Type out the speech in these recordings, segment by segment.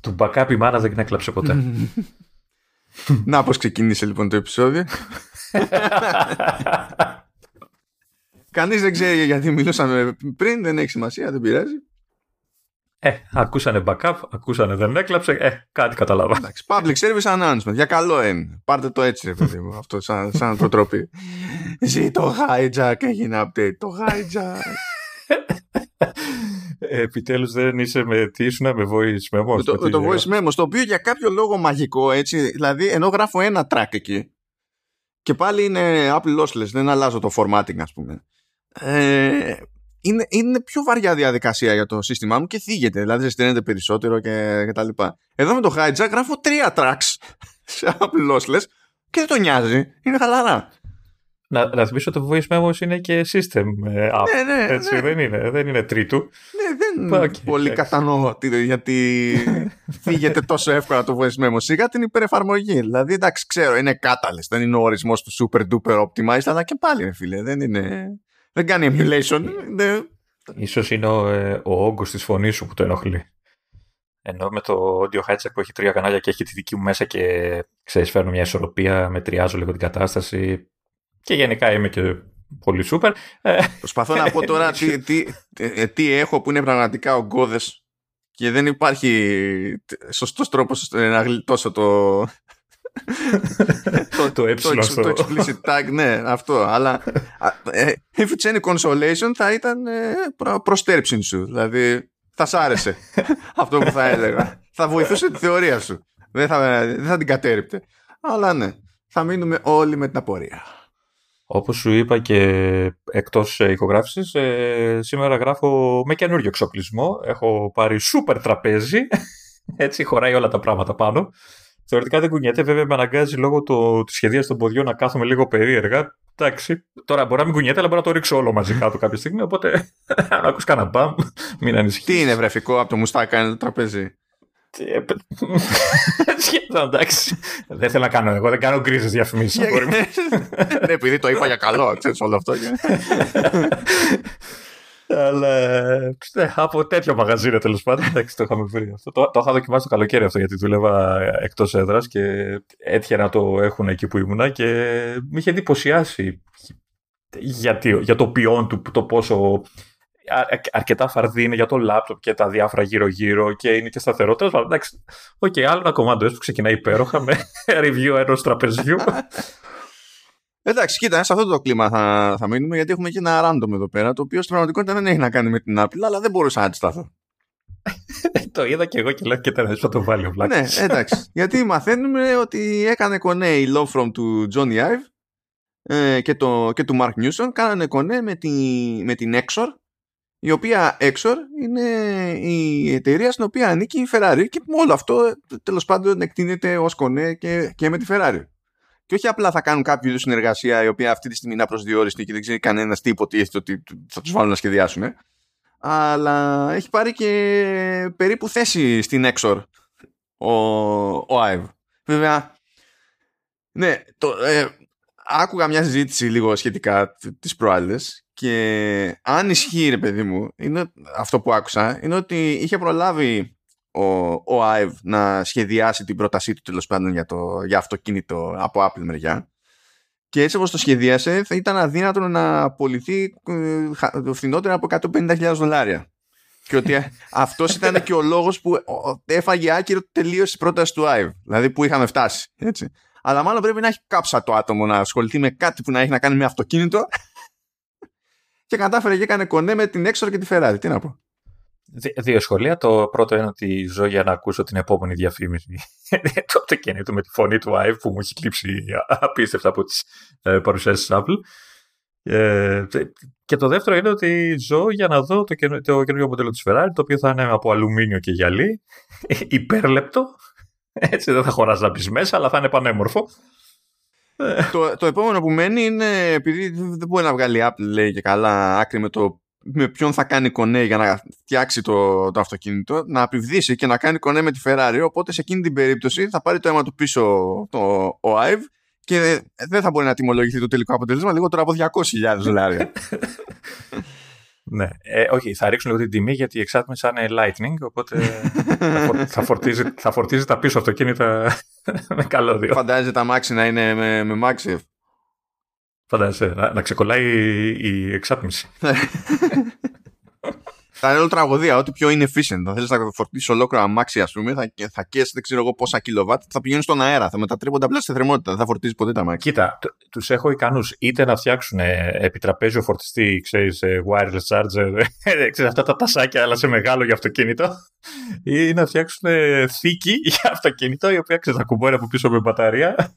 Του backup η μάνα δεν έκλαψε ποτέ. Να πώς ξεκίνησε λοιπόν το επεισόδιο; Κανείς δεν ξέρει γιατί μιλούσαμε πριν, δεν έχει σημασία, δεν πειράζει. Ε, ακούσανε backup, ακούσανε δεν έκλαψε, ε, κάτι καταλάβα. Εντάξει, public service announcement, για καλό είναι. Πάρτε το έτσι, ρε παιδί μου, αυτό σαν, σαν προτροπή. Ζει το hijack, έγινε update, το hijack. Επιτέλους δεν είσαι με τι ήσουν με voice memo. το, το voice memo, το οποίο για κάποιο λόγο μαγικό έτσι, δηλαδή ενώ γράφω ένα track εκεί και πάλι είναι Apple lossless, δεν αλλάζω το formatting ας πούμε. Ε, είναι, είναι πιο βαριά διαδικασία για το σύστημά μου και θίγεται, δηλαδή ζεσταίνεται περισσότερο και, και τα λοιπά. Εδώ με το hijack γράφω τρία tracks σε Apple lossless και δεν το νοιάζει, είναι χαλαρά. Να, να θυμίσω ότι το voice memos είναι και system ε, app. Ναι, ναι, έτσι, ναι. Δεν, είναι, δεν είναι τρίτου. Ναι, δεν Okay, πολύ εντάξει. κατανοώ τι- γιατί φύγεται τόσο εύκολα το voice memo. Σιγά την υπερεφαρμογή. Δηλαδή, εντάξει, ξέρω, είναι catalyst. Δεν είναι ο ορισμός του super duper optimized, αλλά και πάλι, ρε φίλε, δεν είναι. Δεν κάνει emulation. Ναι. Ίσως είναι ο, ε, ο όγκος της φωνής σου που το ενοχλεί. Ενώ με το audio hijack που έχει τρία κανάλια και έχει τη δική μου μέσα και ξέρεις φέρνω μια ισορροπία, μετριάζω λίγο την κατάσταση και γενικά είμαι και πολύ super. Ε, Προσπαθώ να πω τώρα τι, τι, ε, τι έχω που είναι πραγματικά ογκώδες και δεν υπάρχει σωστός τρόπος να γλιτώσω το. το ε το, στο... το explicit tag, ναι, αυτό. Αλλά α, ε, if it's any consolation θα ήταν ε, προ, προστέρψιν σου. Δηλαδή θα σ' άρεσε αυτό που θα έλεγα. θα βοηθούσε τη θεωρία σου. Δεν θα, δεν θα την κατέριπτε. Αλλά ναι, θα μείνουμε όλοι με την απορία. Όπως σου είπα και εκτός ε, ηχογράφησης, ε, σήμερα γράφω με καινούριο εξοπλισμό. Έχω πάρει σούπερ τραπέζι, έτσι χωράει όλα τα πράγματα πάνω. Θεωρητικά δεν κουνιέται, βέβαια με αναγκάζει λόγω το, της σχεδίας των ποδιών να κάθομαι λίγο περίεργα. Εντάξει, τώρα μπορεί να μην κουνιέται, αλλά μπορεί να το ρίξω όλο μαζί κάτω κάποια στιγμή, οπότε αν ακούς κανένα μπαμ, μην ανησυχείς. Τι είναι βρεφικό από το μουστάκα είναι το τραπέζι; Ε, παι- Σχεδόν, εντάξει. Δεν θέλω να κάνω εγώ, δεν κάνω γκρίζες διαφημίσεις. αγόρι μου. ναι, επειδή το είπα για καλό, ξέρεις όλο αυτό. Αλλά ναι, από τέτοιο μαγαζί είναι τέλος πάντων. Εντάξει, το είχαμε βρει αυτό. Το, το είχα δοκιμάσει το καλοκαίρι αυτό γιατί δούλευα εκτός έδρας και έτυχε να το έχουν εκεί που ήμουνα και με είχε εντυπωσιάσει γιατί, για το ποιόν του, το πόσο α- αρκετά φαρδί είναι για το λάπτοπ και τα διάφορα γύρω-γύρω και είναι και σταθερό. Τέλος πάντων, εντάξει. Οκ, άλλο ένα κομμάτι που ξεκινάει υπέροχα με review ενός τραπεζιού. Εντάξει, κοίτα, σε αυτό το κλίμα θα, θα μείνουμε γιατί έχουμε και ένα random εδώ πέρα το οποίο στην πραγματικότητα δεν έχει να κάνει με την Apple, αλλά δεν μπορούσα να αντισταθώ. το είδα και εγώ και λέω και τώρα θα το βάλει ο Black. ναι, εντάξει. γιατί μαθαίνουμε ότι έκανε κονέ η Love From του Johnny Ive ε, και, το, και του Mark Newson. Κάνανε κονέ με, τη, με την Exor, η οποία Exor είναι η εταιρεία στην οποία ανήκει η Ferrari και με όλο αυτό τέλος πάντων εκτείνεται ως κονέ και, και με τη Ferrari. Και όχι απλά θα κάνουν κάποιο είδους συνεργασία η οποία αυτή τη στιγμή είναι απροσδιόριστη και δεν ξέρει κανένας τι υποτίθεται ότι θα τους βάλουν να σχεδιάσουν. Αλλά έχει πάρει και περίπου θέση στην Exor ο, ο Ive. Βέβαια, ναι, το, ε, άκουγα μια συζήτηση λίγο σχετικά τις προάλλες και αν ισχύει ρε παιδί μου, είναι, αυτό που άκουσα είναι ότι είχε προλάβει ο, ο Ive να σχεδιάσει την πρότασή του τέλος πάντων για, το, για αυτοκίνητο από Apple μεριά και έτσι όπως το σχεδίασε θα ήταν αδύνατο να απολυθεί ε, χα- φθηνότερα από 150.000 δολάρια. Και ότι ε, αυτός ήταν και ο λόγος που ο, έφαγε άκυρο τελείως η πρόταση του Ive. Δηλαδή που είχαμε φτάσει. Έτσι. Αλλά μάλλον πρέπει να έχει κάψα το άτομο να ασχοληθεί με κάτι που να έχει να κάνει με αυτοκίνητο και κατάφερε και έκανε κονέ με την Exor και τη Ferrari. Τι να πω. Δι- Δύο σχολεία. Το πρώτο είναι ότι ζω για να ακούσω την επόμενη διαφήμιση του αυτοκίνητου με τη φωνή του Ive που μου έχει κλείψει απίστευτα από τις ε, παρουσιάσεις της Apple. Ε, και το δεύτερο είναι ότι ζω για να δω το, καινο- το καινούργιο μοντέλο της Ferrari το οποίο θα είναι από αλουμίνιο και γυαλί υπέρλεπτο έτσι δεν θα χωράς να μπεις μέσα αλλά θα είναι πανέμορφο το, το επόμενο που μένει είναι επειδή δεν μπορεί να βγάλει η Apple λέει και καλά άκρη με το με ποιον θα κάνει κονέ για να φτιάξει το, το αυτοκίνητο να επιβδίσει και να κάνει κονέ με τη Ferrari οπότε σε εκείνη την περίπτωση θα πάρει το αίμα του πίσω το, ο Ive και δεν θα μπορεί να τιμολογηθεί το τελικό αποτέλεσμα λιγότερο από 200.000 δολάρια. Ναι. Ε, όχι, θα ρίξουν λίγο την τιμή γιατί η εξάτμιση θα είναι lightning, οπότε θα, φορ, θα, φορτίζει, θα φορτίζει τα πίσω αυτοκίνητα με καλώδιο. Φαντάζεσαι τα μάξι να είναι με, με μάξι. Φαντάζεσαι, να, να ξεκολλάει η εξάτμιση. Θα είναι όλη τραγωδία. Ό,τι πιο inefficient. Θα θέλεις να φορτίσει ολόκληρο αμάξι, ας πούμε, θα, θα κέσει δεν ξέρω εγώ πόσα κιλοβάτ, θα πηγαίνουν στον αέρα. Θα μετατρέπονται απλά σε θερμότητα. Δεν θα φορτίζεις ποτέ τα αμάξι. Κοίτα, τους έχω ικανούς είτε να φτιάξουν επιτραπέζιο φορτιστή, ξέρεις, wireless charger, ξέρεις, αυτά τα τασάκια, αλλά σε μεγάλο για αυτοκίνητο, ή να φτιάξουν θήκη για αυτοκίνητο, η οποία ξέρεις, θα κουμπώνει από πίσω με μπαταρία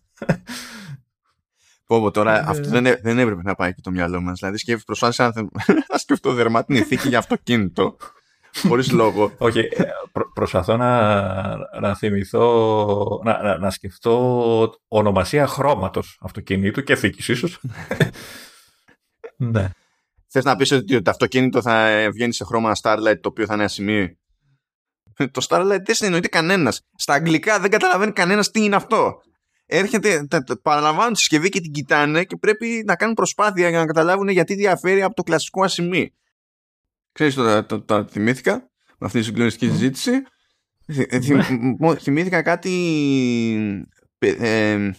Πω, πω τώρα ε, αυτό δεν, δεν έπρεπε να πάει και το μυαλό μας. Δηλαδή, σκέφτομαι, προσπάθησα να, να σκεφτώ δερμάτινη ηθίκη για αυτοκίνητο. Χωρίς λόγο. Όχι, ε, προ, προσπαθώ να, να θυμηθώ, να, να, να σκεφτώ ονομασία χρώματος αυτοκινήτου και θήκης, ίσως. ναι. Θες να πεις ότι το αυτοκίνητο θα βγαίνει σε χρώμα Starlight το οποίο θα είναι ασημείο; Το Starlight δεν συνεννοείται κανένας. Στα αγγλικά δεν καταλαβαίνει κανένας τι είναι αυτό έρχεται, παραλαμβάνουν τη συσκευή και την κοιτάνε και πρέπει να κάνουν προσπάθεια για να καταλάβουν γιατί διαφέρει από το κλασικό ασημί. Ξέρεις το, το, το, θυμήθηκα με αυτή τη συγκλονιστική συζήτηση. Ε, θυμήθηκα κάτι ε,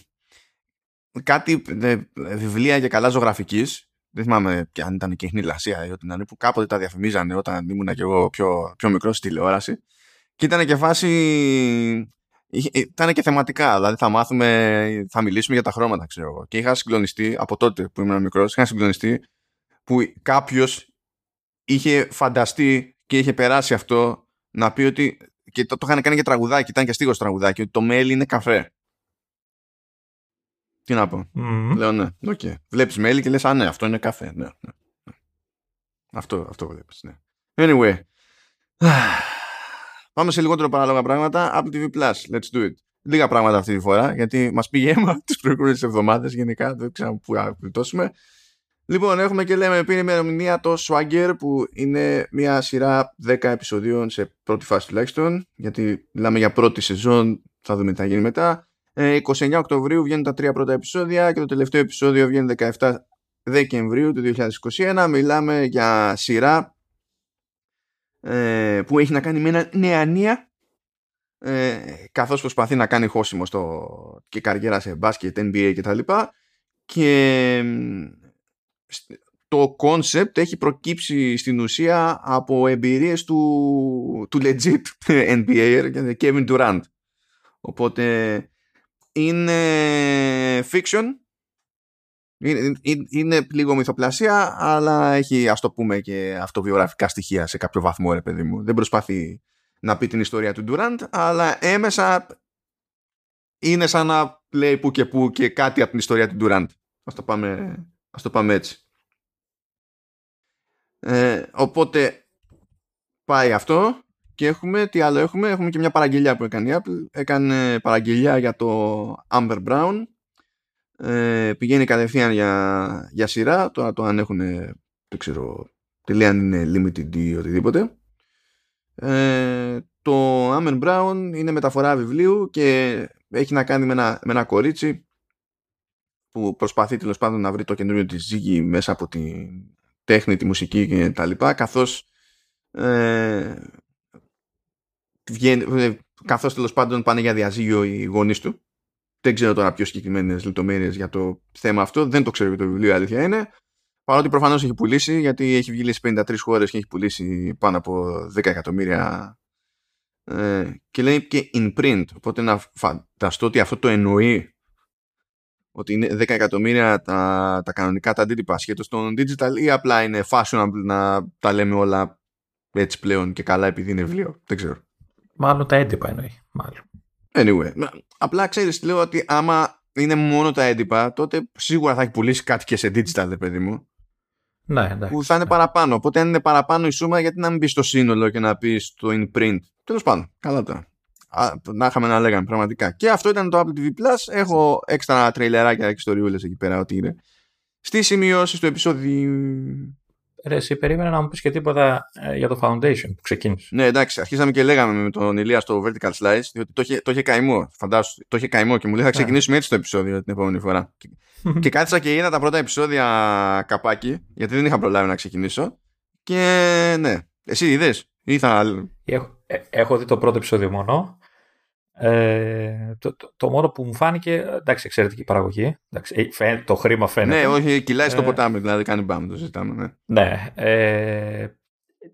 κάτι ε, βιβλία για καλά ζωγραφικής δεν θυμάμαι αν ήταν και χνηλασία ή ό,τι να είναι που κάποτε τα διαφημίζανε όταν ήμουν και εγώ πιο, πιο μικρός στη τηλεόραση και ήταν και φάση ήταν και θεματικά. Δηλαδή θα μάθουμε, θα μιλήσουμε για τα χρώματα, ξέρω εγώ. Και είχα συγκλονιστεί από τότε που ήμουν μικρός, είχα συγκλονιστεί που κάποιος είχε φανταστεί και είχε περάσει αυτό να πει ότι. και το, το είχαν κάνει και τραγουδάκι, ήταν και στίχο τραγουδάκι, ότι το μέλι είναι καφέ. Τι να πω. Mm. Λέω ναι, OK. Okay. Βλέπεις μέλι και λες, Α, ναι, αυτό είναι καφέ. Ναι, ναι, ναι. Αυτό, αυτό βλέπεις. Ναι. Anyway. Πάμε σε λιγότερο παράλογα πράγματα. Apple TV Plus. Let's do it. Λίγα πράγματα αυτή τη φορά, γιατί μας πήγε αίμα τις προηγούμενες εβδομάδες. Γενικά δεν ξέρω πού να πλητώσουμε. Λοιπόν, έχουμε και λέμε πριν ημερομηνία το Swagger που είναι μια σειρά 10 επεισοδίων σε πρώτη φάση τουλάχιστον γιατί μιλάμε για πρώτη σεζόν, θα δούμε τι θα γίνει μετά. 29 ε, Οκτωβρίου βγαίνουν τα τρία πρώτα επεισόδια και το τελευταίο επεισόδιο βγαίνει 17 Δεκεμβρίου του 2021. Μιλάμε για σειρά ε, που έχει να κάνει με ένα νεανία ε, καθώς προσπαθεί να κάνει χώσιμο στο, και καριέρα σε μπάσκετ, NBA και τα λοιπά. Και το concept έχει προκύψει στην ουσία από εμπειρίες του, του legit NBA Kevin Durant. Οπότε είναι fiction είναι, είναι, λίγο μυθοπλασία, αλλά έχει ας το πούμε και αυτοβιογραφικά στοιχεία σε κάποιο βαθμό, ρε παιδί μου. Δεν προσπαθεί να πει την ιστορία του Ντουραντ, αλλά έμεσα είναι σαν να λέει που και που και κάτι από την ιστορία του Ντουραντ. Ας το πάμε, ας το πάμε έτσι. Ε, οπότε πάει αυτό και έχουμε, τι άλλο έχουμε, έχουμε και μια παραγγελιά που έκανε η Apple. Έκανε παραγγελιά για το Amber Brown ε, πηγαίνει κατευθείαν για, για σειρά τώρα το αν έχουν δεν ξέρω τι λέει αν είναι limited ή οτιδήποτε. Ε, το Amen Brown είναι μεταφορά βιβλίου και έχει να κάνει με ένα, με ένα κορίτσι που προσπαθεί τέλος πάντων να βρει το καινούριο της ζύγι μέσα από τη τέχνη, τη μουσική και τα λοιπά καθώς ε, βγαίνει, ε, καθώς τέλος πάντων πάνε για διαζύγιο οι γονείς του δεν ξέρω τώρα πιο συγκεκριμένες λεπτομέρειες για το θέμα αυτό. Δεν το ξέρω για το βιβλίο, η αλήθεια είναι. Παρότι προφανώς έχει πουλήσει, γιατί έχει βγει σε 53 χώρες και έχει πουλήσει πάνω από 10 εκατομμύρια. Ε, και λέει και in print. Οπότε να φανταστώ ότι αυτό το εννοεί ότι είναι 10 εκατομμύρια τα, τα κανονικά τα αντίτυπα σχέτω στον digital ή απλά είναι fashionable να τα λέμε όλα έτσι πλέον και καλά επειδή είναι βιβλίο. Δεν ξέρω. Μάλλον τα έντυπα εννοεί. Μάλλον. Anyway, απλά ξέρεις, λέω ότι άμα είναι μόνο τα έντυπα, τότε σίγουρα θα έχει πουλήσει κάτι και σε digital, δε παιδί μου. Ναι, εντάξει. Που θα είναι παραπάνω. Οπότε αν είναι παραπάνω η σούμα, γιατί να μην μπει στο σύνολο και να πεις το in print. Τέλος πάντων, καλά τώρα. Να είχαμε να λέγαμε πραγματικά. Και αυτό ήταν το Apple TV Plus. Έχω έξτρα τρέιλεράκια και ιστοριούλες εκεί πέρα, ό,τι είναι. Στις σημειώσεις του επεισόδιου Ρε, εσύ περίμενα να μου πεις και τίποτα ε, για το Foundation που ξεκίνησε. Ναι, εντάξει, αρχίσαμε και λέγαμε με τον Ηλία στο Vertical Slice, διότι το είχε, το είχε καημό. Φαντάσου, το είχε καημό και μου λέει θα ναι. ξεκινήσουμε έτσι το επεισόδιο την επόμενη φορά. και κάθισα και είδα τα πρώτα επεισόδια καπάκι, γιατί δεν είχα προλάβει να ξεκινήσω. Και ναι. Εσύ είδες ή θα. Έχω, ε, έχω δει το πρώτο επεισόδιο μόνο. Ε, το, το, το, μόνο που μου φάνηκε, εντάξει, εξαιρετική παραγωγή. Εντάξει, ε, το χρήμα φαίνεται. Ναι, όχι, κυλάει στο ε, ποτάμι, δηλαδή κάνει μπαμ, το συζητάμε. Ναι, ναι ε,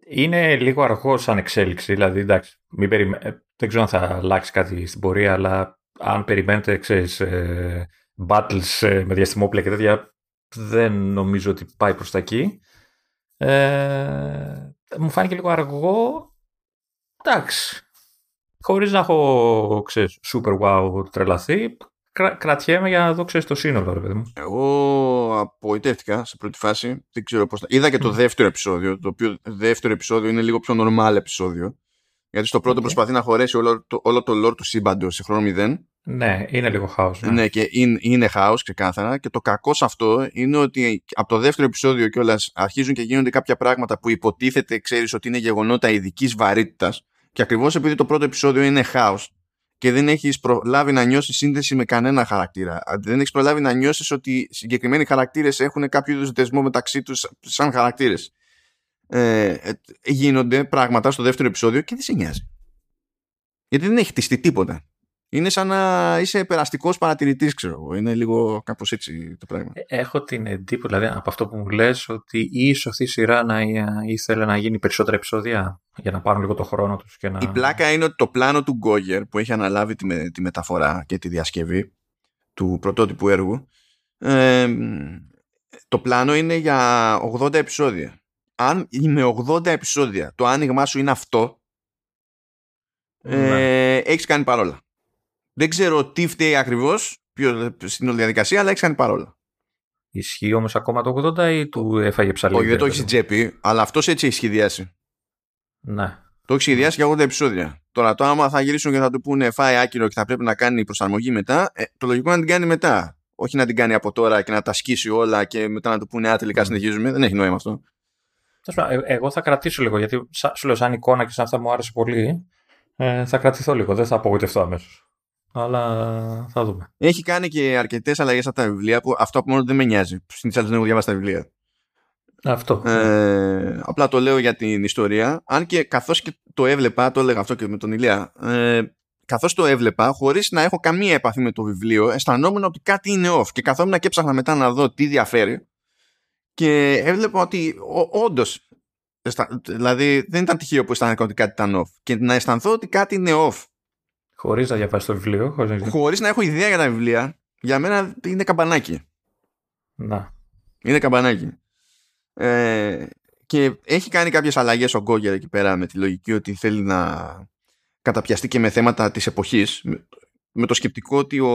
είναι λίγο αργό σαν εξέλιξη. Δηλαδή, εντάξει, μην περιμέ... δεν ξέρω αν θα αλλάξει κάτι στην πορεία, αλλά αν περιμένετε, ξέρεις, ε, battles ε, με διαστημόπλαια και τέτοια, δεν νομίζω ότι πάει προς τα εκεί. Ε, μου φάνηκε λίγο αργό. Εντάξει. Χωρίς να έχω, ξέρεις, super wow τρελαθεί, κρα, κρατιέμαι για να δω, ξέρεις, το σύνολο, ρε παιδί μου. Εγώ απογοητεύτηκα σε πρώτη φάση. Δεν ξέρω πώς θα... Είδα και το δεύτερο επεισόδιο, το οποίο δεύτερο επεισόδιο είναι λίγο πιο normal επεισόδιο. Γιατί στο πρώτο προσπαθεί να χωρέσει όλο το, όλο το lore του σύμπαντος σε χρόνο μηδέν. Ναι, είναι λίγο χάος. Ναι. ναι, και είναι, είναι χάος ξεκάθαρα. Και το κακό σε αυτό είναι ότι από το δεύτερο επεισόδιο κιόλας αρχίζουν και γίνονται κάποια πράγματα που υποτίθεται, ξέρεις ότι είναι γεγονότα ειδικής βαρύτητας. Και ακριβώς επειδή το πρώτο επεισόδιο είναι χάος και δεν έχεις προλάβει να νιώσεις σύνδεση με κανένα χαρακτήρα. Δεν έχεις προλάβει να νιώσεις ότι συγκεκριμένοι χαρακτήρες έχουν κάποιο είδους δεσμό μεταξύ τους σαν χαρακτήρες. Ε, ε, γίνονται πράγματα στο δεύτερο επεισόδιο και δεν σε νοιάζει. Γιατί δεν έχει χτιστεί τίποτα. Είναι σαν να είσαι περαστικός παρατηρητής, ξέρω εγώ. Είναι λίγο κάπως έτσι το πράγμα. Ε, έχω την εντύπωση, δηλαδή από αυτό που μου λες, ότι ίσω αυτή η σειρά να ήθελε να γίνει περισσότερα επεισόδια για να πάρουν λίγο το χρόνο τους. Να... Η πλάκα είναι ότι το πλάνο του Γκόγερ που έχει αναλάβει τη, τη μεταφορά και τη διασκευή του πρωτότυπου έργου. Ε, το πλάνο είναι για 80 επεισόδια. Αν με 80 επεισόδια το άνοιγμά σου είναι αυτό, ναι. ε, έχεις κάνει παρόλα. Δεν ξέρω τι φταίει ακριβώς στην όλη διαδικασία, αλλά έχει κάνει παρόλα. Ισχύει όμως ακόμα το 80 ή του έφαγε ψαλίδι. Όχι, δεν το έχει στην τσέπη, αλλά αυτός έτσι έχει σχεδιάσει. Ναι. Το έχει σχεδιάσει για 80 επεισόδια. Τώρα, το άμα θα γυρίσουν και θα του πούνε φάει άκυρο και θα πρέπει να κάνει προσαρμογή μετά, ε, το λογικό είναι να την κάνει μετά. Όχι να την κάνει από τώρα και να τα σκίσει όλα και μετά να του πούνε Α, τελικά συνεχίζουμε. Δεν έχει νόημα αυτό. Ε, εγώ θα κρατήσω λίγο γιατί σου λέω σαν εικόνα και σαν αυτά μου άρεσε πολύ. Ε, θα κρατηθώ λίγο, δεν θα απογοητευτώ αμέσως αλλά θα δούμε. Έχει κάνει και αρκετές αλλαγές από τα βιβλία που αυτό από μόνο δεν με νοιάζει. Συνήθως δεν έχω διαβάσει τα βιβλία. Αυτό. Ε, απλά το λέω για την ιστορία. Αν και καθώς και το έβλεπα, το έλεγα αυτό και με τον Ηλία, ε, καθώς το έβλεπα, χωρίς να έχω καμία επαφή με το βιβλίο, αισθανόμουν ότι κάτι είναι off. Και καθόμουν και έψαχνα μετά να δω τι διαφέρει. Και έβλεπα ότι όντως. Δηλαδή δεν ήταν τυχαίο που αισθάνθηκα ότι κάτι ήταν off. Και να αισθανθώ ότι κάτι είναι off Χωρίς να διαβάσει το βιβλίο. Χωρίς να... να έχω ιδέα για τα βιβλία, για μένα είναι καμπανάκι. Να. Είναι καμπανάκι. Ε, και έχει κάνει κάποιες αλλαγές ο Γκόγκερ εκεί πέρα με τη λογική ότι θέλει να καταπιαστεί και με θέματα της εποχής με το σκεπτικό ότι ο,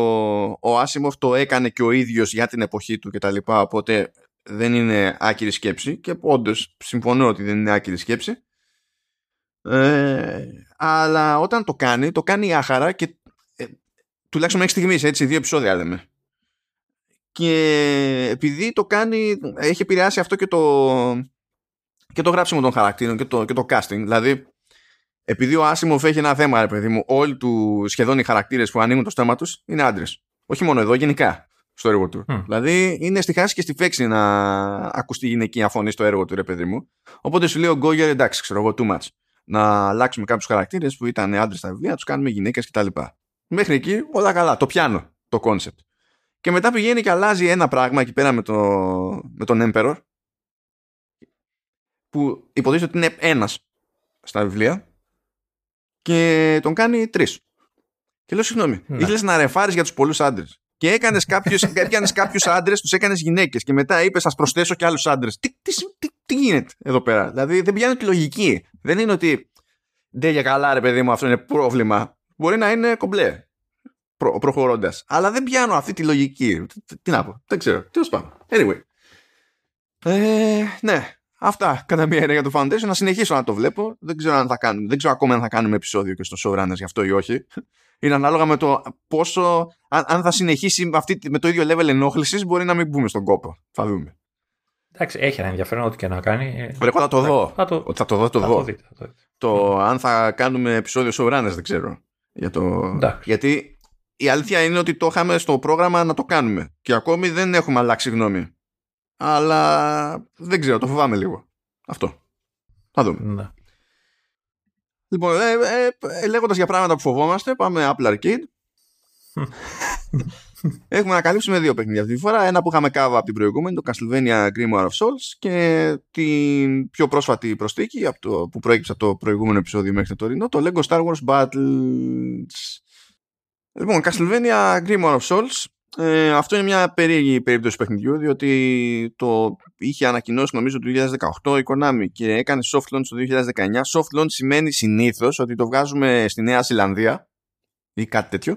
ο Άσιμοφ το έκανε και ο ίδιος για την εποχή του και τα λοιπά οπότε δεν είναι άκυρη σκέψη και όντως συμφωνώ ότι δεν είναι άκυρη σκέψη ε, αλλά όταν το κάνει, το κάνει άχαρα και ε, τουλάχιστον μέχρι στιγμής, έτσι, δύο επεισόδια λέμε. Και επειδή το κάνει, έχει επηρεάσει αυτό και το, και το γράψιμο των χαρακτήρων και το, και το casting. Δηλαδή, επειδή ο Άσιμοφ έχει ένα θέμα, ρε παιδί μου, όλοι του σχεδόν οι χαρακτήρες που ανοίγουν το στόμα τους είναι άντρες. Όχι μόνο εδώ, γενικά στο έργο του. Δηλαδή είναι στη χάση και στη φέξη να ακουστεί γυναικεία φωνή στο έργο του, ρε παιδί μου. Οπότε σου λέει ο Goyer, εντάξει, ξέρω εγώ, too much να αλλάξουμε κάποιους χαρακτήρες που ήταν άντρες στα βιβλία, τους κάνουμε γυναίκες κτλ. Μέχρι εκεί όλα καλά. Το πιάνω το concept. Και μετά πηγαίνει και αλλάζει ένα πράγμα εκεί πέρα με, το, με τον Emperor που υποτίθεται ότι είναι ένας στα βιβλία και τον κάνει τρεις. Και λέω συγγνώμη, ναι. ήθελες να ρεφάρεις για τους πολλούς άντρες. Και έκανες κάποιους άντρες, τους έκανες γυναίκες. Και μετά είπες, Α προσθέσω και άλλους άντρες. Τι, τι, τι, τι, γίνεται εδώ πέρα; Δηλαδή δεν πιάνει τη λογική. Δεν είναι ότι δεν για καλά, ρε παιδί μου, αυτό είναι πρόβλημα. Μπορεί να είναι κομπλέ προ, προχωρώντας. Αλλά δεν πιάνω αυτή τη λογική. Τι να πω, δεν ξέρω. Τέλος πάντων. Anyway. Ε, ναι, αυτά κατά μία έννοια για το Foundation. Να συνεχίσω να το βλέπω. Δεν ξέρω, αν θα κάνουμε, δεν ξέρω ακόμα αν θα κάνουμε επεισόδιο και στο Showrunners γι' αυτό ή όχι. Είναι ανάλογα με το πόσο. Αν, αν θα συνεχίσει με, αυτή, με το ίδιο level ενόχλησης, μπορεί να μην μπούμε στον κόπο. Θα δούμε. Εντάξει, έχει ένα ενδιαφέρον ό,τι και να κάνει. Πρέπει να το δω. Θα το, θα το δω, το δω. Το αν θα κάνουμε επεισόδιο showrunners δεν ξέρω. Για το... Γιατί η αλήθεια είναι ότι το είχαμε στο πρόγραμμα να το κάνουμε. Και ακόμη δεν έχουμε αλλάξει γνώμη. Αλλά δεν ξέρω, το φοβάμαι λίγο. Αυτό. Θα δούμε. Ναι. Λοιπόν, ε, ε, ε, λέγοντας για πράγματα που φοβόμαστε, πάμε Apple Arcade. Έχουμε ανακαλύψει δύο παιχνίδια αυτή τη φορά. Ένα που είχαμε κάβα από την προηγούμενη, το Castlevania Grimoire of Souls και την πιο πρόσφατη προστίκη από το, που προέκυψε από το προηγούμενο επεισόδιο μέχρι το τωρινό, το Lego Star Wars Battles. Λοιπόν, Castlevania Grimoire of Souls ε, αυτό είναι μια περίεργη περίπτωση παιχνιδιού διότι το είχε ανακοινώσει νομίζω το 2018 η Konami και έκανε soft launch το 2019 soft launch σημαίνει συνήθως ότι το βγάζουμε στη Νέα Ζηλανδία ή κάτι τέτοιο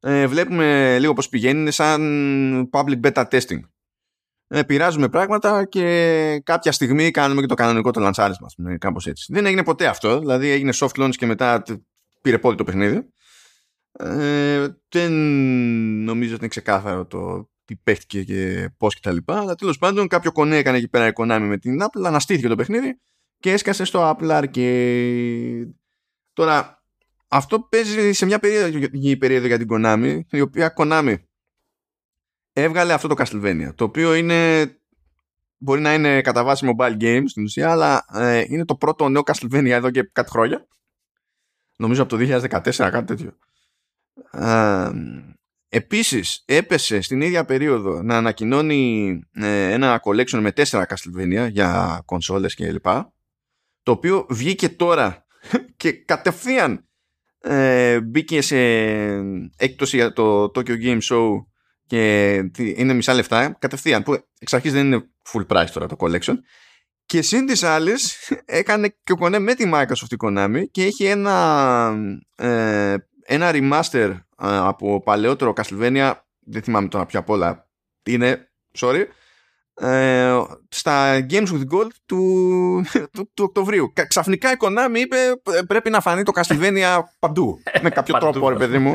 ε, βλέπουμε λίγο πως πηγαίνει είναι σαν public beta testing ε, πειράζουμε πράγματα και κάποια στιγμή κάνουμε και το κανονικό το λαντσάρισμα κάπως έτσι δεν έγινε ποτέ αυτό δηλαδή έγινε soft launch και μετά πήρε πόδι το παιχνίδι ε, δεν νομίζω ότι είναι ξεκάθαρο το τι παίχτηκε και πώς και τα λοιπά. Αλλά τέλος πάντων κάποιο κονέ έκανε εκεί πέρα η Konami με την Apple, αναστήθηκε το παιχνίδι και έσκασε στο Apple Arcade. Τώρα, αυτό παίζει σε μια περίοδο, περίοδο για την Konami, η οποία Konami έβγαλε αυτό το Castlevania, το οποίο είναι μπορεί να είναι κατά βάση mobile games στην ουσία, αλλά ε, είναι το πρώτο νέο Castlevania εδώ και κάτι χρόνια. Νομίζω από το 2014, κάτι τέτοιο. Ε, επίσης έπεσε στην ίδια περίοδο να ανακοινώνει ε, ένα collection με τέσσερα Castlevania για κονσόλες και λοιπά το οποίο βγήκε τώρα και κατευθείαν ε, μπήκε σε έκπτωση για το Tokyo Game Show και είναι μισά λεφτά. Κατευθείαν που εξ αρχής δεν είναι full price τώρα το collection. Και σύν της άλλης έκανε και κονέ με τη Microsoft η Konami και έχει ένα ε, ένα remaster από παλαιότερο Castlevania. Δεν θυμάμαι τώρα πια απ' όλα. Είναι, sorry ε, στα Games with Gold του, του, του Οκτωβρίου. Ξαφνικά η Konami είπε πρέπει να φανεί το Castlevania παντού. με κάποιο τρόπο, ρε παιδί μου.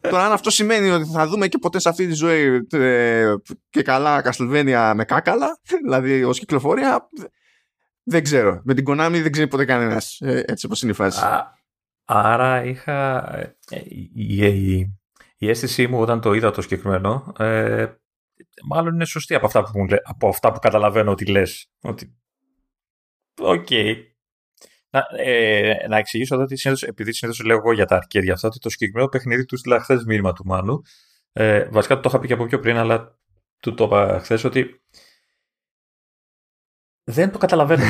Τώρα, αν αυτό σημαίνει ότι θα δούμε και ποτέ σε αυτή τη ζωή ε, και καλά Castlevania με κάκαλα, δηλαδή ως κυκλοφορία, δεν ξέρω. Με την Konami δεν ξέρει ποτέ κανένας. Ε, έτσι όπως είναι η φάση. Άρα είχα. Ε, η, η, η, αίσθησή μου όταν το είδα το συγκεκριμένο. Ε, μάλλον είναι σωστή από αυτά που, μου, από αυτά που καταλαβαίνω ότι λες. Ότι. Οκ. Να, ε, να εξηγήσω εδώ ότι συνήθως, επειδή συνήθως λέω εγώ για τα Arcade-ια αυτά, ότι το συγκεκριμένο παιχνίδι του στείλα χθες μήνυμα του Μάνου. Ε, βασικά το είχα πει και από πιο πριν, αλλά του το είπα χθες ότι δεν το καταλαβαίνω.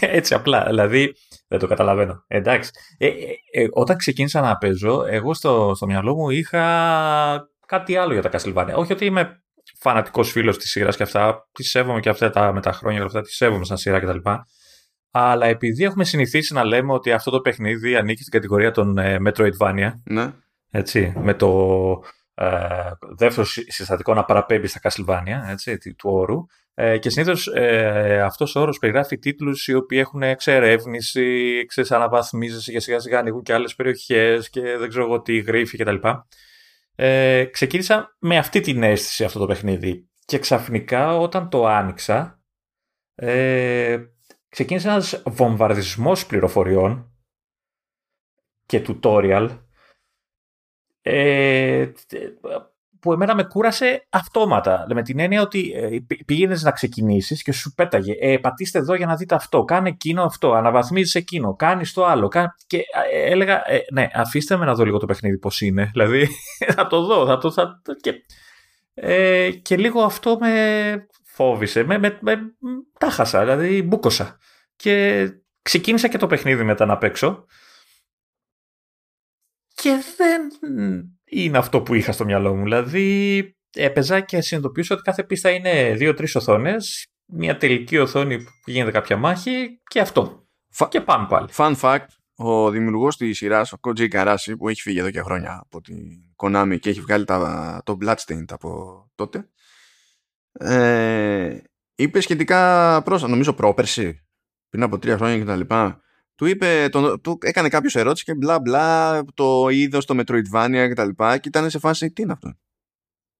Έτσι απλά. Δηλαδή, δεν το καταλαβαίνω. Εντάξει. Ε, ε, ε, όταν ξεκίνησα να παίζω, εγώ στο, στο μυαλό μου είχα κάτι άλλο για τα Castlevania. Όχι ότι είμαι φανατικός φίλος της σειράς και αυτά. Τη σέβομαι και αυτά τα, με τα χρόνια και αυτά. Τη σέβομαι σαν σειρά κτλ. Αλλά επειδή έχουμε συνηθίσει να λέμε ότι αυτό το παιχνίδι ανήκει στην κατηγορία των ε, Metroidvania. Ναι. Έτσι, με το ε, δεύτερο συστατικό να παραπέμπει στα Castlevania έτσι, του όρου. Ε, και συνήθως ε, αυτός ο όρος περιγράφει τίτλους οι οποίοι έχουν εξερεύνηση, ξέρεις, αναβαθμίζεσαι και σιγά σιγά ανοίγουν και άλλες περιοχές και δεν ξέρω εγώ τι γρήφη κτλ. Ε, ξεκίνησα με αυτή την αίσθηση αυτό το παιχνίδι. Και ξαφνικά όταν το άνοιξα, ε, ξεκίνησε ένας βομβαρδισμός πληροφοριών και tutorial ε, που εμένα με κούρασε αυτόματα. Με την έννοια ότι ε, πήγαινες να ξεκινήσεις και σου πέταγε. Ε, πατήστε εδώ για να δείτε αυτό. Κάνε εκείνο αυτό. Αναβαθμίζεις εκείνο. Κάνεις το άλλο. Και ε, έλεγα, ε, ναι, αφήστε με να δω λίγο το παιχνίδι πώς είναι. Δηλαδή, θα το δω. Θα το, θα, και, ε, και λίγο αυτό με φόβησε. Με, με, με, τα χάσα. Δηλαδή, μπούκοσα. Και ξεκίνησα και το παιχνίδι μετά να παίξω. Και δεν είναι αυτό που είχα στο μυαλό μου. Δηλαδή, έπαιζα και συνειδητοποιούσα ότι κάθε πίστα είναι δύο-τρεις οθόνες, μια τελική οθόνη που γίνεται κάποια μάχη και αυτό. Φα... Και πάμε πάλι. Fun fact, ο δημιουργός της σειράς, ο Koji Karasi, που έχει φύγει εδώ και χρόνια από την Konami και έχει βγάλει τα, το Bloodstained από τότε, ε, είπε σχετικά πρόσφατα, νομίζω πρόπερση, πριν από τρία χρόνια κτλ του είπε, τον, του έκανε κάποιος ερώτηση και μπλα μπλα, το είδος στο Metroidvania κτλ. Και, και ήταν σε φάση, τι είναι αυτό;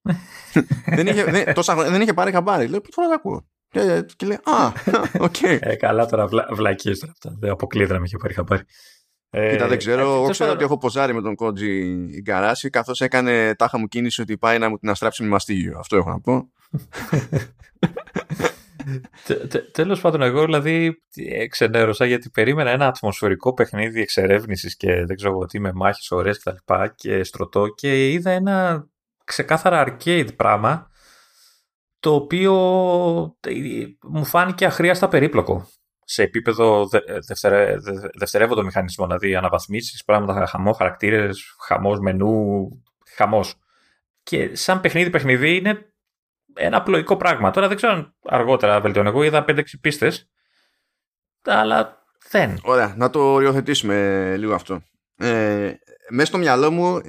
δεν, είχε, δεν, τόσα, δεν είχε πάρει χαμπάρι. Λέει, πρώτη φορά το ακούω. Και, και λέει, Α, OK. Okay. Ε, καλά τώρα, βλα, βλακείες τώρα αυτά. Δεν αποκλείεται να με είχε πάρει χαμπάρι. Ε, Κοίτα, δεν ξέρω. Εγώ ξέρω ότι έχω ποζάρει με τον Koji Igarashi, καθώς έκανε τάχα μου κίνηση ότι πάει να μου την αστράψει με μαστίγιο. Αυτό έχω να πω. Τέλος πάντων, εγώ δηλαδή ξενέρωσα γιατί περίμενα ένα ατμοσφαιρικό παιχνίδι εξερεύνησης και δεν ξέρω τι με μάχες ωραίες κτλ. Και, και στρωτό και είδα ένα ξεκάθαρα arcade πράγμα το οποίο μου φάνηκε αχρίαστα περίπλοκο σε επίπεδο δευτερε, δευτερεύοντο μηχανισμό, δηλαδή αναβαθμίσεις, πράγματα, χαμό, χαρακτήρες, χαμός μενού, χαμός. Και σαν παιχνίδι παιχνίδι είναι ένα απλοϊκό πράγμα. Τώρα δεν ξέρω αν αργότερα βελτιώνω. Εγώ είδα 5-6 πίστες, αλλά δεν. Ωραία, να το οριοθετήσουμε λίγο αυτό. Ε, μέσα στο μυαλό μου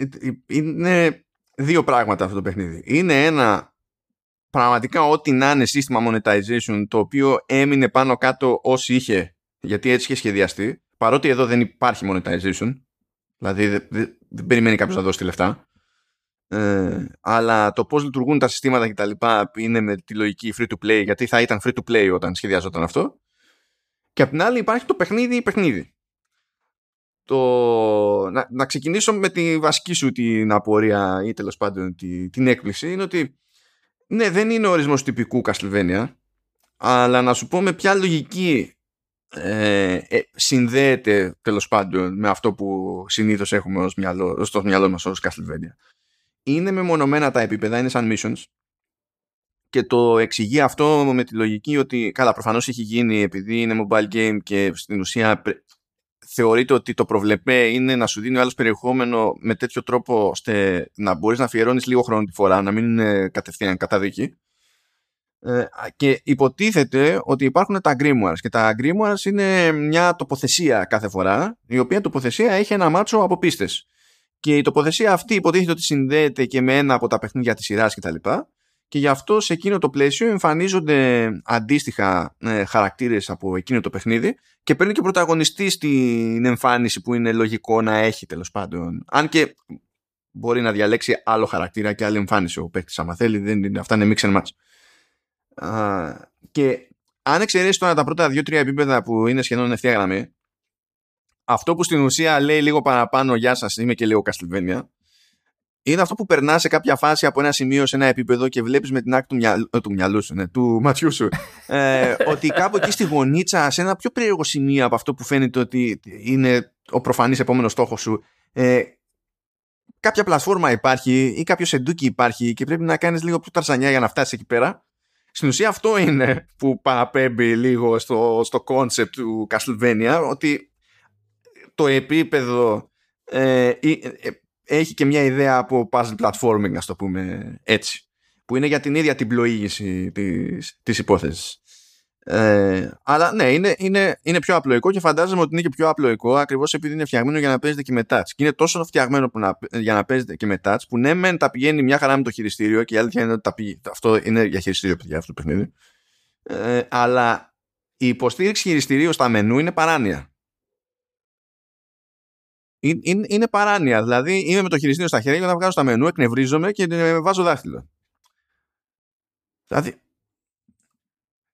είναι δύο πράγματα αυτό το παιχνίδι. Είναι ένα πραγματικά ό,τι να είναι σύστημα monetization το οποίο έμεινε πάνω κάτω όσοι είχε γιατί έτσι είχε σχεδιαστεί παρότι εδώ δεν υπάρχει monetization δηλαδή δεν, δεν, περιμένει κάποιος να δώσει τη λεφτά ε, αλλά το πώς λειτουργούν τα συστήματα και τα λοιπά είναι με τη λογική free to play γιατί θα ήταν free to play όταν σχεδιαζόταν αυτό και απ' την άλλη υπάρχει το παιχνίδι ή παιχνίδι το... να, να ξεκινήσω με τη βασική σου την απορία ή τέλος πάντων την έκπληξη είναι ότι ναι, δεν είναι ο ορισμός τυπικού Castlevania, αλλά να σου πω με ποια λογική ε, ε, συνδέεται τέλος πάντων με αυτό που συνήθως έχουμε ως μυαλό, στο μυαλό μας ως Castlevania. Είναι μεμονωμένα τα επίπεδα, είναι σαν missions και το εξηγεί αυτό με τη λογική ότι καλά προφανώς έχει γίνει επειδή είναι mobile game και στην ουσία θεωρείται ότι το προβλεπέ είναι να σου δίνει ο άλλος περιεχόμενο με τέτοιο τρόπο ώστε να μπορείς να αφιερώνεις λίγο χρόνο τη φορά, να μην είναι κατευθείαν καταδίκη. Ε, και υποτίθεται ότι υπάρχουν τα grimoires και τα grimoires είναι μια τοποθεσία κάθε φορά η οποία τοποθεσία έχει ένα μάτσο από πίστες και η τοποθεσία αυτή υποτίθεται ότι συνδέεται και με ένα από τα παιχνίδια της σειράς κτλ και γι' αυτό σε εκείνο το πλαίσιο εμφανίζονται αντίστοιχα ε, χαρακτήρες από εκείνο το παιχνίδι και παίρνει και πρωταγωνιστή στην εμφάνιση που είναι λογικό να έχει τέλος πάντων. Αν και μπορεί να διαλέξει άλλο χαρακτήρα και άλλη εμφάνιση ο παίκτης, άμα θέλει. Δεν είναι, αυτά είναι mix and match. και αν εξαιρέσεις τώρα τα πρώτα δύο-τρία επίπεδα που είναι σχεδόν ευθεία γραμμή, αυτό που στην ουσία λέει λίγο παραπάνω «Γεια σας, είμαι και λίγο Castlevania», είναι αυτό που περνάς σε κάποια φάση από ένα σημείο σε ένα επίπεδο και βλέπεις με την άκρη του, μυαλ... Ε, του μυαλού σου, ναι, του ματιού σου, ε, ότι κάπου εκεί στη γωνίτσα, σε ένα πιο περίεργο σημείο από αυτό που φαίνεται ότι είναι ο προφανής επόμενος στόχος σου, ε, κάποια πλατφόρμα υπάρχει ή κάποιο σεντούκι υπάρχει και πρέπει να κάνεις λίγο πιο ταρσανιά για να φτάσεις εκεί πέρα. Στην ουσία αυτό είναι που παραπέμπει λίγο στο, στο concept του Castlevania, ότι το επίπεδο ε, ε έχει και μια ιδέα από puzzle platforming, να το πούμε έτσι. Που είναι για την ίδια την πλοήγηση της, της υπόθεσης. Ε, αλλά ναι, είναι, είναι, είναι πιο απλοϊκό και φαντάζομαι ότι είναι και πιο απλοϊκό ακριβώς επειδή είναι φτιαγμένο για να παίζετε και με touch. Και είναι τόσο φτιαγμένο που να, για να παίζετε και με touch που ναι, μεν τα πηγαίνει μια χαρά με το χειριστήριο και η αλήθεια είναι ότι τα πηγαίνει, αυτό είναι για χειριστήριο, παιδιά, αυτό το παιχνίδι. Ε, αλλά η υποστήριξη χειριστηρίου στα μενού είναι παράνοια είναι, είναι παράνοια. Δηλαδή είμαι με το χειριστήριο στα χέρια και όταν βγάζω στα μενού, εκνευρίζομαι και βάζω δάχτυλο. Δηλαδή.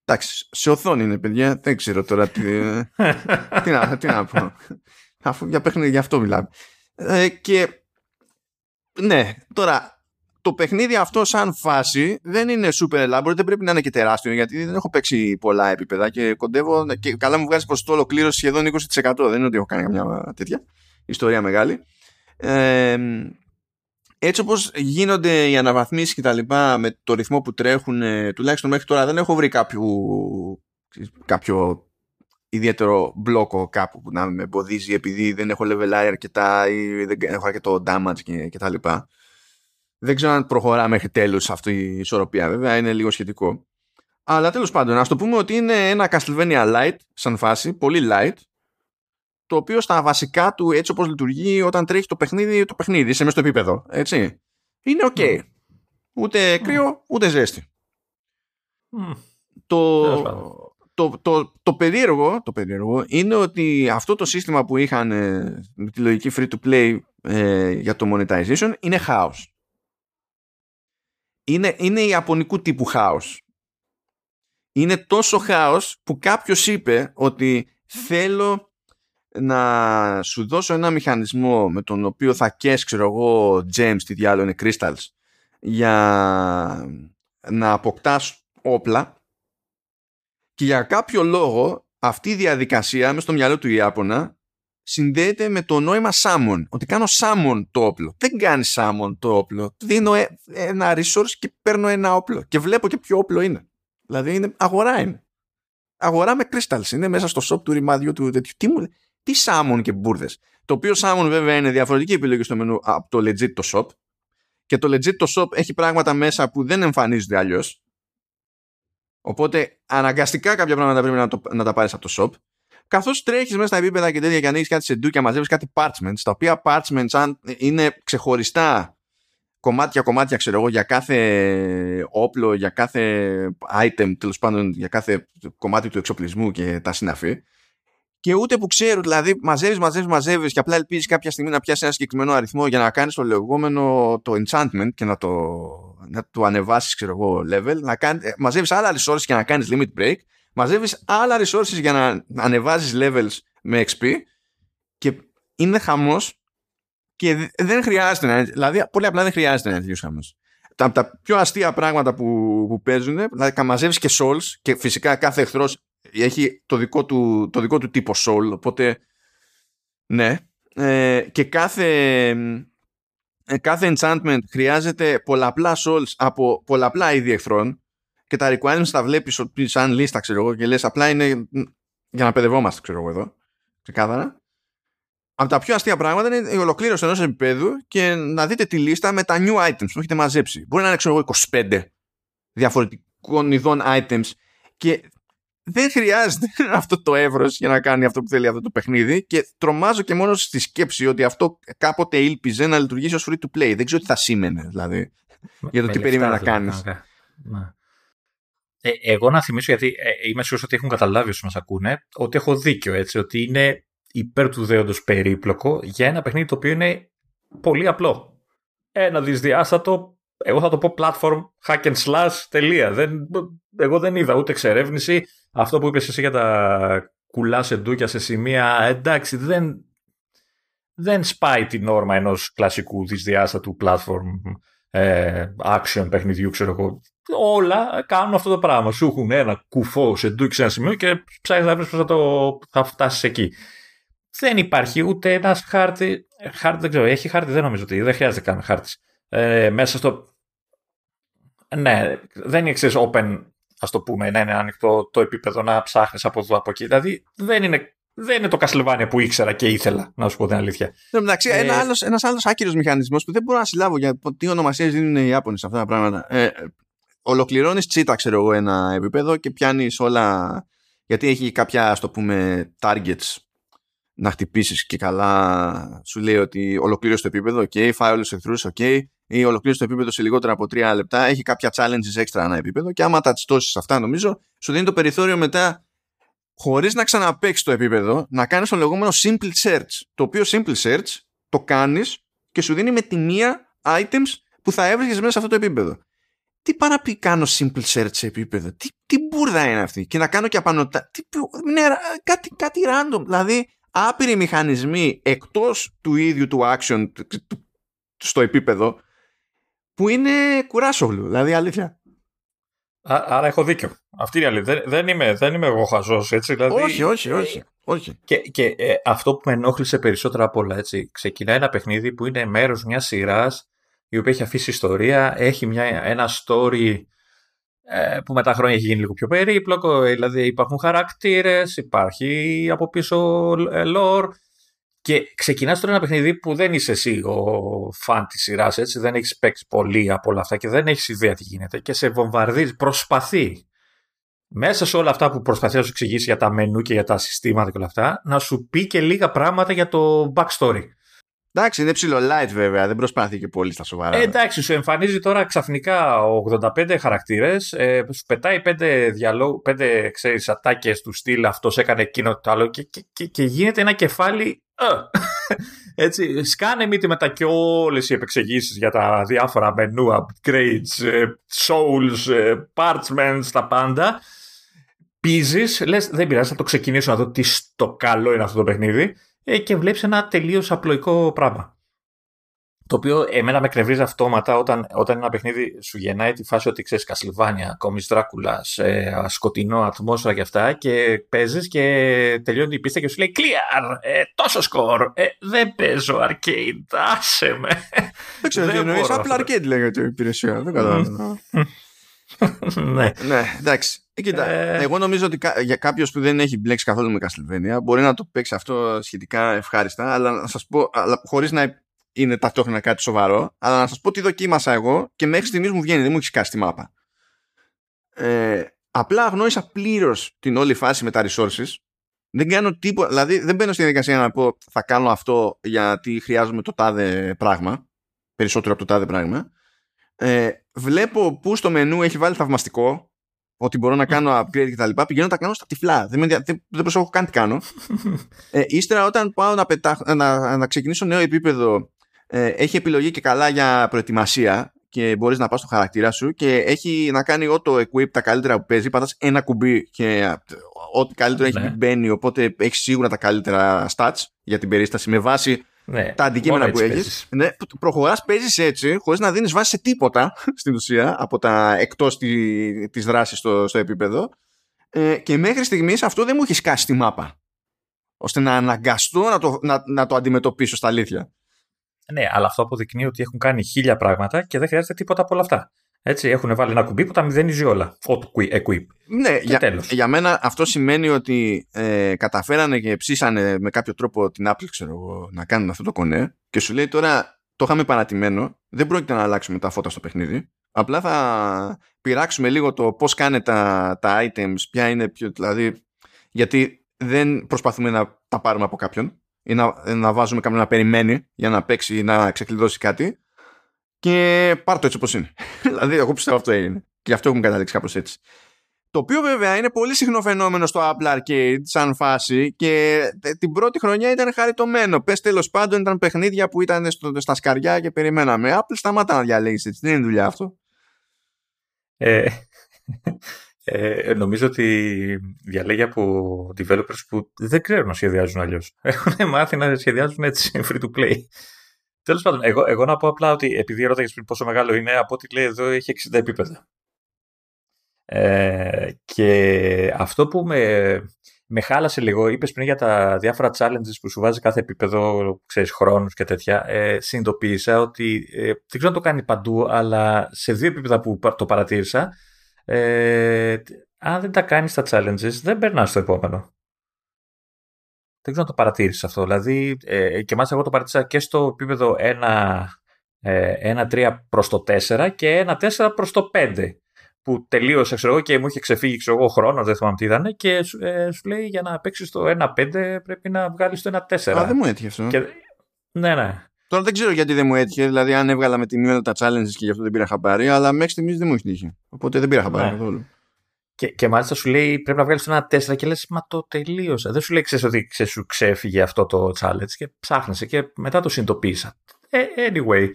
Εντάξει, σε οθόνη είναι παιδιά, δεν ξέρω τώρα τι, τι, να, τι να πω. Αφού για παιχνίδι γι' αυτό μιλάμε. Ε, και ναι, τώρα το παιχνίδι αυτό σαν φάση δεν είναι super elaborate, δεν πρέπει να είναι και τεράστιο γιατί δεν έχω παίξει πολλά επίπεδα και κοντεύω και καλά μου βγάζει ποσοστό ολοκλήρωση σχεδόν 20%. Δεν είναι ότι έχω κάνει καμιά τέτοια ιστορία μεγάλη. Ε, έτσι όπως γίνονται οι αναβαθμίσεις και τα λοιπά με το ρυθμό που τρέχουν τουλάχιστον μέχρι τώρα δεν έχω βρει κάποιο, κάποιο ιδιαίτερο μπλόκο κάπου που να με εμποδίζει επειδή δεν έχω level αρκετά ή δεν έχω αρκετό damage και, και τα λοιπά. Δεν ξέρω αν προχωρά μέχρι τέλους αυτή η ισορροπία βέβαια είναι λίγο σχετικό. Αλλά τέλος πάντων, ας το πούμε ότι είναι ένα Castlevania light σαν φάση, πολύ light το οποίο στα βασικά του έτσι όπως λειτουργεί όταν τρέχει το παιχνίδι, το παιχνίδι, είσαι μέσα στο επίπεδο, έτσι. Είναι OK. Okay. Ούτε κρύο, ούτε ζέστη. Το, το, το, το, περίεργο, το περίεργο είναι ότι αυτό το σύστημα που είχαν ε, με τη λογική free to play ε, για το monetization είναι χάος. Είναι, είναι ιαπωνικού τύπου χάος. Είναι τόσο χάος που κάποιος είπε ότι θέλω να σου δώσω ένα μηχανισμό με τον οποίο θα κες ξέρω εγώ gems τι διάλογο είναι crystals για να αποκτάς όπλα Και για κάποιο λόγο αυτή η διαδικασία μέσα στο μυαλό του Ιάπωνα συνδέεται με το νόημα summon. Ότι κάνω summon το όπλο. Δεν κάνεις summon το όπλο. Δίνω ε, ένα resource και παίρνω ένα όπλο. Και βλέπω και ποιο όπλο είναι. Δηλαδή είναι, αγορά είναι. Αγορά με crystals. Είναι μέσα στο shop του ρημάδιου του τέτοιου. Τι, μου, τι summon και μπουρδες. Το οποίο summon βέβαια είναι διαφορετική επιλογή στο μενού από το legit το shop. Και το legit το shop έχει πράγματα μέσα που δεν εμφανίζονται αλλιώς. Οπότε αναγκαστικά κάποια πράγματα πρέπει να, το, να τα πάρεις από το shop. Καθώς τρέχεις μέσα στα επίπεδα και τέτοια και ανοίγεις κάτι σε ντούκια, μαζεύεις κάτι parchments, τα οποία parchments αν είναι ξεχωριστά κομμάτια κομμάτια ξέρω εγώ για κάθε όπλο, για κάθε item τέλος πάντων για κάθε κομμάτι του εξοπλισμού και τα συναφή και ούτε που ξέρω, δηλαδή μαζεύεις, μαζεύεις, μαζεύεις και απλά ελπίζεις κάποια στιγμή να πιάσει ένα συγκεκριμένο αριθμό για να κάνεις το λεγόμενο το enchantment και να το, να το ανεβάσεις, ξέρω εγώ, level. Να κάνει, ε, μαζεύεις άλλα resources για να κάνεις limit break. Μαζεύεις άλλα resources για να ανεβάζεις levels με XP. Και είναι χαμός και δεν χρειάζεται να. Δηλαδή, πολύ απλά δεν χρειάζεται να είναι τέτοιο χαμός. Τα, τα πιο αστεία πράγματα που, που παίζουν, δηλαδή μαζεύεις και souls και φυσικά κάθε εχθρός έχει το δικό του, το δικό του τύπο soul, οπότε ναι. Ε, και κάθε, ε, κάθε enchantment χρειάζεται πολλαπλά souls από πολλαπλά είδη εχθρών και τα requirements τα βλέπεις σαν λίστα ξέρω εγώ και λες απλά είναι για να παιδευόμαστε ξέρω εγώ εδώ ξεκάθαρα από τα πιο αστεία πράγματα είναι η ολοκλήρωση ενός επίπεδου και να δείτε τη λίστα με τα new items που έχετε μαζέψει. Μπορεί να είναι, ξέρω εγώ, 25 διαφορετικών ειδών items και δεν χρειάζεται αυτό το εύρος για να κάνει αυτό που θέλει αυτό το παιχνίδι και τρομάζω και μόνο στη σκέψη ότι αυτό κάποτε ήλπιζε να λειτουργήσει ως free to play. Δεν ξέρω τι θα σήμαινε δηλαδή για το τι περίμενα να κάνεις. Ε, εγώ να θυμίσω, γιατί ε, είμαι σίγουρος ότι έχουν καταλάβει όσοι μας ακούνε, ότι έχω δίκιο έτσι, ότι είναι υπέρ του δέοντος περίπλοκο για ένα παιχνίδι το οποίο είναι πολύ απλό. Ένα δυσδιάστατο, εγώ θα το πω platform hack and slash τελεία. Δεν, εγώ δεν είδα ούτε εξερεύνηση, αυτό που είπες εσύ για τα κουλά σε ντούκια σε σημεία, εντάξει, δεν, δεν σπάει την όρμα ενός κλασικού δυσδιάστατου platform ε, action παιχνιδιού, ξέρω εγώ. Όλα κάνουν αυτό το πράγμα. Σου έχουν ένα κουφό σε ντούκι σε ένα σημείο και ψάχνεις να βρεις πώς θα, το, θα φτάσεις εκεί. Δεν υπάρχει ούτε ένας χάρτη. Χάρτη δεν ξέρω. Έχει χάρτη, δεν νομίζω ότι. Δεν χρειάζεται καν χάρτης. Ε, μέσα στο. Ναι, δεν είναι εξή open ας το πούμε, να είναι ανοιχτό το επίπεδο να ψάχνεις από εδώ από εκεί. Δηλαδή δεν είναι, δεν είναι το Castlevania που ήξερα και ήθελα, να σου πω την αλήθεια. Εντάξει, ε, ένα άλλος, ένας άλλος άκυρος μηχανισμός που δεν μπορώ να συλλάβω για τι ονομασίε δίνουν οι Ιάπωνες σε αυτά τα πράγματα. Ε, ολοκληρώνεις τσίτα, ξέρω εγώ, ένα επίπεδο και πιάνεις όλα. Γιατί έχει κάποια, ας το πούμε, targets να χτυπήσεις και καλά σου λέει ότι ολοκλήρωσε το επίπεδο, ok, φάει όλου του εχθρού, ok, ή ολοκλήρωσε το επίπεδο σε λιγότερα από τρία λεπτά, έχει κάποια challenges έξτρα ένα επίπεδο και άμα τα τσιτώσει αυτά νομίζω σου δίνει το περιθώριο μετά χωρίς να ξαναπέξει το επίπεδο να κάνεις το λεγόμενο simple search. Το οποίο simple search το κάνεις και σου δίνει με τη μία items που θα έβρισκες μέσα σε αυτό το επίπεδο. Τι πάει να πει κάνω simple search σε επίπεδο, τι, τι μπουρδα είναι αυτή; Και να κάνω και απανοτά. Τι, ναι, κάτι, κάτι random. Δηλαδή, άπειροι μηχανισμοί εκτός του ίδιου του action στο επίπεδο που είναι κουράσογλου, δηλαδή αλήθεια. άρα έχω δίκιο. Αυτή είναι η αλήθεια. Δεν, δεν, είμαι, δεν είμαι εγώ χαζός, έτσι. Δηλαδή, όχι, όχι, όχι. όχι. Και, και ε, αυτό που με ενόχλησε περισσότερα από όλα, έτσι. Ξεκινάει ένα παιχνίδι που είναι μέρος μιας σειράς η οποία έχει αφήσει ιστορία, έχει μια, ένα story ε, που με τα χρόνια έχει γίνει λίγο πιο περίπλοκο, δηλαδή υπάρχουν χαρακτήρες, υπάρχει από πίσω ε, lore και ξεκινάς τώρα ένα παιχνίδι που δεν είσαι εσύ ο φαν της σειράς, έτσι, δεν έχεις παίξει πολύ από όλα αυτά και δεν έχεις ιδέα τι γίνεται και σε βομβαρδίζεις, προσπαθεί μέσα σε όλα αυτά που προσπαθεί να σου εξηγήσει για τα μενού και για τα συστήματα και όλα αυτά, να σου πει και λίγα πράγματα για το backstory. Εντάξει, είναι ψηλό light βέβαια, δεν προσπαθεί και πολύ στα σοβαρά. Ε, εντάξει, σου εμφανίζει τώρα ξαφνικά 85 χαρακτήρες, ε, σου πετάει 5 διαλόγου, 5 ξέρεις, ατάκες του στυλ, αυτός έκανε εκείνο το άλλο και, και, και, και γίνεται ένα κεφάλι. Ε, έτσι, σκάνε μύτη μετά και όλες οι επεξηγήσεις για τα διάφορα μενού, upgrades, ε, souls, ε, parchments, τα πάντα. Πίζεις, λες, δεν πειράζει, θα το ξεκινήσω να δω τι στο καλό είναι αυτό το παιχνίδι ε, και βλέπεις ένα τελείως απλοϊκό πράγμα. Το οποίο εμένα με κρεβρίζει αυτόματα όταν, όταν ένα παιχνίδι σου γεννάει τη φάση ότι ξέρεις Κασλιβάνια, κόμι Δράκουλας, ε, σκοτεινό ατμόσφαιρα και αυτά και παίζεις και τελειώνει η πίστα και σου λέει Clear! Ε, τόσο σκορ! Ε, δεν παίζω arcade, άσε με. Δεν ξέρω τι εννοείς. Απλά arcade λέγεται η υπηρεσία. Δεν καταλαβαίνω. ναι. ναι, εντάξει. Ε, κοίτα, ε... εγώ νομίζω ότι για κάποιος που δεν έχει μπλέξει καθόλου με Castlevania μπορεί να το παίξει αυτό σχετικά ευχάριστα, αλλά να σας πω, χωρίς να είναι ταυτόχρονα κάτι σοβαρό, αλλά να σας πω τι δοκίμασα εγώ και μέχρι στιγμής μου βγαίνει, δεν μου έχει σκάσει τη μάπα. Ε, απλά αγνώρισα πλήρως την όλη φάση με τα resources. Δεν κάνω τίποτα, δηλαδή δεν μπαίνω στη διαδικασία να πω θα κάνω αυτό γιατί χρειάζομαι το τάδε πράγμα, περισσότερο από το τάδε πράγμα. Ε, βλέπω που στο μενού έχει βάλει θαυμαστικό ότι μπορώ να κάνω upgrade και τα λοιπά, πηγαίνω να τα κάνω στα τυφλά. Δεν, δεν, δεν προσέχω καν τι κάνω. Ε, ύστερα όταν πάω να, να, να ξεκινήσω νέο επίπεδο ε, έχει επιλογή και καλά για προετοιμασία και μπορείς να πας στο χαρακτήρα σου και έχει να κάνει ό,τι equip τα καλύτερα που παίζει, πατάς ένα κουμπί και ό,τι καλύτερο έχει ναι. μπαίνει οπότε έχεις σίγουρα τα καλύτερα stats για την περίσταση με βάση ναι, τα αντικείμενα που έχεις. Ναι, Προχωράς, παίζεις έτσι, χωρίς να δίνεις βάση σε τίποτα στην ουσία από τα εκτός τη της δράσης στο, στο επίπεδο. Ε, και μέχρι στιγμής αυτό δεν μου έχει σκάσει τη μάπα. ώστε να αναγκαστώ να το, να, να το αντιμετωπίσω στα αλήθεια. Ναι, αλλά αυτό αποδεικνύει ότι έχουν κάνει χίλια πράγματα και δεν χρειάζεται τίποτα από όλα αυτά. Έτσι, έχουν βάλει ένα κουμπί που τα μηδενίζει όλα. Auto equip. Ναι, για, τέλος. για μένα αυτό σημαίνει ότι ε, καταφέρανε και ψήσανε με κάποιο τρόπο την Apple, ξέρω εγώ, να κάνουν αυτό το κονέ και σου λέει τώρα το είχαμε παρατημένο, δεν πρόκειται να αλλάξουμε τα φώτα στο παιχνίδι. Απλά θα πειράξουμε λίγο το πώς κάνε τα, τα items, ποια είναι πιο, δηλαδή, γιατί δεν προσπαθούμε να τα πάρουμε από κάποιον ή να, να βάζουμε κάποιον να περιμένει για να παίξει ή να ξεκλειδώσει κάτι και πάρ το έτσι όπως είναι. δηλαδή εγώ πιστεύω αυτό έγινε και γι' αυτό έχουμε καταλήξει κάπως έτσι. Το οποίο βέβαια είναι πολύ συχνό φαινόμενο στο Apple Arcade σαν φάση και την πρώτη χρονιά ήταν χαριτωμένο. Πες τέλος πάντων ήταν παιχνίδια που ήταν στο, στα σκαριά και περιμέναμε. Apple σταμάτα να διαλέγεις έτσι. Δεν είναι δουλειά αυτό. Ε, ε, νομίζω ότι διαλέγει από developers που δεν ξέρουν να σχεδιάζουν αλλιώς. Έχουν μάθει να σχεδιάζουν έτσι free to play. Τέλος πάντων, εγώ, εγώ να πω απλά ότι επειδή ρώταγες πριν πόσο μεγάλο είναι, από ό,τι λέει εδώ έχει 60 επίπεδα. Ε, και αυτό που με, με χάλασε λίγο, είπες πριν για τα διάφορα challenges που σου βάζει κάθε επίπεδο, ξέρεις, χρόνους και τέτοια. Ε, συνειδητοποίησα ότι ε, δεν ξέρω αν το κάνει παντού, αλλά σε δύο επίπεδα που το παρατήρησα, ε, αν δεν τα κάνεις τα challenges, δεν περνάς στο επόμενο. Δεν ξέρω αν το παρατήρησες αυτό. Δηλαδή, ε, και μάλιστα εγώ το παρατήρησα και στο επίπεδο 1, ε, 1-3 προς το 4 και 1-4 προς το 5. Που τελείωσε, ξέρω εγώ, και μου είχε ξεφύγει ξέρω εγώ, χρόνος, δεν θυμάμαι τι ήταν, και ε, σου λέει για να παίξεις το 1-5 πρέπει να βγάλεις το 1-4. Α, δεν μου έτυχε αυτό. Και... Ναι, ναι. Τώρα δεν ξέρω γιατί δεν μου έτυχε, δηλαδή αν έβγαλα με τη μείωνα τα challenges και γι' αυτό δεν πήρα χαμπάρι, αλλά μέχρι στιγμής δεν μου έχει τύχει. Οπότε δεν πήρα χαμπάρι ναι. καθόλου. Και, και μάλιστα σου λέει πρέπει να βγάλεις ένα 4 και λες, Μα το τελείωσα. Δεν σου λέει ξέρεις ότι ξέρεις, σου ξέφυγε αυτό το challenge και ψάχνεσαι και μετά το συνειδητοποίησα. Ε, anyway.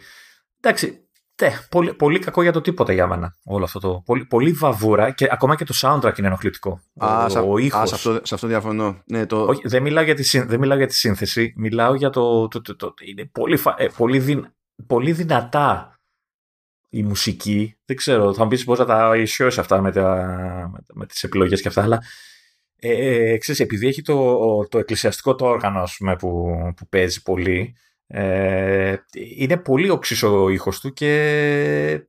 Εντάξει. Τε, πολύ, πολύ κακό για το τίποτα για μένα όλο αυτό το. Πολύ, πολύ βαβούρα και ακόμα και το soundtrack είναι ενοχλητικό. Α, ο, ο ήχος. Α, σε, αυτό, σε αυτό διαφωνώ. Ναι, το... Όχι, δεν, μιλάω για τη, δεν μιλάω για τη σύνθεση. Μιλάω για το. το, το, το είναι πολύ, ε, πολύ, δυ, πολύ δυνατά η μουσική, δεν ξέρω, θα μου πεις πώς θα τα ισιώσει αυτά με, τα, με τις επιλογές και αυτά, αλλά ε, ε, ξέρεις, επειδή έχει το, το εκκλησιαστικό το όργανο πούμε, που, που παίζει πολύ, ε, είναι πολύ οξύς ο ήχος του και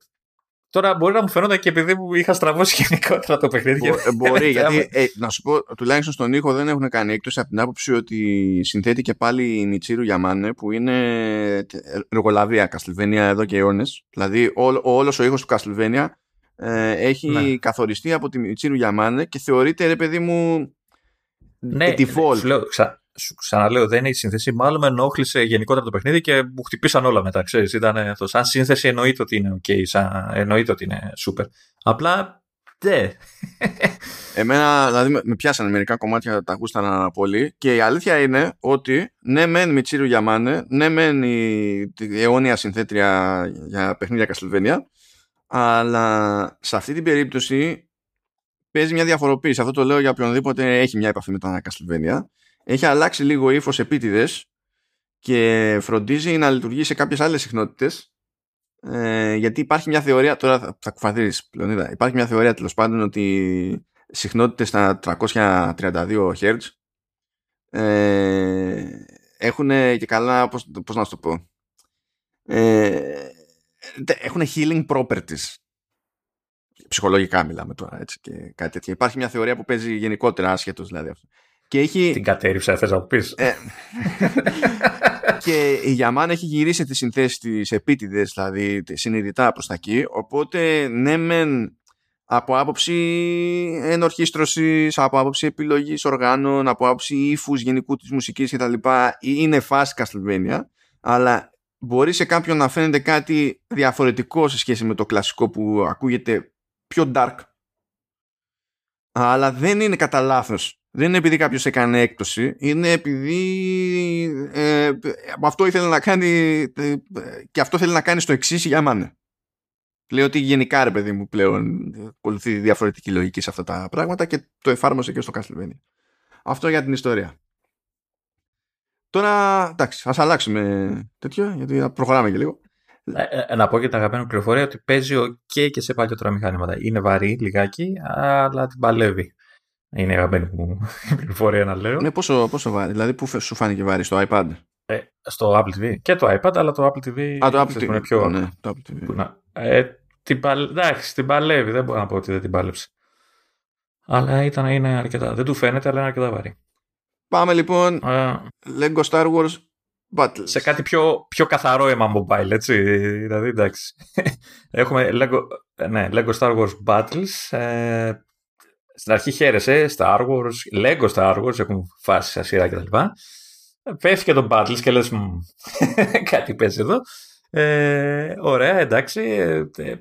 Τώρα μπορεί να μου φαινόταν και επειδή μου είχα στραβώσει γενικότερα το παιχνίδι. Ε, μπορεί, γιατί ε, να σου πω, τουλάχιστον στον ήχο δεν έχουν κάνει έκπτωση από την άποψη ότι συνθέτει και πάλι η Νιτσίρου Γιαμάνε που είναι εργολαβία Καστλβένια εδώ και αιώνες. Δηλαδή όλο ο ήχος του Καστλβένια ε, έχει ναι. καθοριστεί από τη Νιτσίρου Γιαμάνε και θεωρείται ρε παιδί μου ναι, default. Ναι, σου ξαναλέω, δεν είναι η σύνθεση. Μάλλον με ενόχλησε γενικότερα το παιχνίδι και μου χτυπήσαν όλα μετά. Ξέρεις, ήταν αυτό. Σαν σύνθεση εννοείται ότι είναι OK, σαν, εννοείται ότι είναι super. Απλά, ναι. Εμένα, δηλαδή, με πιάσανε μερικά κομμάτια, τα ακούστανα πολύ και η αλήθεια είναι ότι ναι, μεν Μιτσίρου Γιαμάνε, ναι, μεν η, η αιώνια συνθέτρια για παιχνίδια Καστελβένια, αλλά σε αυτή την περίπτωση παίζει μια διαφοροποίηση. Αυτό το λέω για οποιονδήποτε έχει μια επαφή με τα Castlevania έχει αλλάξει λίγο ύφος επίτηδες και φροντίζει να λειτουργεί σε κάποιες άλλες συχνότητες ε, γιατί υπάρχει μια θεωρία, τώρα θα, θα κουφαθείς πλεονίδα, υπάρχει μια θεωρία τέλος πάντων ότι συχνότητες στα 332 Hz ε, έχουν και καλά, πώς, πώς να σου το πω, ε, έχουν healing properties. Ψυχολογικά μιλάμε τώρα έτσι και κάτι τέτοιο. Υπάρχει μια θεωρία που παίζει γενικότερα άσχετος δηλαδή αυτό. Και έχει... Την κατέριψα, θες να πεις. Ε, και η Γιαμάν έχει γυρίσει τις συνθέσεις της επίτηδες, δηλαδή συνειδητά προς τα εκεί, οπότε ναι μεν από άποψη ενορχίστρωσης, από άποψη επιλογής οργάνων, από άποψη ύφους γενικού της μουσικής κτλ. Είναι φάση Castlevania, αλλά μπορεί σε κάποιον να φαίνεται κάτι διαφορετικό σε σχέση με το κλασικό που ακούγεται πιο dark. Αλλά δεν είναι κατά λάθος. Δεν είναι επειδή κάποιος έκανε έκπτωση, είναι επειδή ε, αυτό ήθελε να κάνει ε, και αυτό θέλει να κάνει στο εξής για μάνε. Λέω ότι γενικά ρε παιδί μου πλέον ακολουθεί διαφορετική λογική σε αυτά τα πράγματα και το εφάρμοσε και στο Castlevania. Αυτό για την ιστορία. Τώρα, εντάξει, ας αλλάξουμε τέτοιο, γιατί θα προχωράμε και λίγο. Ε, ε, να πω και τα αγαπημένη πληροφορία ότι παίζει ok και σε παλιότερα μηχανήματα. Είναι βαρύ λιγάκι, αλλά την παλεύει. Είναι η αγαπημένη μου πληροφορία να λέω. Ναι, πόσο, πόσο βάρη, δηλαδή πού σου φάνηκε βάρη, στο iPad; Ε, στο Apple TV. Και το iPad, αλλά το Apple TV. Α, το Apple TV. Είναι πιο... Ναι, το Apple TV. Που να... ε, την παλ... Εντάξει, την παλεύει. Δεν μπορώ να πω ότι δεν την πάλεψε. Αλλά ήταν, είναι αρκετά. Δεν του φαίνεται, αλλά είναι αρκετά βαρύ. Πάμε λοιπόν. Uh, Lego Star Wars Battles. Σε κάτι πιο, πιο καθαρό αίμα mobile, έτσι. Δηλαδή, εντάξει. Έχουμε Lego, ναι, Lego Star Wars Battles. Ε, στην αρχή χαίρεσε Star Wars, Lego Star Wars, έχουν φάσει σε σειρά κτλ. Πέφτει και το Battles και λες κάτι παίζει εδώ. Ε, ωραία, εντάξει. Ε,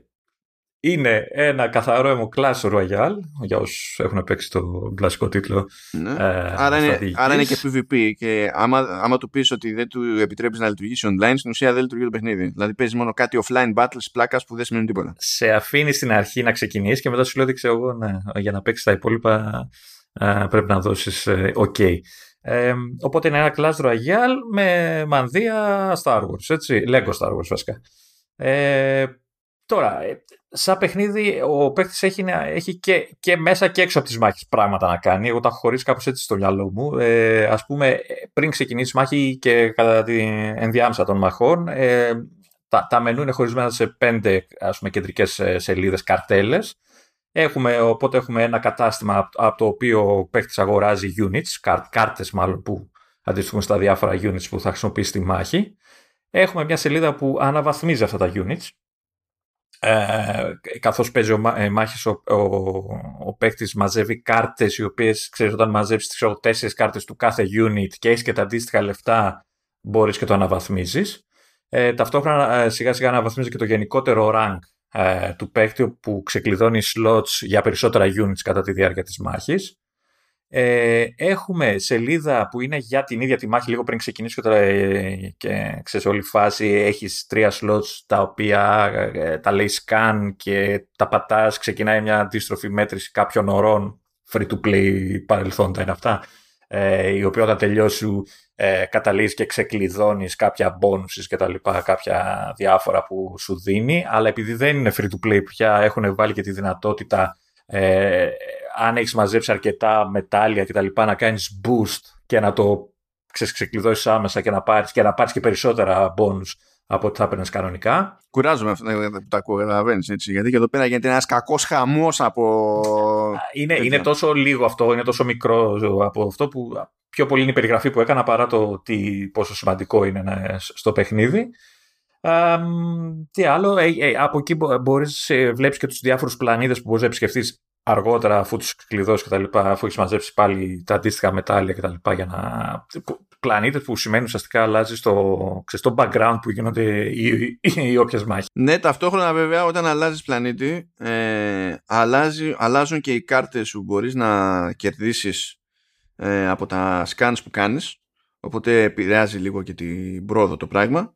είναι ένα καθαρό αίμο Clash Royale για όσους έχουν παίξει το κλασικό τίτλο. Ναι. Ε, άρα, είναι, άρα είναι και PvP. Και άμα, άμα του πεις ότι δεν του επιτρέπεις να λειτουργήσει online, στην ουσία δεν λειτουργεί το παιχνίδι. Δηλαδή παίζεις μόνο κάτι offline battles πλάκας που δεν σημαίνει τίποτα. Σε αφήνει στην αρχή να ξεκινήσεις και μετά σου λέει ότι ξέρω εγώ, ναι, για να παίξεις τα υπόλοιπα ε, πρέπει να δώσεις ε, OK. Ε, οπότε είναι ένα Clash Royale με μανδύα Star Wars, έτσι. Lego Star Wars βασικά. Ε, τώρα, σαν παιχνίδι ο παίκτης έχει, έχει και, και μέσα και έξω από τις μάχες πράγματα να κάνει. Εγώ τα έχω χωρίσει κάπως έτσι στο μυαλό μου. Ε, Α πούμε, πριν ξεκινήσει η μάχη και κατά τη ενδιάμεσα των μαχών, ε, τα, τα μενού είναι χωρισμένα σε πέντε κεντρικές ε, σελίδες, καρτέλες. Έχουμε, οπότε έχουμε ένα κατάστημα από το οποίο ο παίκτης αγοράζει units, κάρτες μάλλον που αντιστοιχούν στα διάφορα units που θα χρησιμοποιήσει στη μάχη. Έχουμε μια σελίδα που αναβαθμίζει αυτά τα units ε, καθώς παίζει ο, ε, μάχης ο, ο, ο παίκτης μαζεύει κάρτες οι οποίες ξέρεις όταν μαζέψεις ξέρω, τέσσερις κάρτες του κάθε unit και έχεις και τα αντίστοιχα λεφτά μπορείς και το αναβαθμίζεις. Ε, ταυτόχρονα ε, σιγά σιγά αναβαθμίζει και το γενικότερο rank ε, του παίκτη που ξεκλειδώνει slots για περισσότερα units κατά τη διάρκεια της μάχης ε, έχουμε σελίδα που είναι για την ίδια τη μάχη λίγο πριν ξεκινήσει και, ε, και ξέρεις όλη η φάση έχεις τρία slots τα οποία ε, τα λέει scan και τα πατάς ξεκινάει μια αντίστροφη μέτρηση κάποιων ωρών free to play παρελθόντα είναι αυτά ε, η οποία όταν τελειώσει ε, καταλήγεις και ξεκλειδώνεις κάποια bonuses και τα λοιπά, κάποια διάφορα που σου δίνει αλλά επειδή δεν είναι free to play πια έχουν βάλει και τη δυνατότητα ε, αν έχεις μαζέψει αρκετά μετάλλια και τα λοιπά, να κάνεις boost και να το ξεκλειδώσεις άμεσα και να πάρεις και, να πάρεις και περισσότερα bonus από ό,τι θα έπαιρνες κανονικά. Κουράζομαι αυτό που τα ακούω, καταλαβαίνεις έτσι. Γιατί και εδώ πέρα γίνεται ένας κακός χαμός από. Είναι, είναι τόσο λίγο αυτό, είναι τόσο μικρό από αυτό που πιο πολύ είναι η περιγραφή που έκανα παρά το τι, πόσο σημαντικό είναι στο παιχνίδι. τι άλλο, ε, ε, από εκεί μπορείς, ε, βλέπεις και τους διάφορους πλανήτες που μπορείς να επισκεφτείς αργότερα αφού τους κλειδώσει και τα λοιπά, αφού έχεις μαζέψει πάλι τα αντίστοιχα μετάλλια και τα λοιπά για να... πλανήτες που σημαίνει ουσιαστικά αλλάζει στο, στο background που γίνονται οι, οι, οι όποιες μάχες. Ναι, ταυτόχρονα βέβαια όταν αλλάζεις πλανήτη ε, αλλάζει, αλλάζουν και οι κάρτες που μπορείς να κερδίσεις ε, από τα scans που κάνεις. Οπότε επηρεάζει λίγο και την πρόοδο το πράγμα.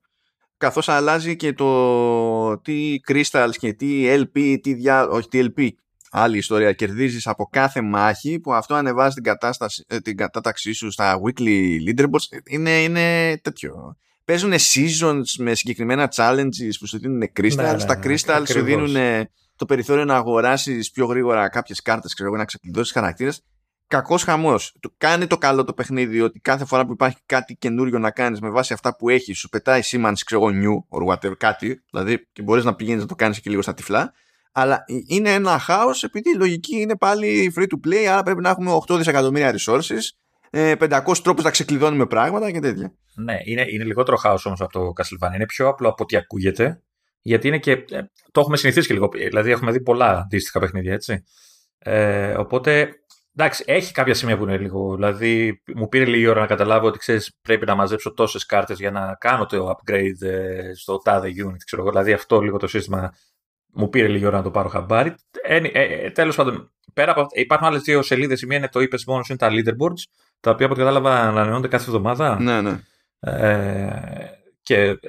Καθώς αλλάζει και το τι crystals και τι LP, τι δια... όχι τι LP, άλλη ιστορία. Κερδίζεις από κάθε μάχη που αυτό ανεβάζει την, κατάσταση, ε, την κατάταξή σου στα weekly leaderboards. Είναι, είναι τέτοιο. Παίζουν seasons με συγκεκριμένα challenges που σου δίνουν crystals. Ναι, ναι, τα ναι, crystals σου δίνουν το περιθώριο να αγοράσεις πιο γρήγορα κάποιες κάρτες, ξέρω να ξεκλειδώσεις χαρακτήρες κακός χαμός. Κάνει το καλό το παιχνίδι ότι κάθε φορά που υπάρχει κάτι καινούριο να κάνεις με βάση αυτά που έχεις, σου πετάει σήμανση, ξέρω εγώ, new or whatever, κάτι. Δηλαδή και μπορείς να πηγαίνεις να το κάνεις και λίγο στα τυφλά. Αλλά είναι ένα χάος επειδή η λογική είναι πάλι free to play, άρα πρέπει να έχουμε 8 δισεκατομμύρια resources, 500 ε, τρόπους να ξεκλειδώνουμε πράγματα και τέτοια. Ναι, είναι, είναι λιγότερο χάος όμως από το Castlevania. Είναι πιο απλό από ό,τι ακούγεται. Γιατί είναι και. Ε, το έχουμε συνηθίσει και λίγο. Δηλαδή, έχουμε δει πολλά αντίστοιχα παιχνίδια, έτσι. Ε, οπότε Εντάξει, έχει κάποια σημεία που είναι λίγο. Δηλαδή, μου πήρε λίγη ώρα να καταλάβω ότι ξέρεις, πρέπει να μαζέψω τόσες κάρτες για να κάνω το upgrade ε, στο τάδε unit. Ξέρω, δηλαδή, αυτό λίγο το σύστημα μου πήρε λίγη ώρα να το πάρω χαμπάρι. Ε, ε, ε Τέλος πάντων, πέρα από υπάρχουν άλλες δύο σελίδες. Η μία είναι το είπες μόνος, είναι τα leaderboards, τα οποία από ό,τι κατάλαβα ανανεώνονται κάθε εβδομάδα. Ναι, ναι. Ε, και,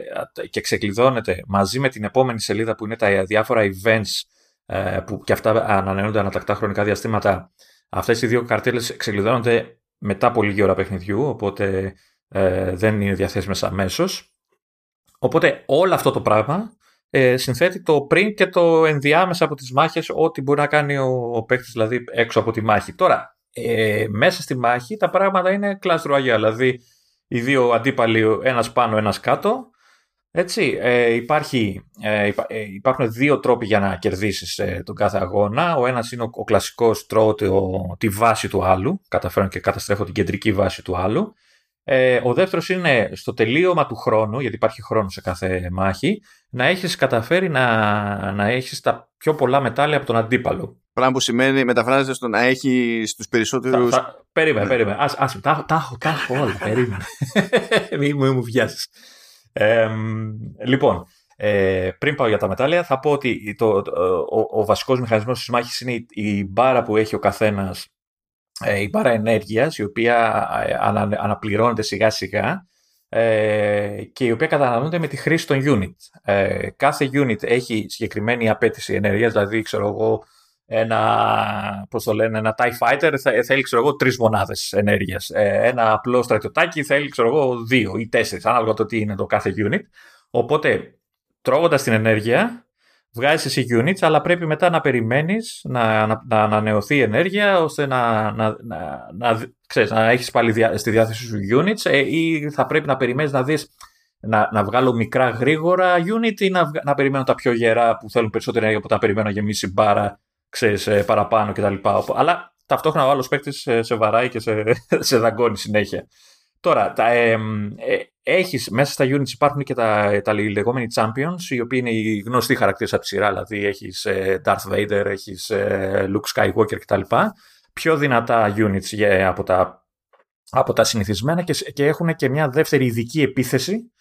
και ξεκλειδώνεται μαζί με την επόμενη σελίδα που είναι τα διάφορα events ε, που και αυτά ανανεώνονται ανατακτά χρονικά διαστήματα Αυτές οι δύο καρτέλες ξεκλειδώνονται μετά από λίγη ώρα παιχνιδιού, οπότε ε, δεν είναι διαθέσιμες αμέσως. Οπότε όλο αυτό το πράγμα ε, συνθέτει το πριν και το ενδιάμεσα από τις μάχες, ό,τι μπορεί να κάνει ο, ο παίκτης δηλαδή έξω από τη μάχη. Τώρα, ε, μέσα στη μάχη τα πράγματα είναι κλάστρο αγία, δηλαδή οι δύο αντίπαλοι ένας πάνω, ένας κάτω, έτσι, ε, υπάρχει, ε, ε, υπάρχουν δύο τρόποι για να κερδίσεις ε, τον κάθε αγώνα. Ο ένας είναι ο, ο κλασικός τρώω τη βάση του άλλου, καταφέρω και καταστρέφω την κεντρική βάση του άλλου. Ε, ο δεύτερος είναι στο τελείωμα του χρόνου, γιατί υπάρχει χρόνο σε κάθε μάχη, να έχεις καταφέρει να, να έχεις τα πιο πολλά μετάλλια από τον αντίπαλο. Πράγμα που σημαίνει, μεταφράζεται στο να έχεις τους περισσότερου. Περίμενε, περίμενε. Ας, ας, τα, τα, τα έχω όλα. Περίμενε. Μην μου βιάζεις λοιπόν, ε, πριν πάω για τα μετάλλια, θα πω ότι το, ο, ο βασικός μηχανισμός της μάχης είναι η, η μπάρα που έχει ο καθένας, ε, η μπάρα ενέργειας, η οποία ε, ανα, αναπληρώνεται σιγά σιγά ε, και η οποία καταναλώνεται με τη χρήση των unit. Ε, κάθε unit έχει συγκεκριμένη απέτηση ενέργειας, δηλαδή ξέρω εγώ ένα, πώς το λένε, ένα TIE Fighter θέλει, ξέρω εγώ, τρεις μονάδες ενέργειας. Ε, ένα απλό στρατιωτάκι θέλει, ξέρω εγώ, δύο ή τέσσερις, ανάλογα το τι είναι το κάθε unit. Οπότε, τρώγοντας την ενέργεια, βγάζεις εσύ units, αλλά πρέπει μετά να περιμένεις να, να, να ανανεωθεί η ενέργεια, ώστε να, να, να, να, ξέρεις, να έχεις πάλι διά, στη διάθεση σου units ε, ή θα πρέπει να περιμένεις να δεις να, να βγάλω μικρά γρήγορα unit ή να, να περιμένω τα πιο γερά που θέλουν περισσότερη ενέργεια από τα περιμένω να γεμίσει μπάρα ξέρεις, ε, παραπάνω κτλ. Αλλά ταυτόχρονα ο άλλος παίκτης ε, σε βαράει και σε, σε δαγκώνει συνέχεια. Τώρα, τα, ε, έχεις, μέσα στα units υπάρχουν και τα, τα λεγόμενοι champions, οι οποίοι είναι οι γνωστοί χαρακτήρες από τη σειρά, δηλαδή έχεις Darth Vader, έχεις Luke Skywalker κτλ. Πιο δυνατά units από τα, από τα συνηθισμένα και, και έχουν και μια δεύτερη ειδική επίθεση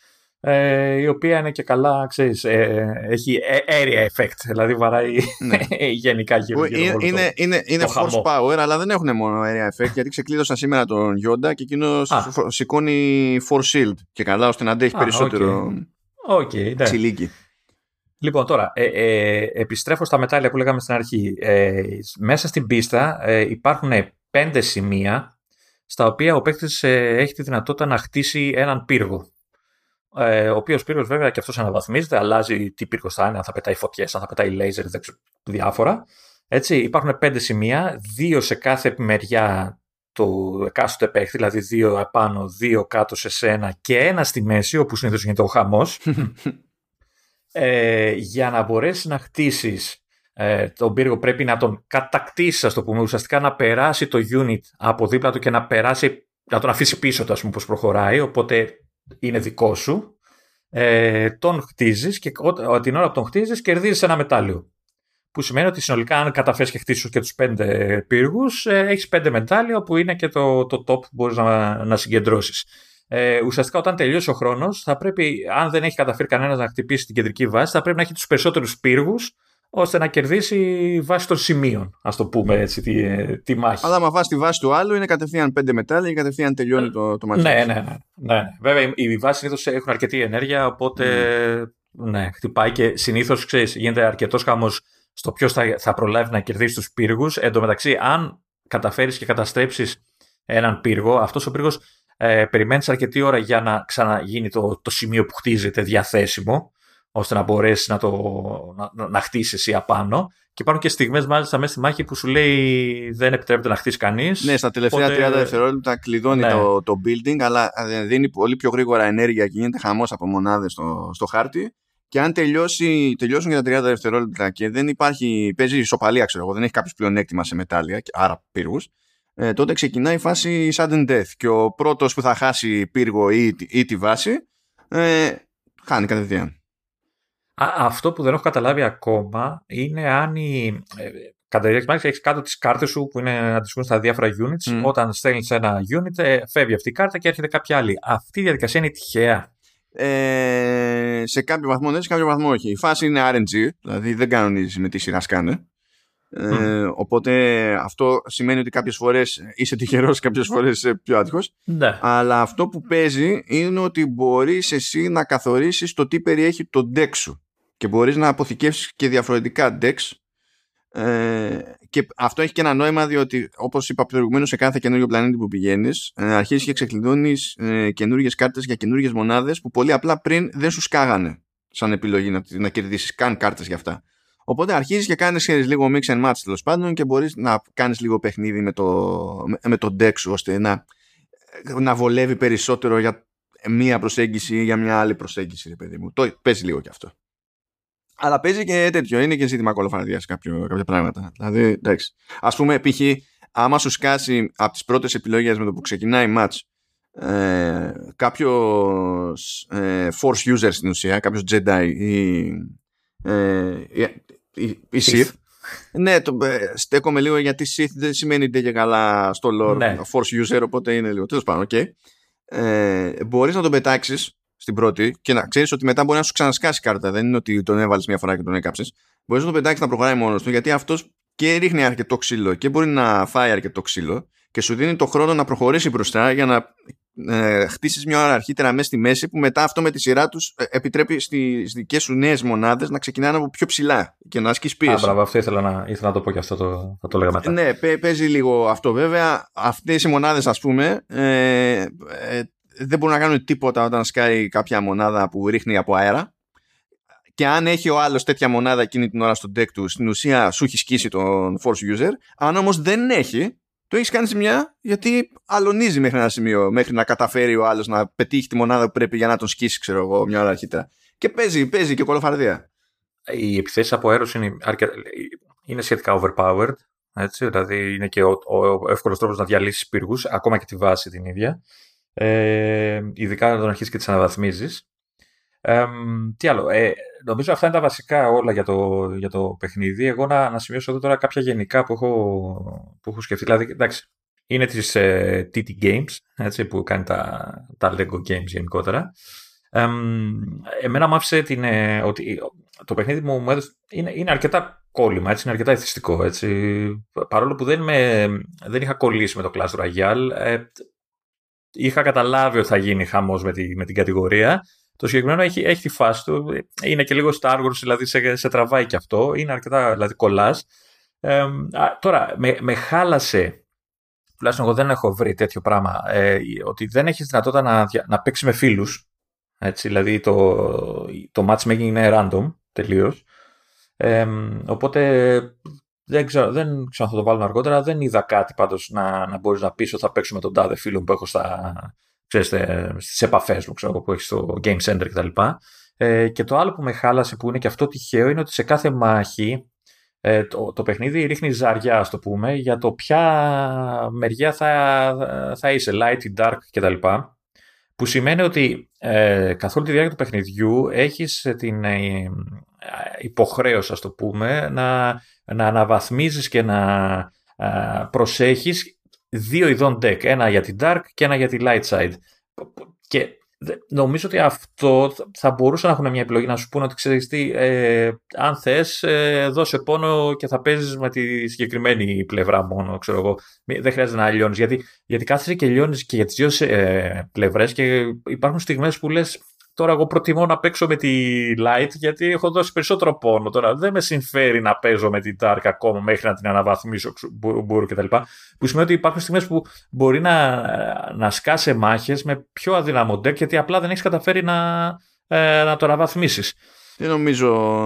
ε, η οποία είναι και καλά, ξέρεις, ε, έχει area effect, δηλαδή βαράει ναι. γενικά γύρω γύρω Είναι, είναι, είναι, είναι force power, αλλά δεν έχουν μόνο area effect, γιατί ξεκλείδωσαν σήμερα τον Yoda και εκείνο σηκώνει force shield και καλά ώστε να αντέχει περισσότερο okay. okay, Λοιπόν, τώρα, ε, ε, επιστρέφω στα μετάλλια που λέγαμε στην αρχή. Ε, μέσα στην πίστα ε, υπάρχουν πέντε σημεία στα οποία ο παίκτης ε, έχει τη δυνατότητα να χτίσει έναν πύργο ε, ο οποίος πύργο βέβαια και αυτός αναβαθμίζεται, αλλάζει τι πύργος θα είναι, αν θα πετάει φωτιές, αν θα πετάει λέιζερ, δεν ξέρω, διάφορα. Έτσι, υπάρχουν πέντε σημεία, δύο σε κάθε μεριά του εκάστοτε παίχτη, δηλαδή δύο επάνω, δύο κάτω σε σένα και ένα στη μέση, όπου συνήθως γίνεται ο χαμός. ε, για να μπορέσεις να χτίσεις ε, τον πύργο, πρέπει να τον κατακτήσεις, ας το πούμε, ουσιαστικά να περάσει το unit από δίπλα του και να περάσει, να τον αφήσει πίσω του, ας πούμε, πώς προχωράει. Οπότε είναι δικό σου, ε, τον χτίζεις και την ώρα που τον χτίζεις κερδίζεις ένα μετάλλιο. Που σημαίνει ότι συνολικά, αν καταφέρεις και χτίσει και τους πέντε πύργους, ε, έχεις πέντε μετάλλια που είναι και το, το top που μπορείς να, να συγκεντρώσεις. Ε, ουσιαστικά, όταν τελειώσει ο χρόνος, θα πρέπει, αν δεν έχει καταφέρει κανένας να χτυπήσει την κεντρική βάση, θα πρέπει να έχει τους περισσότερους πύργους ώστε να κερδίσει βάση των σημείων, ας το πούμε έτσι, τη, τη μάχη. Αλλά άμα βάσει τη βάση του άλλου είναι κατευθείαν πέντε μετάλλια και κατευθείαν τελειώνει το, το μάτι. Ναι, ναι, ναι, ναι, Βέβαια, οι βάσεις συνήθως έχουν αρκετή ενέργεια, οπότε mm. ναι, χτυπάει και συνήθως γίνεται αρκετός χαμός στο ποιος θα, θα προλάβει να κερδίσει τους πύργους. Εν τω μεταξύ, αν καταφέρεις και καταστρέψεις έναν πύργο, αυτός ο πύργος ε, περιμένεις αρκετή ώρα για να ξαναγίνει το, το σημείο που χτίζεται διαθέσιμο, ώστε να μπορέσεις να, το, να, να χτίσεις εσύ απάνω. Και υπάρχουν και στιγμές, μάλιστα, μέσα στη μάχη που σου λέει δεν επιτρέπεται να χτίσει κανείς. Ναι, στα τελευταία οπότε... 30 δευτερόλεπτα κλειδώνει ναι. το, το building, αλλά ε, δίνει πολύ πιο γρήγορα ενέργεια και γίνεται χαμός από μονάδες στο, στο χάρτη. Και αν τελειώσει, τελειώσουν για τα 30 δευτερόλεπτα και δεν υπάρχει, παίζει ισοπαλία, ξέρω εγώ, δεν έχει κάποιος πλεονέκτημα σε μετάλλια, άρα πύργους, ε, τότε ξεκινάει η φάση sudden death. Και ο πρώτος που θα χάσει πύργο ή, ή τη βάση, ε, χάνει κατευθείαν. Αυτό που δεν έχω καταλάβει ακόμα είναι αν η. Ε, κατά τη διάρκεια έχεις κάτω τις κάρτες σου που είναι αντιστοιχούν στα διάφορα units. Όταν στέλνεις ένα unit, ε, φεύγει αυτή η κάρτα και έρχεται κάποια άλλη. Αυτή η διαδικασία είναι τυχαία. Ε, σε κάποιο βαθμό ναι, σε κάποιο βαθμό όχι. Η φάση είναι RNG, δηλαδή δεν κανονίζει με τι σειράς σκάνε. Ε, οπότε αυτό σημαίνει ότι κάποιες φορές είσαι τυχερός, κάποιες φορές πιο άτυχος. Ναι. Αλλά αυτό που παίζει είναι ότι μπορείς εσύ να καθορίσεις το τι περιέχει το deck σου. Και μπορείς να αποθηκεύσεις και διαφορετικά decks. Ε, και αυτό έχει και ένα νόημα διότι όπως είπα προηγουμένως σε κάθε καινούριο πλανήτη που πηγαίνεις ε, αρχίζεις και ξεκλειδώνεις ε, καινούριε κάρτες για καινούριε μονάδες που πολύ απλά πριν δεν σου σκάγανε σαν επιλογή να, να κερδίσεις καν κάρτες για αυτά. Οπότε αρχίζεις και κάνεις λίγο mix and match τέλος πάντων και μπορείς να κάνεις λίγο παιχνίδι με το, με το deck σου ώστε να, να βολεύει περισσότερο για μία προσέγγιση ή για μια άλλη προσέγγιση, ρε παιδί μου. Το παίζει λίγο και αυτό. Αλλά παίζει και τέτοιο. Είναι και ζήτημα κολοφαρδία κάποια πράγματα. Δηλαδή, εντάξει. Α πούμε, π.χ. άμα σου σκάσει από τις πρώτες επιλογές με το που ξεκινάει match ε, κάποιος ε, force user στην ουσία, κάποιος Jedi ή ε, η, η Sith. ναι, το, ε, στέκομαι λίγο γιατί Sith δεν σημαίνει και καλά στο lore ναι. force user, οπότε είναι λίγο. Τέλος πάντων, okay. Ε, Μπορείς να τον πετάξεις στην πρώτη και να ξέρεις ότι μετά μπορεί να σου ξανασκάσει κάρτα. Δεν είναι ότι τον έβαλες μια φορά και τον έκαψες. Μπορείς να τον πετάξεις να προχωράει μόνος του γιατί αυτός και ρίχνει αρκετό ξύλο και μπορεί να φάει αρκετό ξύλο και σου δίνει το χρόνο να προχωρήσει μπροστά για να ε, χτίσει μια ώρα αρχίτερα μέσα στη μέση που μετά αυτό με τη σειρά τους ε, επιτρέπει στις δικές σου νέες μονάδες να ξεκινάνε από πιο ψηλά και να ασκείς πίεση. Α, μπράβο, αυτό ήθελα να, ήθελα να το πω και αυτό το, θα το λέγαμε μετά. Ναι, παίζει λίγο αυτό βέβαια. Αυτές οι μονάδες, ας πούμε, ε, ε, δεν μπορούν να κάνουν τίποτα όταν σκάει κάποια μονάδα που ρίχνει από αέρα. Και αν έχει ο άλλος τέτοια μονάδα εκείνη την ώρα στο deck του, στην ουσία σου έχει σκίσει τον force user. Αν όμως δεν έχει, το έχεις κάνει μια γιατί αλωνίζει μέχρι ένα σημείο, μέχρι να καταφέρει ο άλλος να πετύχει τη μονάδα που πρέπει για να τον σκίσει, ξέρω εγώ, μια ώρα αρχίτερα. Και παίζει, παίζει και κολοφαρδία. Οι επιθέσεις από αέρος είναι, είναι σχετικά overpowered. Έτσι, δηλαδή είναι και ο, ο εύκολος τρόπος να διαλύσεις πύργους, ακόμα και τη βάση την ίδια. Ε, ειδικά να τον αρχίσεις και τις αναβαθμίζεις. Ε, τι άλλο, ε, νομίζω αυτά είναι τα βασικά όλα για το, για το παιχνίδι. Εγώ να, να σημειώσω εδώ τώρα κάποια γενικά που έχω, που έχω σκεφτεί. Δηλαδή, εντάξει, είναι της ε, TT Games, έτσι, που κάνει τα, τα Lego Games γενικότερα. Ε, εμένα μου άφησε την, ε, ότι το παιχνίδι μου, μου έδωσε, είναι, είναι αρκετά κόλλημα, έτσι, είναι αρκετά εθιστικό. Έτσι. Παρόλο που δεν, με, δεν είχα κολλήσει με το Clash Royale, ε, είχα καταλάβει ότι θα γίνει χαμός με, τη, με την κατηγορία το συγκεκριμένο έχει, έχει τη φάση του. Είναι και λίγο Star Wars, δηλαδή σε, σε τραβάει και αυτό. Είναι αρκετά δηλαδή, κολλάς. Ε, τώρα, με, με χάλασε. Τουλάχιστον εγώ δεν έχω βρει τέτοιο πράγμα. Ε, ότι δεν έχεις δυνατότητα να, να παίξεις με φίλους. δηλαδή το, το matchmaking είναι random τελείως. Ε, οπότε δεν ξέρω, δεν ξέρω αν θα το βάλω αργότερα. Δεν είδα κάτι πάντως να, να μπορείς να πεις ότι θα παίξω με τον τάδε φίλο που έχω στα, ξέρεις, στις επαφές μου ξέρω, που έχεις στο Game Center κτλ. Ε, και το άλλο που με χάλασε που είναι και αυτό τυχαίο είναι ότι σε κάθε μάχη ε, το, το παιχνίδι ρίχνει ζαριά, ας το πούμε, για το ποια μεριά θα, θα είσαι, light ή dark κτλ. Που σημαίνει ότι ε, καθ' όλη τη διάρκεια του παιχνιδιού έχεις την ε, υποχρέωση, ας το πούμε, να, να αναβαθμίζεις και να ε, προσέχεις δύο ειδών deck. Ένα για την dark και ένα για τη light side. Και νομίζω ότι αυτό θα μπορούσε να έχουν μια επιλογή να σου πούνε ότι ξέρεις τι, ε, αν θες ε, δώσε πόνο και θα παίζεις με τη συγκεκριμένη πλευρά μόνο, ξέρω εγώ. Δεν χρειάζεται να λιώνεις, γιατί, γιατί κάθεσαι και λιώνεις και για τις δύο ε, πλευρές και υπάρχουν στιγμές που λες Τώρα εγώ προτιμώ να παίξω με τη Light γιατί έχω δώσει περισσότερο πόνο. Τώρα δεν με συμφέρει να παίζω με την Dark ακόμα μέχρι να την αναβαθμίσω μπορώ κτλ. Που σημαίνει ότι υπάρχουν στιγμές που μπορεί να, να σκάσει μάχες με πιο αδύναμο deck γιατί απλά δεν έχεις καταφέρει να, ε, να το αναβαθμίσεις. Δεν νομίζω...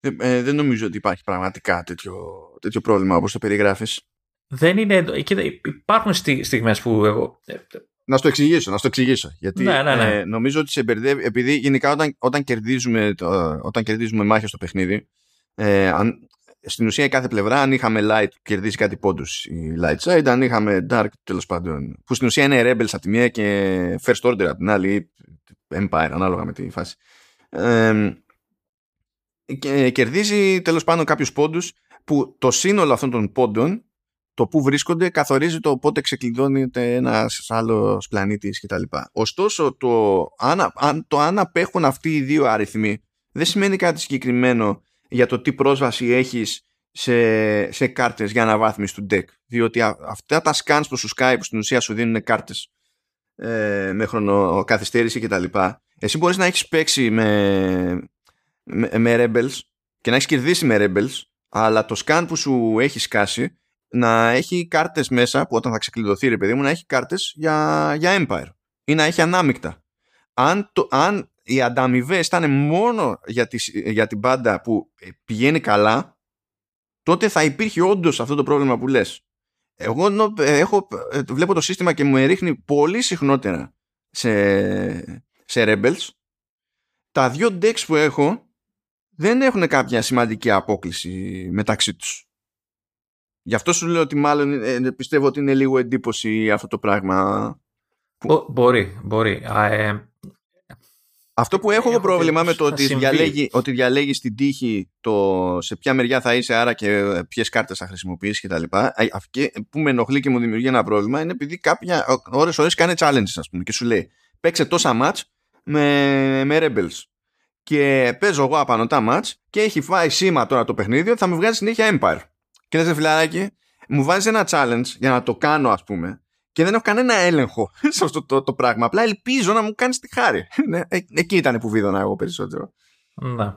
Δεν, ε, δεν νομίζω ότι υπάρχει πραγματικά τέτοιο, τέτοιο πρόβλημα όπως το περιγράφεις. Δεν είναι... Κοίτα, υπάρχουν στιγμές που εγώ... Ε, να στο εξηγήσω, να στο εξηγήσω. Γιατί ναι, ναι, ναι. Ε, νομίζω ότι σε μπερδεύει, επειδή γενικά όταν, όταν, κερδίζουμε, όταν κερδίζουμε μάχες στο παιχνίδι, ε, αν, στην ουσία η κάθε πλευρά, αν είχαμε light, κερδίζει κάτι πόντους η light side, αν είχαμε dark, τέλος πάντων, που στην ουσία είναι rebels από τη μία και first order από την άλλη, empire, ανάλογα με τη φάση. Ε, και κερδίζει τέλος πάντων κάποιους πόντους που το σύνολο αυτών των πόντων το που βρίσκονται καθορίζει το πότε ξεκλειδώνεται ένας άλλος πλανήτης κτλ. Ωστόσο, το αν, αν, το αν απέχουν αυτοί οι δύο αριθμοί δεν σημαίνει κάτι συγκεκριμένο για το τι πρόσβαση έχεις σε, σε κάρτες για αναβάθμιση του deck. Διότι αυτά τα scans που σου Skype που στην ουσία σου δίνουν κάρτες ε, με χρονοκαθυστέρηση κτλ. Εσύ μπορείς να έχεις παίξει με, με, με Rebels και να έχεις κερδίσει με Rebels αλλά το scan που σου έχει σκάσει να έχει κάρτες μέσα που όταν θα ξεκλειδωθεί ρε παιδί μου να έχει κάρτες για, για Empire ή να έχει ανάμεικτα. Αν, το, αν οι ανταμοιβέ ήταν μόνο για, για την πάντα που πηγαίνει καλά τότε θα υπήρχε όντως αυτό το πρόβλημα που λες. Εγώ ε, έχω, ε, βλέπω το σύστημα και μου ρίχνει πολύ συχνότερα σε, σε Rebels τα δύο decks που έχω δεν έχουν κάποια σημαντική απόκληση μεταξύ τους. Γι' αυτό σου λέω ότι μάλλον ε, ε, πιστεύω ότι είναι λίγο εντύπωση αυτό το πράγμα. μπορεί, μπορεί. ε, αυτό που έχω εγώ πρόβλημα με το ότι διαλέγει, ότι διαλέγει την τύχη το σε ποια μεριά θα είσαι, άρα και ποιες κάρτες θα χρησιμοποιήσει κτλ. Και που με ενοχλεί και μου δημιουργεί ένα πρόβλημα είναι επειδή κάποια ώρε-ώρε κάνει challenges, ας πούμε, και σου λέει παίξε τόσα match με, με Rebels. Και παίζω εγώ απάνω τα match και έχει φάει σήμα τώρα το παιχνίδι ότι θα μου βγάζει συνέχεια Empire. Και λες φιλαράκι, μου βάζεις ένα challenge για να το κάνω ας πούμε και δεν έχω κανένα έλεγχο σε αυτό το, το, πράγμα. Απλά ελπίζω να μου κάνεις τη χάρη. Ναι, ε, εκεί ήταν που βίδωνα εγώ περισσότερο. Ναι.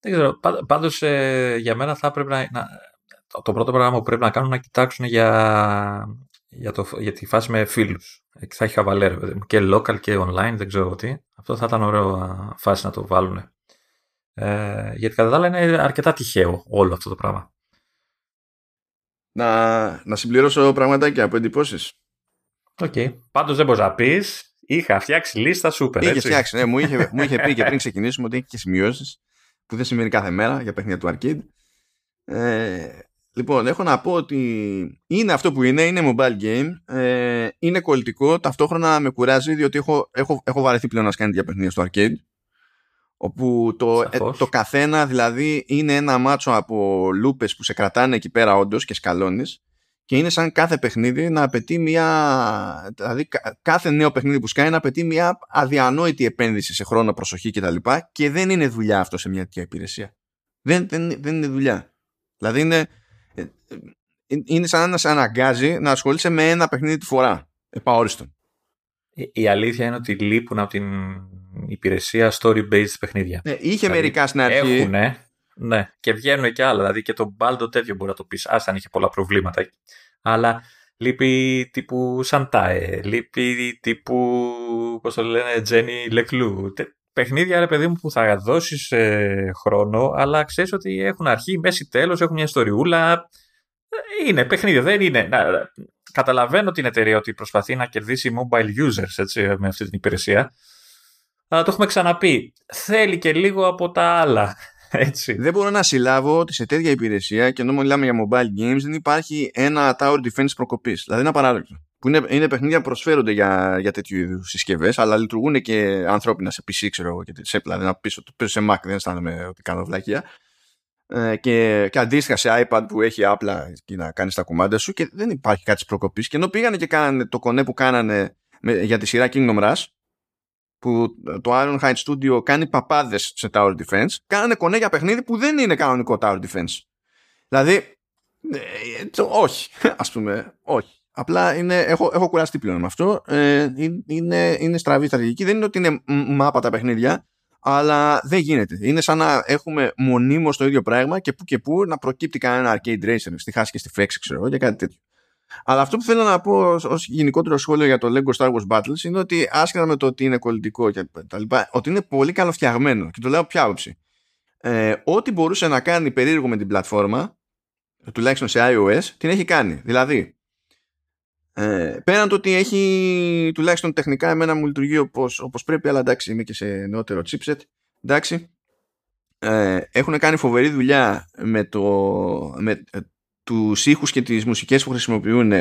Δεν ξέρω. Πάντως ε, για μένα θα πρέπει να, να, το πρώτο πράγμα που πρέπει να κάνουν να κοιτάξουν για, για, το, για τη φάση με φίλους. Εκεί θα έχει χαβαλέ και local και online, δεν ξέρω τι. Αυτό θα ήταν ωραίο φάση να το βάλουν. Ε, γιατί κατά τα άλλα είναι αρκετά τυχαίο όλο αυτό το πράγμα. Να, να συμπληρώσω πραγματάκια από εντυπώσεις. OK. Okay. Πάντως δεν μπορείς να πεις. Είχα φτιάξει λίστα σούπερ. Είχε φτιάξει, ναι, μου είχε, μου είχε πει και πριν ξεκινήσουμε ότι έχει και σημειώσεις που δεν σημαίνει κάθε μέρα για παιχνίδια του arcade. Ε, λοιπόν, έχω να πω ότι είναι αυτό που είναι, είναι mobile game. Ε, είναι κολλητικό, ταυτόχρονα με κουράζει διότι έχω, έχω, έχω βαρεθεί πλέον να σκάνει για παιχνίδια στο arcade όπου το, ε, το καθένα δηλαδή είναι ένα μάτσο από λούπες που σε κρατάνε εκεί πέρα όντως και σκαλώνεις και είναι σαν κάθε παιχνίδι να απαιτεί μια δηλαδή κάθε νέο παιχνίδι που σκάει να απαιτεί μια αδιανόητη επένδυση σε χρόνο, προσοχή κτλ. Και, και δεν είναι δουλειά αυτό σε μια τέτοια υπηρεσία. Δεν, δεν, δεν είναι δουλειά. Δηλαδή είναι, ε, ε, είναι σαν να σε αναγκάζει να ασχολείσαι με ένα παιχνίδι τη φορά. Επαόριστον. Η αλήθεια είναι ότι λείπουν από την υπηρεσία story-based παιχνίδια. Ναι, είχε δηλαδή, μερικά στην αρχή. Έχουνε, ναι, και βγαίνουν και άλλα. Δηλαδή και το Baldo τέτοιο μπορεί να το πεις. Άσταν είχε πολλά προβλήματα. Αλλά λείπει τύπου Σαντάε, λείπει τύπου, πώς το λένε, Τζένι Λεκλού. Παιχνίδια, ρε παιδί μου, που θα δώσεις ε, χρόνο, αλλά ξέρεις ότι έχουν αρχή, μέση, τέλος, έχουν μια ιστοριούλα. Είναι παιχνίδια, δεν είναι. Να, καταλαβαίνω την εταιρεία ότι προσπαθεί να κερδίσει mobile users έτσι, με αυτή την υπηρεσία. Αλλά το έχουμε ξαναπεί. Θέλει και λίγο από τα άλλα. Έτσι. Δεν μπορώ να συλλάβω ότι σε τέτοια υπηρεσία και ενώ μιλάμε για mobile games δεν υπάρχει ένα tower defense προκοπής. Δηλαδή ένα παράδειγμα. Που είναι, είναι παιχνίδια που προσφέρονται για, για τέτοιου είδους συσκευές, αλλά λειτουργούν και ανθρώπινα σε PC, ξέρω εγώ, και σε δηλαδή να πίσω, πίσω σε Mac, δεν αισθάνομαι ότι κάνω βλάκια. Ε, και, και αντίστοιχα σε iPad που έχει απλά και να κάνεις τα κουμάντα σου και δεν υπάρχει κάτι προκοπής. Και ενώ πήγανε και κάνανε το κονέ που κάνανε με, για τη σειρά Kingdom Rush, που το Ironhide Studio κάνει παπάδες σε Tower Defense, κάνανε κονέ για παιχνίδι που δεν είναι κανονικό Tower Defense. Δηλαδή, ε, το, όχι, ας πούμε, όχι. Απλά είναι, έχω, έχω κουραστεί πλέον με αυτό. Ε, είναι, είναι στραβή στρατηγική. Δεν είναι ότι είναι μάπα τα παιχνίδια, αλλά δεν γίνεται. Είναι σαν να έχουμε μονίμως το ίδιο πράγμα και που και που να προκύπτει κανένα arcade racer στη χάση και στη φέξη, ξέρω εγώ, και κάτι τέτοιο. Αλλά αυτό που θέλω να πω ως γενικότερο σχόλιο για το Lego Star Wars Battles είναι ότι άσχετα με το ότι είναι κολλητικό και τα λοιπά, ότι είναι πολύ καλοφτιαγμένο. Και το λέω ποια άποψη. Ε, ό,τι μπορούσε να κάνει περίεργο με την πλατφόρμα, τουλάχιστον σε iOS, την έχει κάνει. Δηλαδή, ε, πέραν το ότι έχει τουλάχιστον τεχνικά εμένα μου λειτουργεί όπως, όπως πρέπει, αλλά εντάξει είμαι και σε νεότερο chipset, εντάξει. Ε, έχουν κάνει φοβερή δουλειά με, το, με ε, τους ήχους και τις μουσικές που χρησιμοποιούν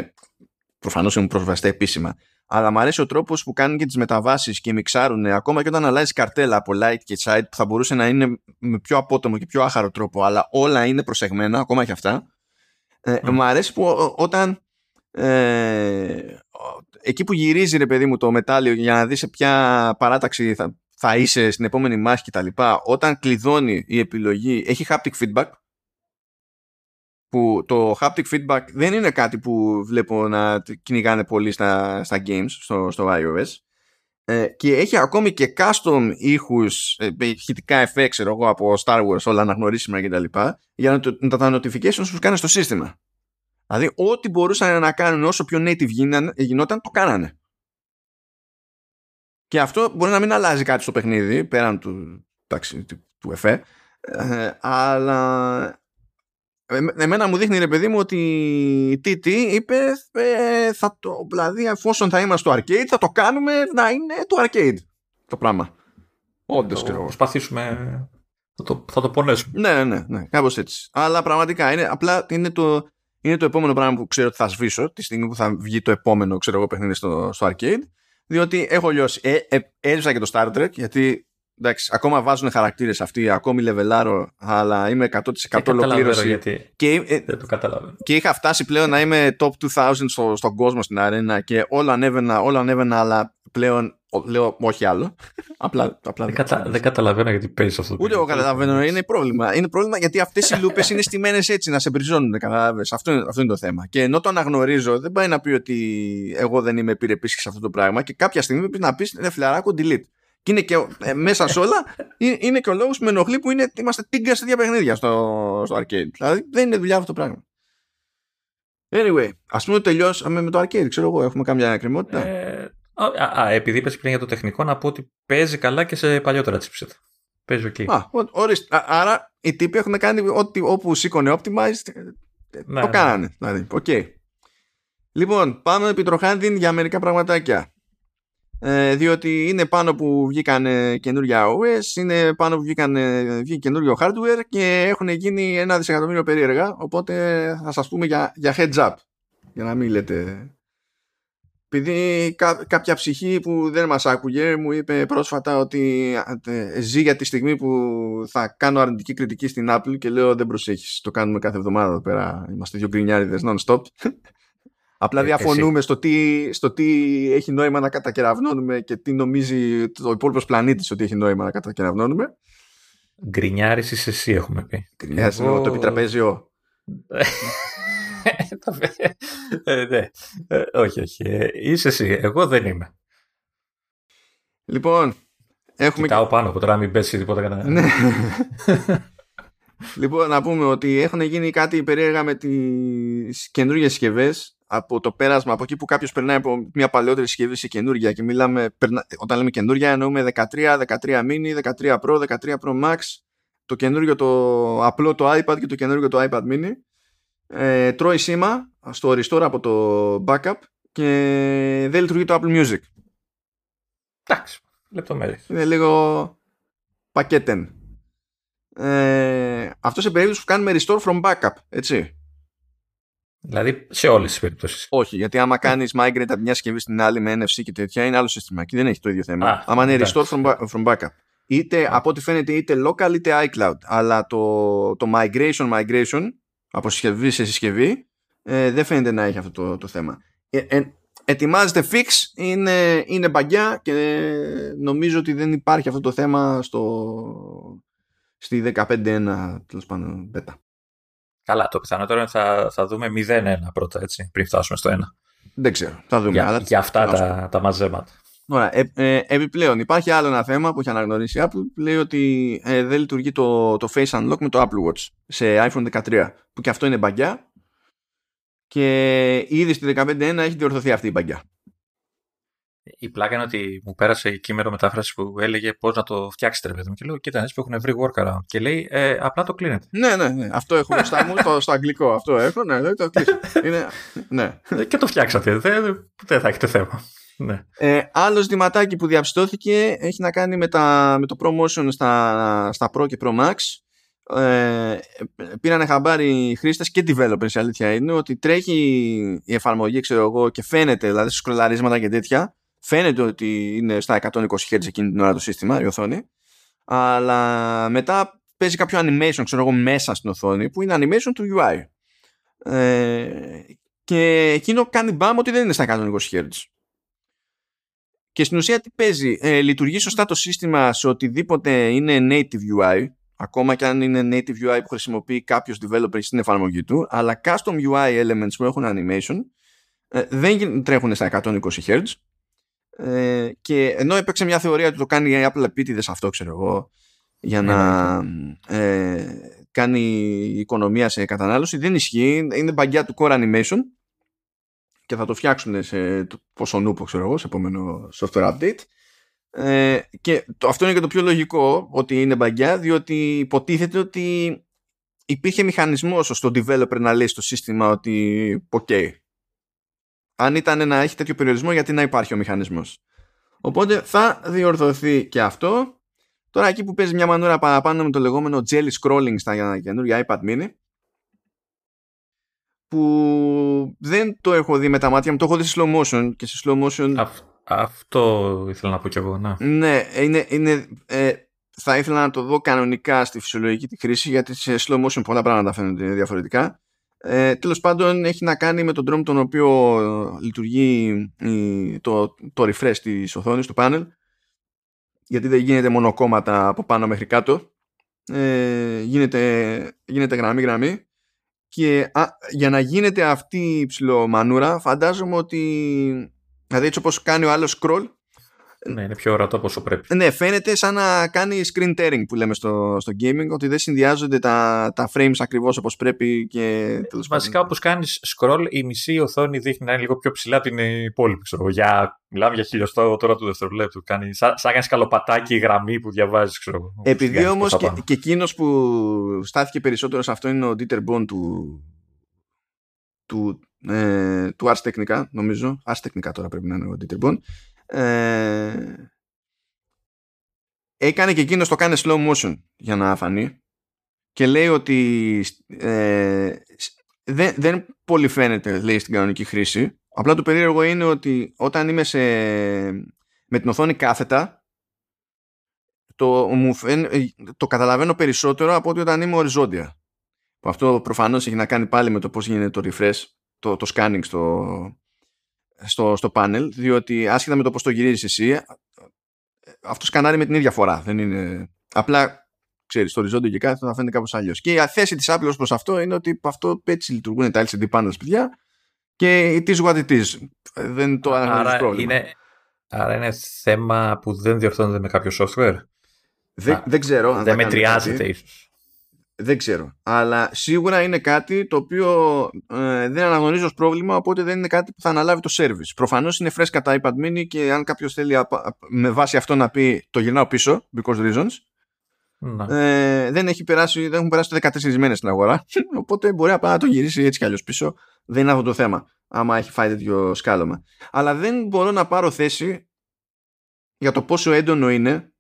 προφανώς είναι προσβαστέ επίσημα αλλά μου αρέσει ο τρόπος που κάνουν και τις μεταβάσεις και μιξάρουν ακόμα και όταν αλλάζει καρτέλα από light και side που θα μπορούσε να είναι με πιο απότομο και πιο άχαρο τρόπο αλλά όλα είναι προσεγμένα ακόμα και αυτά ε, mm. μου αρέσει που όταν ε, εκεί που γυρίζει ρε παιδί μου το μετάλλιο για να δεις σε ποια παράταξη θα, θα είσαι στην επόμενη μάχη κτλ. Όταν κλειδώνει η επιλογή, έχει haptic feedback. Που το haptic feedback δεν είναι κάτι που βλέπω να κυνηγάνε πολύ στα, στα games, στο, στο iOS. Ε, και έχει ακόμη και custom ήχους, ε, ηχητικά effects, ξέρω εγώ, από Star Wars, όλα αναγνωρίσιμα κτλ. Για να, το, να τα notifications που κάνει στο σύστημα. Δηλαδή, ό,τι μπορούσαν να κάνουν όσο πιο native γινόταν, το κάνανε. Και αυτό μπορεί να μην αλλάζει κάτι στο παιχνίδι, πέραν του, εντάξει, του εφέ, ε, αλλά εμένα μου δείχνει ρε παιδί μου ότι η TT είπε ε, θα το, δηλαδή εφόσον θα είμαστε στο arcade θα το κάνουμε να είναι το arcade το πράγμα. Όντως Θα προσπαθήσουμε θα το, θα το πονέσουμε. Ναι, ναι, ναι, κάπως έτσι. Αλλά πραγματικά είναι, απλά είναι το, είναι το επόμενο πράγμα που ξέρω ότι θα σβήσω τη στιγμή που θα βγει το επόμενο ξέρω εγώ, παιχνίδι στο, στο arcade. Διότι έχω λιώσει. Ε, ε, έζησα και το Star Trek γιατί εντάξει, ακόμα βάζουν χαρακτήρες αυτοί, ακόμη λεβελάρω, αλλά είμαι 100% ολοκλήρωση. Γιατί και, ε, δεν το καταλαβαίνω. Και είχα φτάσει πλέον να είμαι top 2000 στο, στον κόσμο στην αρένα και όλο ανέβαινα, όλο ανέβαινα, αλλά πλέον λέω όχι άλλο. απλά, απλά δεν, κατα... δεν καταλαβαίνω γιατί παίζεις αυτό. Ούτε εγώ καταλαβαίνω. Είναι πρόβλημα. Είναι πρόβλημα γιατί αυτές οι λούπες είναι στημένε έτσι να σε μπριζώνουν. Αυτό, είναι, αυτό είναι το θέμα. Και ενώ το αναγνωρίζω, δεν πάει να πει ότι εγώ δεν είμαι επιρρεπής σε αυτό το πράγμα και κάποια στιγμή πρέπει να πεις ρε φιλαράκο delete. Και είναι και ε, μέσα σε όλα είναι και ο λόγος που με ενοχλεί που είναι, είμαστε τίγκα σε παιχνίδια στο, στο arcade. Δηλαδή δεν είναι δουλειά αυτό το πράγμα. Anyway, ας πούμε ότι τελειώσαμε με το arcade. Ξέρω εγώ, έχουμε καμιά εκκρεμότητα. Ε, Α, α, επειδή είπες πριν για το τεχνικό, να πω ότι παίζει καλά και σε παλιότερα chipset. Παίζει OK. Okay. Α, ορίστε. Άρα οι τύποι έχουν κάνει ό,τι όπου σήκωνε optimized. Ε, ναι, το ναι. κάνανε. Δηλαδή, OK. Okay. Λοιπόν, πάμε επί τροχάδην για μερικά πραγματάκια. Ε, διότι είναι πάνω που βγήκαν καινούργια OS, είναι πάνω που βγήκαν, βγήκε καινούργιο hardware και έχουν γίνει ένα δισεκατομμύριο περίεργα. Οπότε θα σας πούμε για, για heads up. Για να μην λέτε επειδή κάποια ψυχή που δεν μας άκουγε μου είπε πρόσφατα ότι ζει για τη στιγμή που θα κάνω αρνητική κριτική στην Apple και λέω δεν προσέχεις, το κάνουμε κάθε εβδομάδα εδώ πέρα, είμαστε δύο γκρινιάριδες non-stop. Απλά ε, διαφωνούμε στο τι, στο τι έχει νόημα να κατακεραυνώνουμε και τι νομίζει το υπόλοιπος πλανήτης ότι έχει νόημα να κατακεραυνώνουμε. Γκρινιάρης είσαι εσύ, έχουμε πει. Γκρινιάρης Εγώ... το επιτραπέζιο. ε, ναι. Ε, όχι, όχι. Ε, είσαι εσύ. Εγώ δεν είμαι. Λοιπόν, έχουμε... Κοιτάω πάνω από τώρα μην πέσει τίποτα κανένα. Ναι. λοιπόν, να πούμε ότι έχουν γίνει κάτι περίεργα με τις καινούργιες συσκευές από το πέρασμα, από εκεί που κάποιος περνάει από μια παλαιότερη συσκευή σε καινούργια και μιλάμε, όταν λέμε καινούργια εννοούμε 13, 13 mini, 13 Pro, 13 Pro Max, το καινούργιο το απλό το iPad και το καινούργιο το iPad mini ε, τρώει σήμα στο restore από το backup και δεν λειτουργεί το Apple Music. Εντάξει, λεπτομέρειες. Είναι λίγο πακέτεν. Ε, αυτό σε περίπτωση που κάνουμε restore from backup, έτσι. Δηλαδή σε όλες τις περιπτώσεις. Όχι, γιατί άμα κάνεις migrate από μια συσκευή στην άλλη με NFC και τέτοια είναι άλλο σύστημα και δεν έχει το ίδιο θέμα. Α, άμα είναι restore from, from backup. Είτε από ό,τι φαίνεται είτε local είτε iCloud. Αλλά το, το migration migration από συσκευή σε συσκευή ε, δεν φαίνεται να έχει αυτό το, το θέμα. Ε, ε, ετοιμάζεται fix, είναι, είναι μπαγκιά και νομίζω ότι δεν υπάρχει αυτό το θέμα στο, στη 15.1 τέλος πάντων beta. Καλά, το πιθανότερο είναι θα, θα δούμε 0-1 πρώτα έτσι, πριν φτάσουμε στο 1. Δεν ξέρω. Θα δούμε. Για, αλλά... για αυτά τα, τα μαζέματα. Ωραία. Ε, ε, επιπλέον, υπάρχει άλλο ένα θέμα που έχει αναγνωρίσει η Apple που λέει ότι ε, δεν λειτουργεί το, το Face Unlock με το Apple Watch σε iPhone 13. Που και αυτό είναι μπαγκιά. Και ήδη στη 15.1 έχει διορθωθεί αυτή η μπαγκιά. Η πλάκα είναι ότι μου πέρασε η κείμενο μετάφρασης που έλεγε πώς να το φτιάξετε, ρε παιδί μου. Και λέω, κοίτα, που έχουν βρει workaround. Και λέει, ε, απλά το κλείνετε. Ναι, ναι, ναι. Αυτό έχω μπροστά μου, το, στο αγγλικό. Αυτό έχω, ναι, ναι το είναι, ναι. Ε, και το φτιάξατε. Δεν, δεν θα έχετε θέμα. Ναι. Ε, άλλο ζητηματάκι που διαπιστώθηκε έχει να κάνει με, τα, με το promotion στα, στα Pro και Pro Max. Ε, πήρανε χαμπάρι οι χρήστες και developers η αλήθεια είναι ότι τρέχει η εφαρμογή ξέρω εγώ και φαίνεται δηλαδή στους κρολαρίσματα και τέτοια φαίνεται ότι είναι στα 120 Hz εκείνη την ώρα το σύστημα η οθόνη. Αλλά μετά παίζει κάποιο animation ξέρω εγώ μέσα στην οθόνη που είναι animation του UI ε, και εκείνο κάνει μπαμ ότι δεν είναι στα 120 Hz και στην ουσία τι παίζει, ε, λειτουργεί σωστά το σύστημα σε οτιδήποτε είναι native UI, ακόμα και αν είναι native UI που χρησιμοποιεί κάποιος developer στην εφαρμογή του, αλλά custom UI elements που έχουν animation ε, δεν τρέχουν στα 120 Hz. Ε, και ενώ έπαιξε μια θεωρία ότι το κάνει η Apple επίτηδες αυτό, ξέρω εγώ, για να ε, κάνει οικονομία σε κατανάλωση, δεν ισχύει. Είναι μπαγκιά του core animation και θα το φτιάξουν σε πόσο νούπο ξέρω εγώ σε επόμενο software update ε, και το, αυτό είναι και το πιο λογικό ότι είναι μπαγκιά διότι υποτίθεται ότι υπήρχε μηχανισμός στο developer να λέει στο σύστημα ότι ok αν ήταν να έχει τέτοιο περιορισμό γιατί να υπάρχει ο μηχανισμός οπότε θα διορθωθεί και αυτό τώρα εκεί που παίζει μια μανούρα παραπάνω με το λεγόμενο jelly scrolling στα καινούργια iPad mini που δεν το έχω δει με τα μάτια μου, το έχω δει σε slow motion και σε slow motion... αυτό ήθελα να πω κι εγώ, ναι. Ναι, είναι, είναι, ε, θα ήθελα να το δω κανονικά στη φυσιολογική τη χρήση γιατί σε slow motion πολλά πράγματα φαίνονται διαφορετικά. Ε, Τέλος πάντων έχει να κάνει με τον τρόπο τον οποίο λειτουργεί το, το refresh της οθόνης του panel γιατί δεν γίνεται μονοκόμματα από πάνω μέχρι κάτω. Ε, γίνεται, γίνεται γραμμή γραμμή. Και για να γίνεται αυτή η ψηλομανούρα φαντάζομαι ότι δηλαδή έτσι όπως κάνει ο άλλος scroll ναι, είναι πιο ορατό όσο πρέπει. Ναι, φαίνεται σαν να κάνει screen tearing που λέμε στο, στο gaming, ότι δεν συνδυάζονται τα, τα frames ακριβώς όπως πρέπει. Και, Βασικά, όπως κάνεις scroll, η μισή οθόνη δείχνει να είναι λίγο πιο ψηλά από την υπόλοιπη. Ξέρω, για, μιλάμε για χιλιοστό τώρα του δευτερολέπτου. Κάνει, σαν, σαν κάνει καλοπατάκι γραμμή που διαβάζεις. Ξέρω, Επειδή όμως και, και εκείνος που στάθηκε περισσότερο σε αυτό είναι ο Dieter Bond του, του, ε, του Ars Technica, νομίζω. Ars Technica τώρα πρέπει να είναι ο Dieter Bond ε, έκανε και εκείνος το κάνει slow motion για να φανεί και λέει ότι ε, δεν, δεν πολύ φαίνεται λέει στην κανονική χρήση. Απλά το περίεργο είναι ότι όταν είμαι σε, με την οθόνη κάθετα το, μου το καταλαβαίνω περισσότερο από ότι όταν είμαι οριζόντια. Αυτό προφανώς έχει να κάνει πάλι με το πώς γίνεται το refresh το, το scanning στο, στο, στο πάνελ, διότι άσχετα με το πώς το γυρίζεις εσύ, αυτό σκανάρει με την ίδια φορά. Δεν είναι... Απλά, ξέρεις, το οριζόντιο και κάθε θα φαίνεται κάπως αλλιώς. Και η θέση της Apple ως προς αυτό είναι ότι αυτό έτσι λειτουργούν τα LCD panels, παιδιά, και it is what it is. Δεν το αναγνωρίζεις πρόβλημα. Είναι, άρα είναι θέμα που δεν διορθώνεται με κάποιο software; Δεν, δεν ξέρω. Αν δεν μετριάζεται ίσως δεν ξέρω. Αλλά σίγουρα είναι κάτι το οποίο ε, δεν αναγνωρίζω ως πρόβλημα, οπότε δεν είναι κάτι που θα αναλάβει το service. Προφανώς είναι φρέσκα τα iPad mini και αν κάποιος θέλει με βάση αυτό να πει το γυρνάω πίσω, because reasons, ε, δεν, έχει περάσει, δεν έχουν περάσει 14 μήνες στην αγορά, οπότε μπορεί απλά να το γυρίσει έτσι κι αλλιώς πίσω. Δεν είναι αυτό το θέμα, άμα έχει φάει τέτοιο σκάλωμα. Αλλά δεν μπορώ να πάρω θέση για το πόσο έντονο είναι,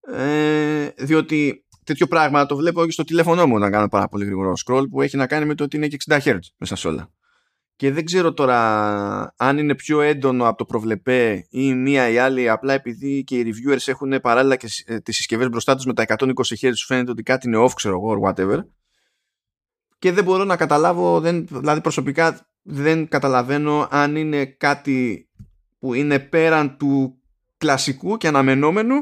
ε, διότι τέτοιο πράγμα το βλέπω και στο τηλέφωνό μου να κάνω πάρα πολύ γρήγορο scroll που έχει να κάνει με το ότι είναι και 60 Hz μέσα σε όλα. Και δεν ξέρω τώρα αν είναι πιο έντονο από το προβλεπέ ή μία ή άλλη απλά επειδή και οι reviewers έχουν παράλληλα και ε, τις συσκευές μπροστά τους με τα 120 Hz φαίνεται ότι κάτι είναι off ξέρω εγώ whatever και δεν μπορώ να καταλάβω δεν, δηλαδή προσωπικά δεν καταλαβαίνω αν είναι κάτι που είναι πέραν του κλασικού και αναμενόμενου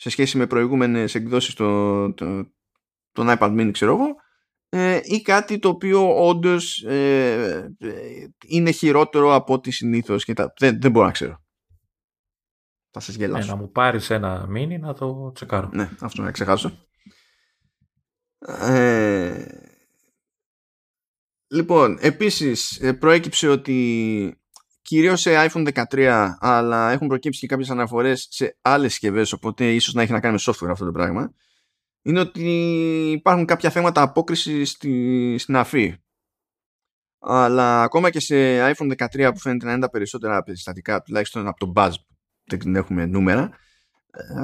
σε σχέση με προηγούμενες εκδόσεις το, το, τον iPad mini ξέρω εγώ ε, ή κάτι το οποίο όντως ε, είναι χειρότερο από ό,τι συνήθως. Δεν, δεν μπορώ να ξέρω. Θα σας γελάσω. Ε, να μου πάρεις ένα μήνυ να το τσεκάρω. Ναι, αυτό να ξεχάσω. Ε, λοιπόν, επίσης προέκυψε ότι κυρίως σε iPhone 13 αλλά έχουν προκύψει και κάποιες αναφορές σε άλλες συσκευές, οπότε ίσως να έχει να κάνει με software αυτό το πράγμα είναι ότι υπάρχουν κάποια θέματα απόκρισης στη, στην αφή. Αλλά ακόμα και σε iPhone 13 που φαίνεται να είναι τα περισσότερα περιστατικά, τουλάχιστον από το Buzz, δεν έχουμε νούμερα,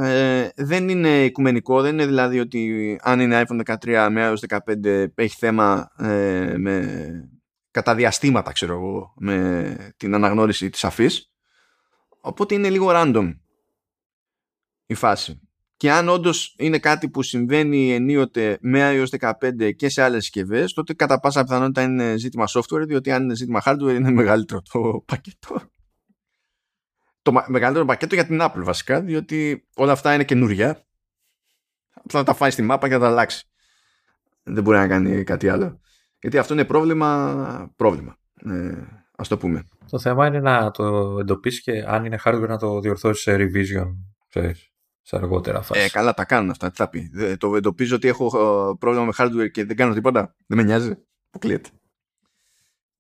ε, δεν είναι οικουμενικό, δεν είναι δηλαδή ότι αν είναι iPhone 13 με iOS 15 έχει θέμα ε, με κατά διαστήματα ξέρω εγώ με την αναγνώριση της αφής οπότε είναι λίγο random η φάση και αν όντως είναι κάτι που συμβαίνει ενίοτε με iOS 15 και σε άλλες συσκευές, τότε κατά πάσα πιθανότητα είναι ζήτημα software, διότι αν είναι ζήτημα hardware είναι μεγαλύτερο το πακέτο. Το μεγαλύτερο πακέτο για την Apple βασικά, διότι όλα αυτά είναι καινούρια. Απλά να τα φάει στη μάπα και να τα αλλάξει. Δεν μπορεί να κάνει κάτι άλλο. Γιατί αυτό είναι πρόβλημα. πρόβλημα. Ε, ας το πούμε. Το θέμα είναι να το εντοπίσεις και αν είναι hardware να το διορθώσεις σε revision. Ξέρεις σε αργότερα φάση. Ε, καλά, τα κάνουν αυτά. Τι θα πει. Το εντοπίζω ότι έχω ε, πρόβλημα με hardware και δεν κάνω τίποτα. Δεν με νοιάζει. Αποκλείεται.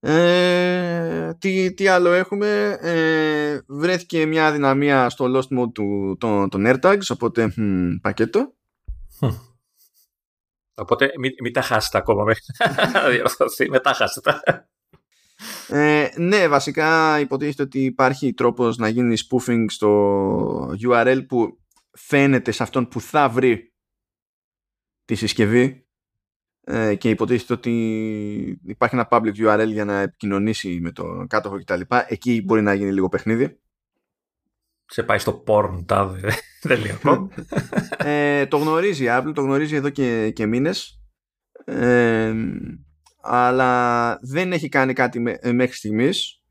Ε, τι, τι άλλο έχουμε; Ε, βρέθηκε μια αδυναμία στο lost mode του, των, των AirTags οπότε hm, πακέτο οπότε μην, μην τα χάσετε ακόμα μέχρι να διορθωθεί μετά χάσετε ε, ναι βασικά υποτίθεται ότι υπάρχει τρόπος να γίνεις spoofing στο URL που φαίνεται σε αυτόν που θα βρει τη συσκευή ε, και υποτίθεται ότι υπάρχει ένα public URL για να επικοινωνήσει με τον κάτοχο κτλ. Εκεί μπορεί να γίνει λίγο παιχνίδι. Σε πάει στο porn τάδε, δεν λέω ε, Το γνωρίζει η Apple, το γνωρίζει εδώ και, και μήνες. Ε, αλλά δεν έχει κάνει κάτι μέχρι στιγμής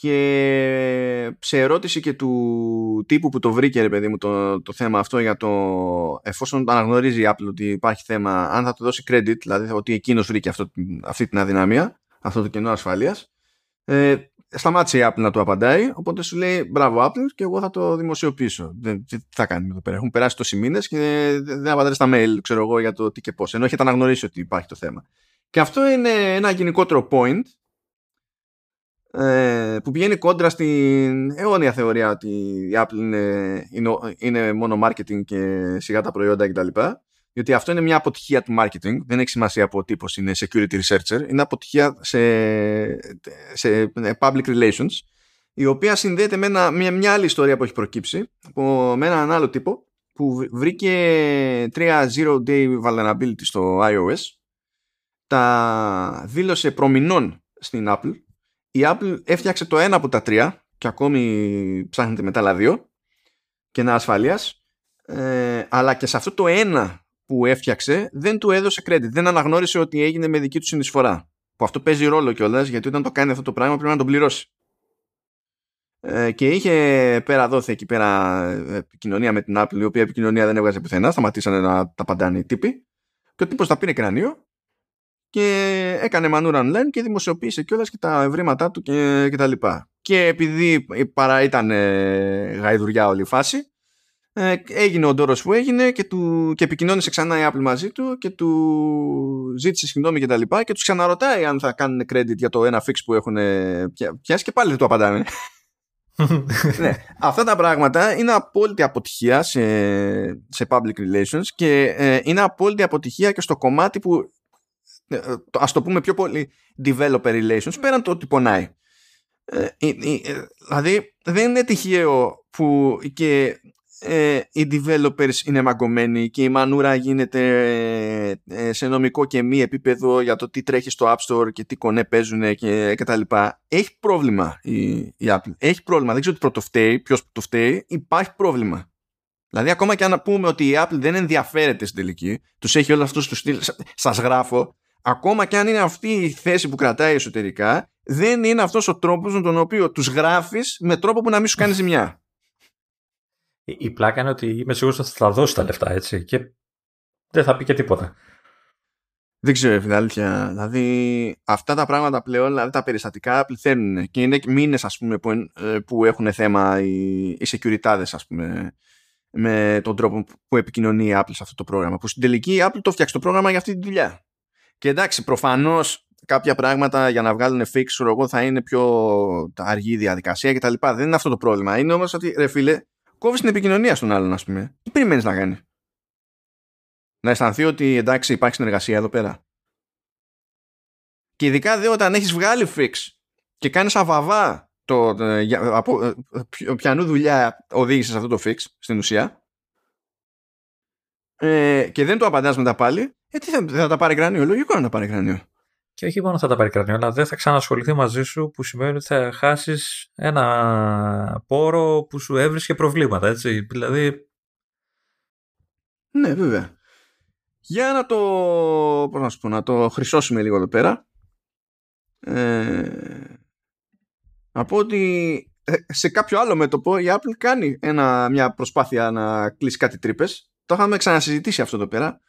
και σε ερώτηση και του τύπου που το βρήκε ρε παιδί μου το, το θέμα αυτό για το εφόσον αναγνωρίζει η Apple ότι υπάρχει θέμα αν θα του δώσει credit δηλαδή ότι εκείνος βρήκε αυτό, αυτή την αδυναμία αυτό το κενό ασφαλείας ε, σταμάτησε η Apple να του απαντάει οπότε σου λέει μπράβο Apple και εγώ θα το δημοσιοποιήσω δεν, τι θα κάνουμε εδώ πέρα έχουν περάσει τόσοι μήνες και δεν απαντάει στα mail ξέρω εγώ για το τι και πώς ενώ έχετε αναγνωρίσει ότι υπάρχει το θέμα και αυτό είναι ένα γενικότερο point ε, που πηγαίνει κόντρα στην αιώνια θεωρία ότι η Apple είναι, είναι, είναι μόνο marketing και σιγά τα προϊόντα κτλ. Γιατί αυτό είναι μια αποτυχία του marketing. Δεν έχει σημασία από τύπο είναι security researcher. Είναι αποτυχία σε, σε public relations η οποία συνδέεται με, ένα, μια, μια άλλη ιστορία που έχει προκύψει από, με έναν άλλο τύπο που βρήκε τρία zero day vulnerability στο iOS τα δήλωσε προμηνών στην Apple η Apple έφτιαξε το ένα από τα τρία και ακόμη ψάχνεται μετά άλλα δύο και ένα ασφαλείας ε, αλλά και σε αυτό το ένα που έφτιαξε δεν του έδωσε credit. Δεν αναγνώρισε ότι έγινε με δική του συνεισφορά. Που αυτό παίζει ρόλο κιόλας γιατί όταν το κάνει αυτό το πράγμα πρέπει να τον πληρώσει. Ε, και είχε πέρα δόθε εκεί πέρα ε, επικοινωνία με την Apple η οποία επικοινωνία δεν έβγαζε πουθενά σταματήσανε να τα παντάνε οι τύποι. Και ο τύπος τα πήρε κρανίο και έκανε μανούρα online και δημοσιοποίησε κιόλας και τα ευρήματά του και, και τα λοιπά. Και επειδή παρά ήταν ε, γαϊδουριά όλη η φάση, ε, έγινε ο ντόρος που έγινε και, του, και επικοινώνησε ξανά η Apple μαζί του και του ζήτησε συγγνώμη και τα λοιπά και τους ξαναρωτάει αν θα κάνουν credit για το ένα fix που έχουν πιάσει και πάλι δεν του απαντάνε. ναι, αυτά τα πράγματα είναι απόλυτη αποτυχία σε, σε public relations και ε, είναι απόλυτη αποτυχία και στο κομμάτι που ε, ε, ας το πούμε πιο πολύ developer relations πέραν το ότι πονάει ε, δηλαδή δεν είναι τυχαίο που και οι developers είναι μαγκωμένοι και η μανούρα γίνεται σε νομικό και μη επίπεδο για το τι τρέχει στο App Store και τι κονέ παίζουν και, και τα λοιπά. Έχει πρόβλημα η, η Apple. Έχει πρόβλημα. Δεν ξέρω τι πρώτο φταίει, ποιος το φταίει. Υπάρχει πρόβλημα. Δηλαδή ακόμα και αν πούμε ότι η Apple δεν ενδιαφέρεται στην τελική, τους έχει όλο αυτό στο στυλ, σας γράφω, ακόμα και αν είναι αυτή η θέση που κρατάει εσωτερικά, δεν είναι αυτός ο τρόπος με τον οποίο τους γράφεις με τρόπο που να μην σου κάνει ζημιά. Η πλάκα είναι ότι είμαι σίγουρος ότι θα δώσει τα λεφτά έτσι και δεν θα πει και τίποτα. Δεν ξέρω, φίλε, αλήθεια. Δηλαδή, αυτά τα πράγματα πλέον, δηλαδή τα περιστατικά πληθαίνουν και είναι μήνες, ας πούμε, που, ε, που έχουν θέμα οι, οι security, ας πούμε, με τον τρόπο που επικοινωνεί η Apple σε αυτό το πρόγραμμα. Που στην τελική η Apple το φτιάξει το πρόγραμμα για αυτή τη δουλειά. Και εντάξει, προφανώς κάποια πράγματα για να βγάλουν fix, εγώ, θα είναι πιο αργή διαδικασία κτλ. Δεν είναι αυτό το πρόβλημα. Είναι όμως ότι, ρε φίλε, κόβεις την επικοινωνία στον άλλον, ας πούμε. Τι περιμένεις να κάνει; Να αισθανθεί ότι εντάξει υπάρχει συνεργασία εδώ πέρα. Και ειδικά δε όταν έχεις βγάλει fix και κάνεις αβαβά το, ε, από ε, ποιανού δουλειά οδήγησες αυτό το fix στην ουσία ε, και δεν το απαντάς μετά πάλι ε, τι θα, θα τα πάρει κρανίο, λογικό να τα πάρει κρανίο. Και όχι μόνο θα τα πάρει κρανίο, αλλά δεν θα ξανασχοληθεί μαζί σου που σημαίνει ότι θα χάσεις ένα πόρο που σου έβρισκε προβλήματα, έτσι. Δηλαδή... Ναι, βέβαια. Για να το, πώς να, σου πω, να το χρυσώσουμε λίγο εδώ πέρα. Ε, από ότι ε, σε κάποιο άλλο μέτωπο η Apple κάνει ένα, μια προσπάθεια να κλείσει κάτι τρύπες. Το είχαμε ξανασυζητήσει αυτό εδώ πέρα.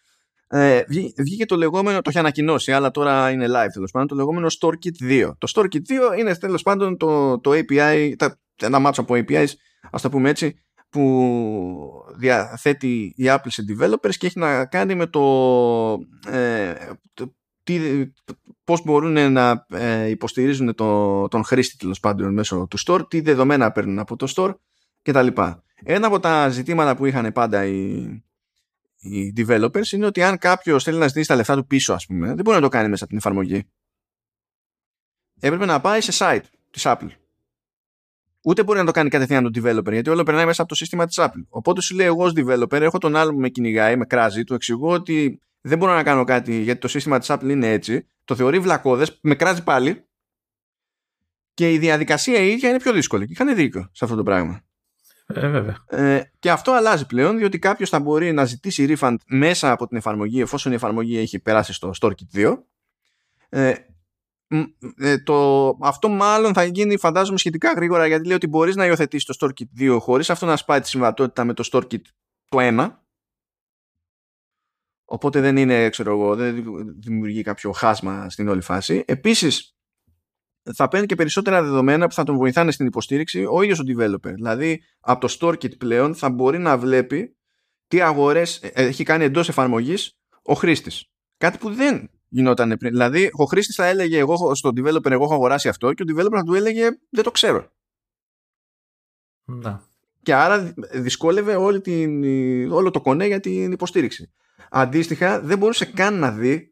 Ε, βγήκε το λεγόμενο, το είχε ανακοινώσει, αλλά τώρα είναι live τέλος πάντων, το λεγόμενο StoreKit 2. Το StoreKit 2 είναι τέλος πάντων το, το API, τα, ένα μάτσο από APIs, ας το πούμε έτσι, που διαθέτει η Apple σε developers και έχει να κάνει με το, ε, το τι, πώς μπορούν να ε, υποστηρίζουν το, τον χρήστη τέλος πάντων μέσω του store, τι δεδομένα παίρνουν από το store κτλ. Ένα από τα ζητήματα που είχαν πάντα οι, οι developers είναι ότι αν κάποιος θέλει να ζητήσει τα λεφτά του πίσω, ας πούμε, δεν μπορεί να το κάνει μέσα από την εφαρμογή. Έπρεπε να πάει σε site της Apple Ούτε μπορεί να το κάνει κατευθείαν το developer, γιατί όλο περνάει μέσα από το σύστημα της Apple. Οπότε σου λέει: Εγώ ως developer έχω τον άλλο που με κυνηγάει, με κράζει, του εξηγώ ότι δεν μπορώ να κάνω κάτι γιατί το σύστημα της Apple είναι έτσι. Το θεωρεί βλακώδες, με κράζει πάλι. Και η διαδικασία η ίδια είναι πιο δύσκολη. Και είχαν δίκιο σε αυτό το πράγμα. Ε, βέβαια. Ε, και αυτό αλλάζει πλέον, διότι κάποιος θα μπορεί να ζητήσει refund μέσα από την εφαρμογή, εφόσον η εφαρμογή έχει περάσει στο StoreKit 2. Ε, ε, το, αυτό μάλλον θα γίνει φαντάζομαι σχετικά γρήγορα γιατί λέει ότι μπορείς να υιοθετήσεις το StoreKit 2 χωρίς αυτό να σπάει τη συμβατότητα με το StoreKit το 1 οπότε δεν είναι ξέρω εγώ δεν δημιουργεί κάποιο χάσμα στην όλη φάση επίσης θα παίρνει και περισσότερα δεδομένα που θα τον βοηθάνε στην υποστήριξη ο ίδιος ο developer δηλαδή από το StoreKit πλέον θα μπορεί να βλέπει τι αγορές ε, έχει κάνει εντός εφαρμογής ο χρήστης κάτι που δεν γινόταν πριν. Δηλαδή, ο χρήστης θα έλεγε εγώ στον developer εγώ έχω αγοράσει αυτό και ο developer θα του έλεγε δεν το ξέρω. Να. Και άρα δυσκόλευε όλη την, όλο το κονέ για την υποστήριξη. Αντίστοιχα, δεν μπορούσε καν να δει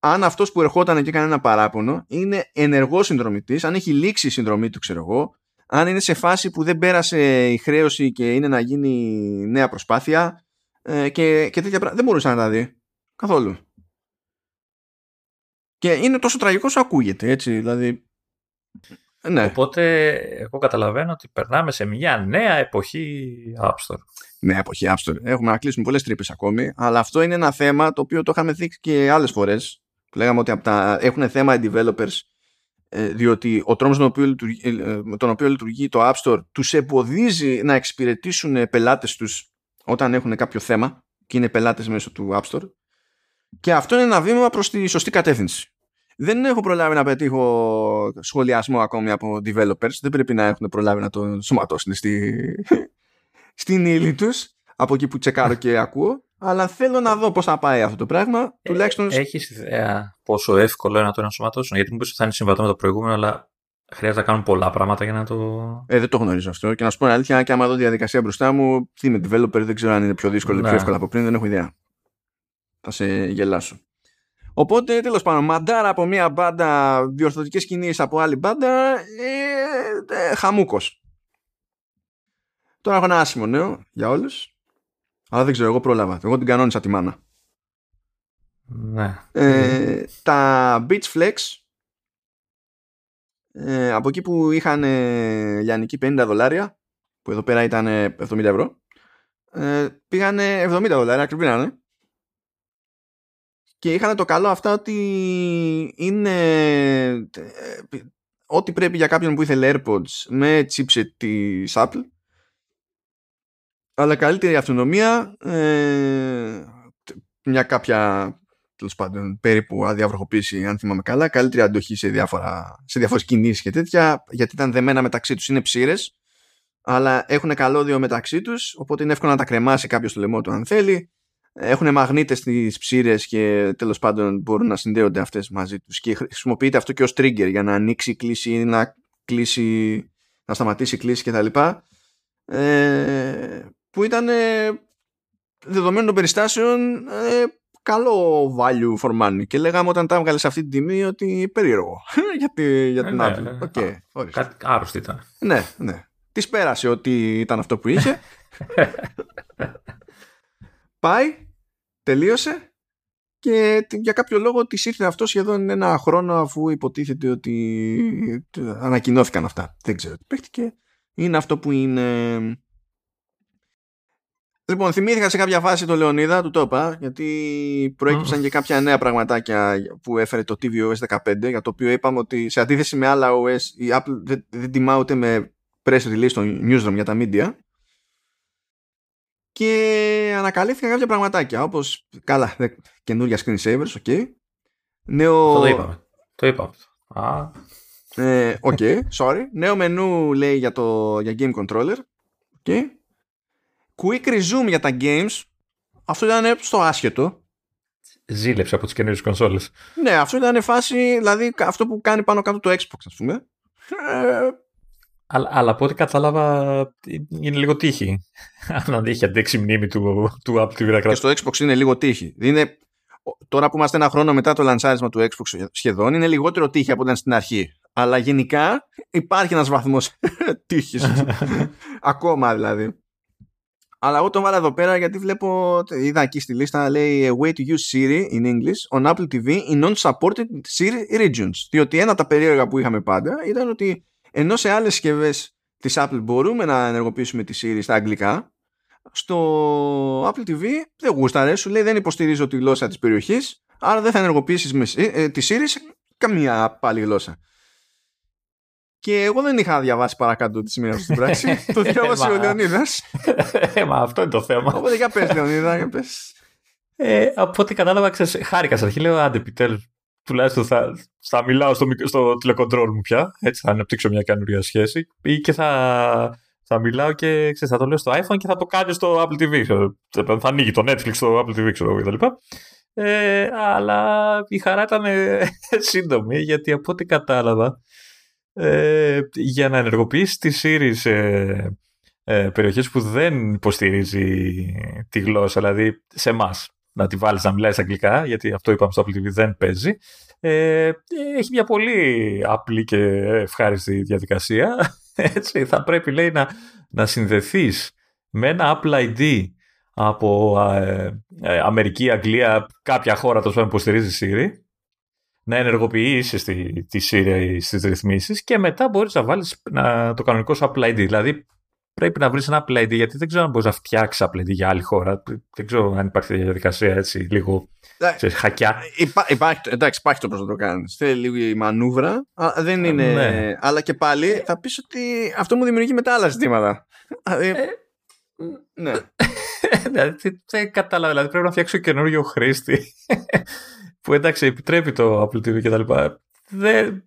αν αυτός που ερχόταν και έκανε ένα παράπονο είναι ενεργός συνδρομητής, αν έχει λήξει η συνδρομή του, ξέρω εγώ, αν είναι σε φάση που δεν πέρασε η χρέωση και είναι να γίνει νέα προσπάθεια ε, και, και τέτοια πράγματα. Δεν μπορούσε να τα δει. Καθόλου. Και είναι τόσο τραγικό όσο ακούγεται, έτσι, δηλαδή... Ναι. Οπότε εγώ καταλαβαίνω ότι περνάμε σε μια νέα εποχή App Store. Νέα εποχή App Store. Έχουμε να κλείσουμε πολλές τρύπες ακόμη, αλλά αυτό είναι ένα θέμα το οποίο το είχαμε δείξει και άλλες φορές. Λέγαμε ότι από τα... έχουν θέμα οι developers ε, διότι ο τρόπος τον οποίο, λειτουργεί, ε, τον οποίο λειτουργεί το App Store τους εμποδίζει να εξυπηρετήσουν πελάτες τους όταν έχουν κάποιο θέμα και είναι πελάτες μέσω του App Store και αυτό είναι ένα βήμα προς τη σωστή κατεύθυνση. Δεν έχω προλάβει να πετύχω σχολιασμό ακόμη από developers. Δεν πρέπει να έχουν προλάβει να το σωματώσουν στη... στην ύλη τους από εκεί που τσεκάρω και ακούω. Αλλά θέλω να δω πώς θα πάει αυτό το πράγμα. Ε, τουλάχιστον... Έχεις ιδέα πόσο εύκολο είναι να το ενσωματώσουν. Γιατί μου πεις ότι θα είναι συμβατό με το προηγούμενο, αλλά χρειάζεται να κάνουν πολλά πράγματα για να το. Ε, δεν το γνωρίζω αυτό. Και να σου πω αλήθεια, και άμα δω διαδικασία μπροστά μου, τι με developer δεν ξέρω αν είναι πιο δύσκολο ή πιο ναι. εύκολο από πριν, δεν έχω ιδέα θα σε γελάσω. Οπότε τέλος πάντων, μαντάρα από μια μπάντα, διορθωτικές κινήσεις από άλλη μπάντα, ε, ε, χαμούκος. Τώρα έχω ένα άσημο νέο για όλους, αλλά δεν ξέρω, εγώ πρόλαβα. Εγώ την κανόνισα τη μάνα. Ναι. Ε, τα Beach Flex, ε, από εκεί που είχαν ε, λιανική 50 δολάρια, που εδώ πέρα ήταν 70 ευρώ, ε, πήγανε 70 δολάρια, ακριβή και είχαν το καλό αυτά ότι είναι ε, ό,τι πρέπει για κάποιον που ήθελε AirPods με chipset της Apple αλλά καλύτερη αυτονομία ε, μια κάποια τέλος πάντων περίπου αδιαβροχοποίηση, αν θυμάμαι καλά. Καλύτερη αντοχή σε, διάφορα, σε διάφορες κινήσεις και τέτοια, γιατί ήταν δεμένα μεταξύ τους. Είναι ψήρες, αλλά έχουν καλώδιο μεταξύ τους, οπότε είναι εύκολο να τα κρεμάσει κάποιος στο λαιμό του αν θέλει. Έχουν μαγνήτες στι ψήρες και τέλος πάντων μπορούν να συνδέονται αυτές μαζί τους. Και χρησιμοποιείται αυτό και ως trigger για να ανοίξει κλίση, να κλείσει, να σταματήσει η κλίση κτλ. Ε, που ήταν δεδομένων των περιστάσεων ε, καλό value for money και λέγαμε όταν τα έβγαλες σε αυτή την τιμή ότι περίεργο για, τη, για την ε, Apple. Ναι, okay, κάτι άρρωστη ήταν. Ναι, ναι. Της πέρασε ότι ήταν αυτό που είχε. Πάει, τελείωσε και για κάποιο λόγο της ήρθε αυτό σχεδόν ένα χρόνο αφού υποτίθεται ότι ανακοινώθηκαν αυτά. Δεν ξέρω τι παίχτηκε. Είναι αυτό που είναι Λοιπόν, θυμήθηκα σε κάποια φάση το Λεωνίδα, του το είπα, γιατί προέκυψαν και κάποια νέα πραγματάκια που έφερε το tvOS 15, για το οποίο είπαμε ότι σε αντίθεση με άλλα OS, η Apple δεν, δεν τιμά ούτε με press release στο newsroom για τα media. Και ανακαλύφθηκαν κάποια πραγματάκια, όπως, καλά, καινούργια screensavers, ok. Νέο... Το είπαμε. Το είπαμε. Α. Ε, ok, sorry. Νέο μενού λέει για, το, για game controller. Okay quick resume για τα games αυτό ήταν στο άσχετο. Ζήλεψε από τις καινούριες κονσόλες. Ναι αυτό ήταν φάση δηλαδή αυτό που κάνει πάνω κάτω το Xbox ας πούμε. Ε, αλλά, αλλά από ό,τι κατάλαβα είναι λίγο τύχη. Αν είχε αντέξει μνήμη του, του Apple TV και στο Xbox είναι λίγο τύχη. Είναι, τώρα που είμαστε ένα χρόνο μετά το λανσάρισμα του Xbox σχεδόν είναι λιγότερο τύχη από όταν στην αρχή. Αλλά γενικά υπάρχει ένας βαθμός τύχης. Ακόμα δηλαδή αλλά εγώ τον βάλα εδώ πέρα γιατί βλέπω, είδα εκεί στη λίστα λέει A way to use Siri in English on Apple TV in non-supported Siri regions. Διότι ένα από τα περίεργα που είχαμε πάντα ήταν ότι ενώ σε άλλες συσκευές της Apple μπορούμε να ενεργοποιήσουμε τη Siri στα αγγλικά, στο Apple TV δεν γούσταρε, σου λέει δεν υποστηρίζω τη γλώσσα της περιοχής, άρα δεν θα ενεργοποιήσεις ε, τη Siri σε καμία πάλι γλώσσα. Και εγώ δεν είχα διαβάσει παρακάτω τις σημαίνει αυτή την πράξη. το διάβασε ο Λεωνίδας. Ε, μα αυτό είναι το θέμα. Οπότε για πες, Λεωνίδα, για πες. Ε, από ό,τι κατάλαβα, ξέρεις, χάρηκα στην αρχή. Λέω, άντε, επιτέλους, τουλάχιστον θα, θα μιλάω στο, στο τηλεκοντρόλ μου πια. Έτσι θα αναπτύξω μια καινούρια σχέση. Ή και θα, θα μιλάω και ξέρεις, θα το λέω στο iPhone και θα το κάνεις στο Apple TV. Θα ανοίγει το Netflix στο Apple TV, ξέρω εγώ κτλ. Ε, αλλά η χαρά ήταν σύντομη γιατί από ό,τι κατάλαβα ε, για να ενεργοποιήσει τη Siri σε ε, περιοχές που δεν υποστηρίζει τη γλώσσα, δηλαδή σε εμάς να τη βάλεις να μιλάει αγγλικά, γιατί αυτό είπαμε στο Apple TV δεν παίζει. Ε, έχει μια πολύ απλή και ευχάριστη διαδικασία. Έτσι, θα πρέπει λέει να, να συνδεθείς με ένα Apple ID από ε, ε, Αμερική, Αγγλία, κάποια χώρα τόσο που υποστηρίζει Siri να ενεργοποιήσεις τη, τη Siri στις ρυθμίσεις και μετά μπορείς να βάλεις να, το κανονικό σου Apple ID. Δηλαδή πρέπει να βρεις ένα Apple ID γιατί δεν ξέρω αν μπορείς να φτιάξεις Apple ID για άλλη χώρα. Δεν ξέρω αν υπάρχει διαδικασία έτσι λίγο σε χακιά. Υπά, υπάρχει, εντάξει, υπάρχει το πώς να το κάνεις. Θέλει λίγο η μανούβρα, αλλά δεν είναι... Ναι. Αλλά και πάλι θα πεις ότι αυτό μου δημιουργεί μετά άλλα ζητήματα. Δηλαδή, ε, ναι. δηλαδή, δεν κατάλαβα. Δηλαδή πρέπει να φτιάξω καινούριο χρήστη που εντάξει επιτρέπει το Apple TV και τα λοιπά. Δεν,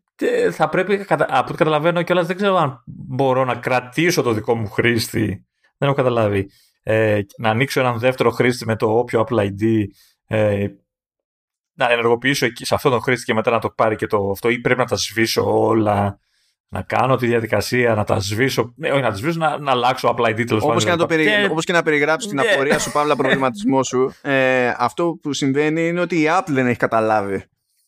θα πρέπει, από ό,τι καταλαβαίνω κιόλας δεν ξέρω αν μπορώ να κρατήσω το δικό μου χρήστη. Δεν έχω καταλάβει. Ε, να ανοίξω έναν δεύτερο χρήστη με το όποιο Apple ID ε, να ενεργοποιήσω εκεί, σε αυτόν τον χρήστη και μετά να το πάρει και το αυτό ή πρέπει να τα σβήσω όλα να κάνω τη διαδικασία, να τα σβήσω. Ναι, όχι να τα σβήσω, να, να αλλάξω απλά ID τέλος πάντων. Όπω και, και... Όπως και να περιγράψεις την ναι. απορία σου, παύλα προβληματισμό σου, ε, αυτό που συμβαίνει είναι ότι η Apple δεν έχει καταλάβει.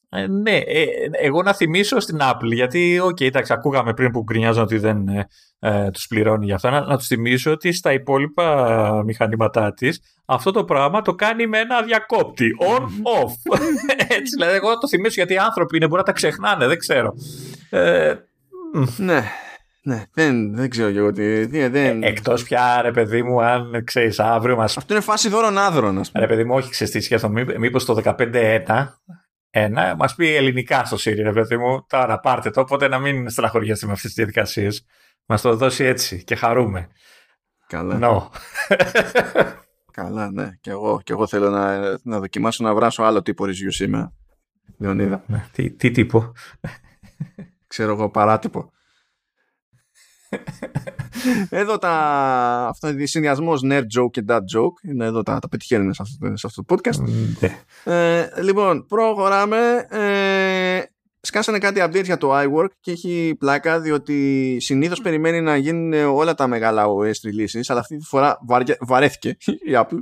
Ε, ναι, ε, εγώ να θυμίσω στην Apple, γιατί, OK, okay, εντάξει, ακούγαμε πριν που γκρινιάζαν ότι δεν ε, ε τους πληρώνει για αυτό, να, να τους θυμίσω ότι στα υπόλοιπα μηχανήματά της αυτό το πράγμα το κάνει με ένα διακόπτη. On-off. Έτσι, δηλαδή, εγώ το θυμίσω γιατί οι άνθρωποι είναι, μπορεί να τα ξεχνάνε, δεν ξέρω. Ε, ναι. Ναι, δεν, δεν ξέρω και εγώ τι. δεν... Ε, Εκτός πια, ρε παιδί μου, αν ξέρεις αύριο μα. Αυτό είναι φάση δώρων άδρων, ας πούμε. Ρε παιδί μου, όχι ξέρεις τι σκέφτομαι. Μήπως το 15-1 ένα, μας πει ελληνικά στο Siri, ρε παιδί μου. Τώρα πάρτε το, οπότε να μην στεναχωριέστε με αυτές τις διαδικασίες. Μας το δώσει έτσι και χαρούμε. Καλά. No. Καλά, ναι. Και εγώ, και εγώ θέλω να, να δοκιμάσω να βράσω άλλο τύπο review σήμερα. Λεωνίδα. Ναι, τι, τι τύπο. Ξέρω εγώ, παράτυπο. εδώ τα. Αυτό είναι συνδυασμός nerd joke και dad joke. Είναι εδώ τα, τα πετυχαίνουν σε αυτό, σε αυτό το podcast. Ναι. Ε, λοιπόν, προχωράμε. Ε, σκάσανε κάτι update για το iWork και έχει πλάκα διότι συνήθως περιμένει να γίνουν όλα τα μεγάλα OS releases αλλά αυτή τη φορά βαρε, βαρέθηκε η Apple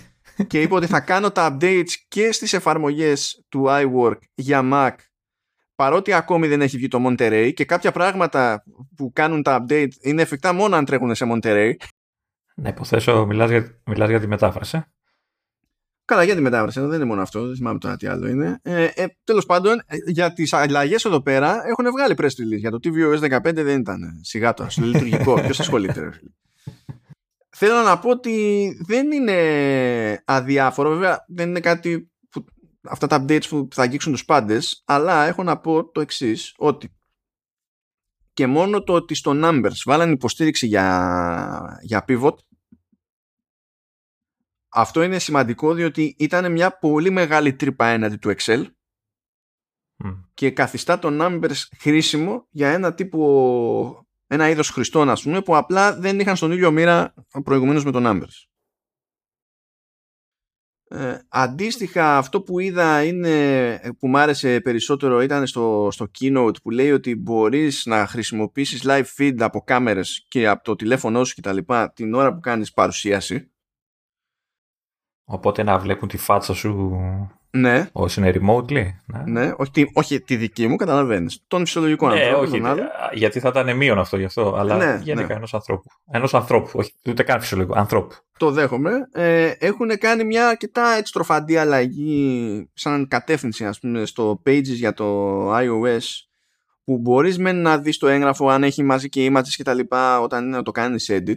και είπε ότι θα κάνω τα updates και στις εφαρμογές του iWork για Mac παρότι ακόμη δεν έχει βγει το Monterey και κάποια πράγματα που κάνουν τα update είναι εφικτά μόνο αν τρέχουν σε Monterey. Ναι, υποθέσω μιλάς για, μιλάς για τη μετάφραση. Καλά, για τη μετάφραση, δεν είναι μόνο αυτό, δεν θυμάμαι τώρα τι άλλο είναι. Ε, ε, Τέλος πάντων, ε, για τις αλλαγές εδώ πέρα έχουν βγάλει press release. Για το tvOS 15 δεν ήταν. Σιγά το, στο λειτουργικό. Ποιος ασχολείται, Θέλω να πω ότι δεν είναι αδιάφορο. Βέβαια, δεν είναι κάτι που αυτά τα updates που θα αγγίξουν τους πάντες, αλλά έχω να πω το εξής ότι και μόνο το ότι στο Numbers βάλαν υποστήριξη για, για pivot αυτό είναι σημαντικό διότι ήταν μια πολύ μεγάλη τρύπα έναντι του Excel και καθιστά το Numbers χρήσιμο για ένα τύπο ένα είδος χρηστών ας πούμε που απλά δεν είχαν στον ίδιο μοίρα προηγουμένως με το Numbers. Ε, αντίστοιχα αυτό που είδα είναι που μου άρεσε περισσότερο ήταν στο, στο keynote που λέει ότι μπορείς να χρησιμοποιήσεις live feed από κάμερες και από το τηλέφωνο σου και τα λοιπά την ώρα που κάνεις παρουσίαση. Οπότε να βλέπουν τη φάτσα σου ναι. όσοι είναι remotely. Ναι, ναι όχι, τη, όχι τη δική μου, καταλαβαίνεις. Τον φυσιολογικό ναι, άνθρωπο. Όχι, τον γιατί θα ήταν μείον αυτό γι' αυτό. Αλλά ναι, γενικά ναι. ενός ανθρώπου. Ενός ανθρώπου, όχι ούτε καν φυσιολογικό. Ανθρώπου. Το δέχομαι. Ε, έχουν κάνει μια αρκετά έτσι τροφαντή αλλαγή σαν κατεύθυνση ας πούμε, στο pages για το iOS που μπορείς με να δεις το έγγραφο αν έχει μαζί και images και τα λοιπά όταν είναι να το κάνεις edit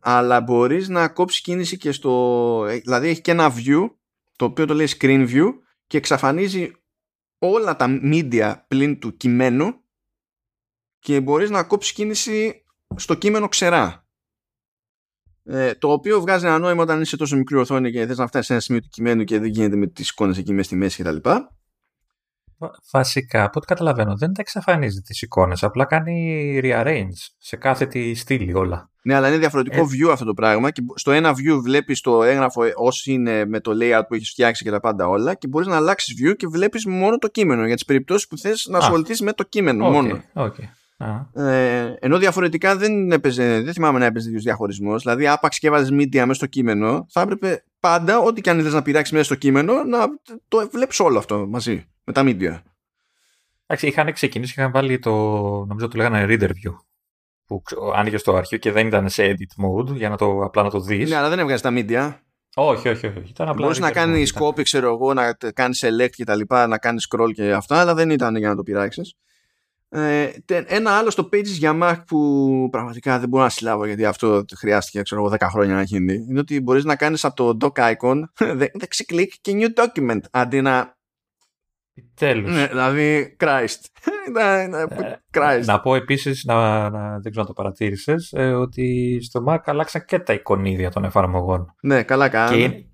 αλλά μπορείς να κόψεις κίνηση και στο δηλαδή έχει και ένα view το οποίο το λέει screen view και εξαφανίζει όλα τα media πλην του κειμένου και μπορείς να κόψεις κίνηση στο κείμενο ξερά ε, το οποίο βγάζει ένα νόημα όταν είσαι τόσο μικρή οθόνη και θες να φτάσεις σε ένα σημείο του κειμένου και δεν γίνεται με τις εικόνες εκεί μέσα στη μέση κτλ. Βασικά, από ό,τι καταλαβαίνω, δεν τα εξαφανίζει τις εικόνες. Απλά κάνει rearrange σε κάθε τη στήλη όλα. Ναι, αλλά είναι διαφορετικό ε... view αυτό το πράγμα. Και στο ένα view βλέπεις το έγγραφο όσο είναι με το layout που έχεις φτιάξει και τα πάντα όλα. Και μπορείς να αλλάξεις view και βλέπεις μόνο το κείμενο για τις περιπτώσεις που θες να ασχοληθείς με το κείμενο okay, μόνο. Okay. Ε, ενώ διαφορετικά δεν, έπαιζε, δεν θυμάμαι να έπαιζε τέτοιος διαχωρισμός. Δηλαδή, άπαξ και έβαζες media μέσα στο κείμενο, θα έπρεπε πάντα, ό,τι και αν θε να πειράξει μέσα στο κείμενο, να το βλέπεις όλο αυτό μαζί με τα media. Εντάξει, είχαν ξεκινήσει και είχαν βάλει το, νομίζω το λέγανε reader view, που άνοιγες στο αρχείο και δεν ήταν σε edit mode για να το, απλά να το δεις. Ναι, αλλά δεν έβγαζες τα media. Όχι, όχι, όχι. Ήταν απλά Μπορείς να κάνεις copy, ξέρω εγώ, να κάνεις select και τα λοιπά, να κάνεις scroll και αυτά, αλλά δεν ήταν για να το πειράξεις. Ε, ένα άλλο στο Pages για Mac που πραγματικά δεν μπορώ να συλλάβω γιατί αυτό χρειάστηκε ξέρω, 10 χρόνια να γίνει είναι ότι μπορείς να κάνεις από το doc icon δεξί κλικ και new document αντί να Τέλος. Ναι, δηλαδή, Christ. Christ. Να πω επίσης, να, να, δεν ξέρω αν το παρατήρησες, ε, ότι στο Mac αλλάξαν και τα εικονίδια των εφαρμογών. Ναι, καλά κάνω. Και, είναι,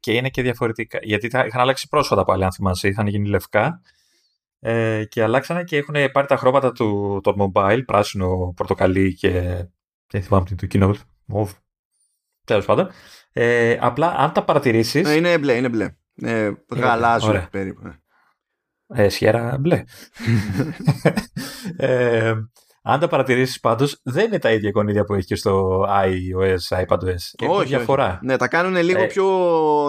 και είναι και διαφορετικά. Γιατί είχαν αλλάξει πρόσφατα πάλι, αν θυμάσαι. Είχαν γίνει λευκά. Ε, και αλλάξανε και έχουν πάρει τα χρώματα του το mobile, πράσινο, πορτοκαλί και δεν θυμάμαι του keynote, move. Τέλος πάντων. Ε, απλά αν τα παρατηρήσει. Ε, είναι μπλε, είναι μπλε. Ε, γαλάζιο περίπου. Ναι. Ε, σιέρα μπλε. ε, αν τα παρατηρήσεις πάντως, δεν είναι τα ίδια εικονίδια που έχει και στο iOS, iPadOS. Έχουν όχι, διαφορά. Όχι. Ναι, τα κάνουν λίγο ε, πιο.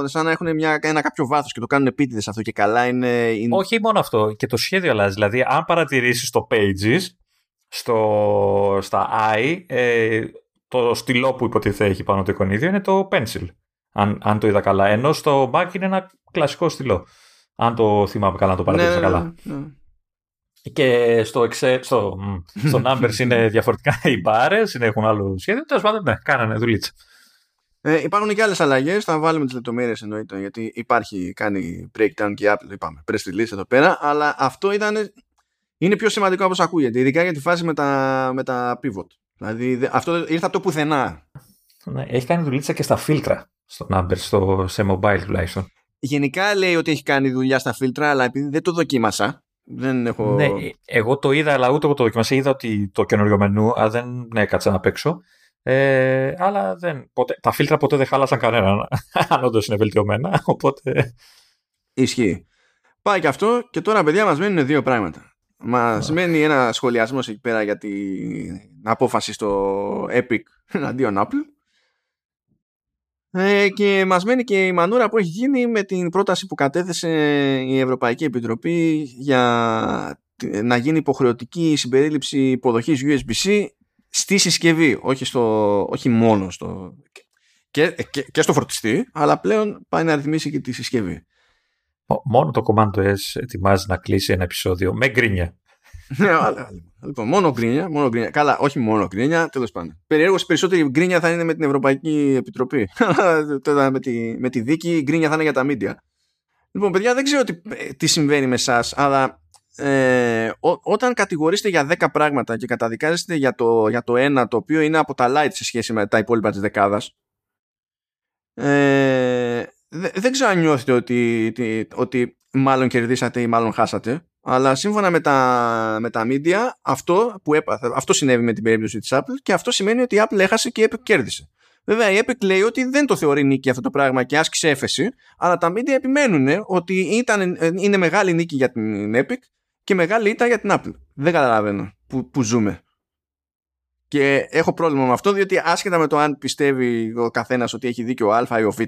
σαν να έχουν μια, ένα κάποιο βάθος και το κάνουν επίτηδες αυτό και καλά. Είναι, είναι... Όχι μόνο αυτό. Και το σχέδιο αλλάζει. Δηλαδή, αν παρατηρήσεις το Pages, στο, στα i, ε, το στυλό που υποτίθεται έχει πάνω το εικονίδιο είναι το Pencil. Αν, αν το είδα καλά. Ενώ στο Mac είναι ένα κλασικό στυλό. Αν το θυμάμαι καλά, να το παρατήρησα ναι, καλά. Ναι, ναι. Και στο, Excel, στο, στο Numbers είναι διαφορετικά οι μπάρες, έχουν άλλο σχέδιο. Τέλος πάντων, ναι, κάνανε δουλίτσα. Ε, υπάρχουν και άλλες αλλαγές. Θα βάλουμε τις λεπτομέρειες εννοείται, γιατί υπάρχει, κάνει breakdown και Apple, είπαμε, press release εδώ πέρα. Αλλά αυτό ήταν, είναι πιο σημαντικό όπω ακούγεται, ειδικά για τη φάση με τα, με τα pivot. Δηλαδή, αυτό ήρθε από το πουθενά. Ναι, έχει κάνει δουλίτσα και στα φίλτρα στο Number, στο, σε mobile τουλάχιστον. Γενικά λέει ότι έχει κάνει δουλειά στα φίλτρα, αλλά επειδή δεν το δοκίμασα, δεν έχω... Ναι, εγώ το είδα, αλλά ούτε εγώ το δοκίμασα. Είδα ότι το καινούριο μενού, αλλά δεν ναι, έκατσα να παίξω. Ε, αλλά δεν, ποτέ, τα φίλτρα ποτέ δεν χάλασαν κανέναν, αν όντως είναι βελτιωμένα. Οπότε. Ισχύει. Πάει και αυτό και τώρα, παιδιά, μας μένουν δύο πράγματα. Μας μένει ένα σχολιασμός εκεί πέρα για την απόφαση στο Epic εναντίον Apple. Ε, και μας μένει και η μανούρα που έχει γίνει με την πρόταση που κατέθεσε η Ευρωπαϊκή Επιτροπή για να γίνει υποχρεωτική συμπερίληψη υποδοχής USB-C στη συσκευή, όχι, στο, όχι μόνο στο, και, και, και στο φορτιστή, αλλά πλέον πάει να ρυθμίσει και τη συσκευή. Μόνο το Command S ετοιμάζει να κλείσει ένα επεισόδιο με γκρίνια. ναι, λοιπόν, μόνο γκρίνια, μόνο γκρίνια. Καλά, όχι μόνο γκρίνια, τέλος πάντων. Περιέργω περισσότερη γκρίνια θα είναι με την Ευρωπαϊκή Επιτροπή. Τώρα με τη, με τη δίκη, η γκρίνια θα είναι για τα μίντια. Λοιπόν, παιδιά, δεν ξέρω τι, τι συμβαίνει με εσάς, αλλά ε, ό, όταν κατηγορήσετε για 10 πράγματα και καταδικάζεστε για το, για το ένα το οποίο είναι από τα light σε σχέση με τα υπόλοιπα της δεκάδας ε, δεν ξέρω αν νιώθετε ότι, ότι, ότι μάλλον κερδίσατε ή μάλλον χάσατε αλλά σύμφωνα με τα, με τα media αυτό, που έπαθε, αυτό συνέβη με την περίπτωση της Apple και αυτό σημαίνει ότι η Apple έχασε και η Epic κέρδισε. Βέβαια η Epic λέει ότι δεν το θεωρεί νίκη αυτό το πράγμα και άσκησε έφεση αλλά τα media επιμένουν ότι ήταν, είναι μεγάλη νίκη για την Epic και μεγάλη ήττα για την Apple. Δεν καταλαβαίνω που, που ζούμε. Και έχω πρόβλημα με αυτό διότι άσχετα με το αν πιστεύει ο καθένας ότι έχει δίκιο Α ή ο Β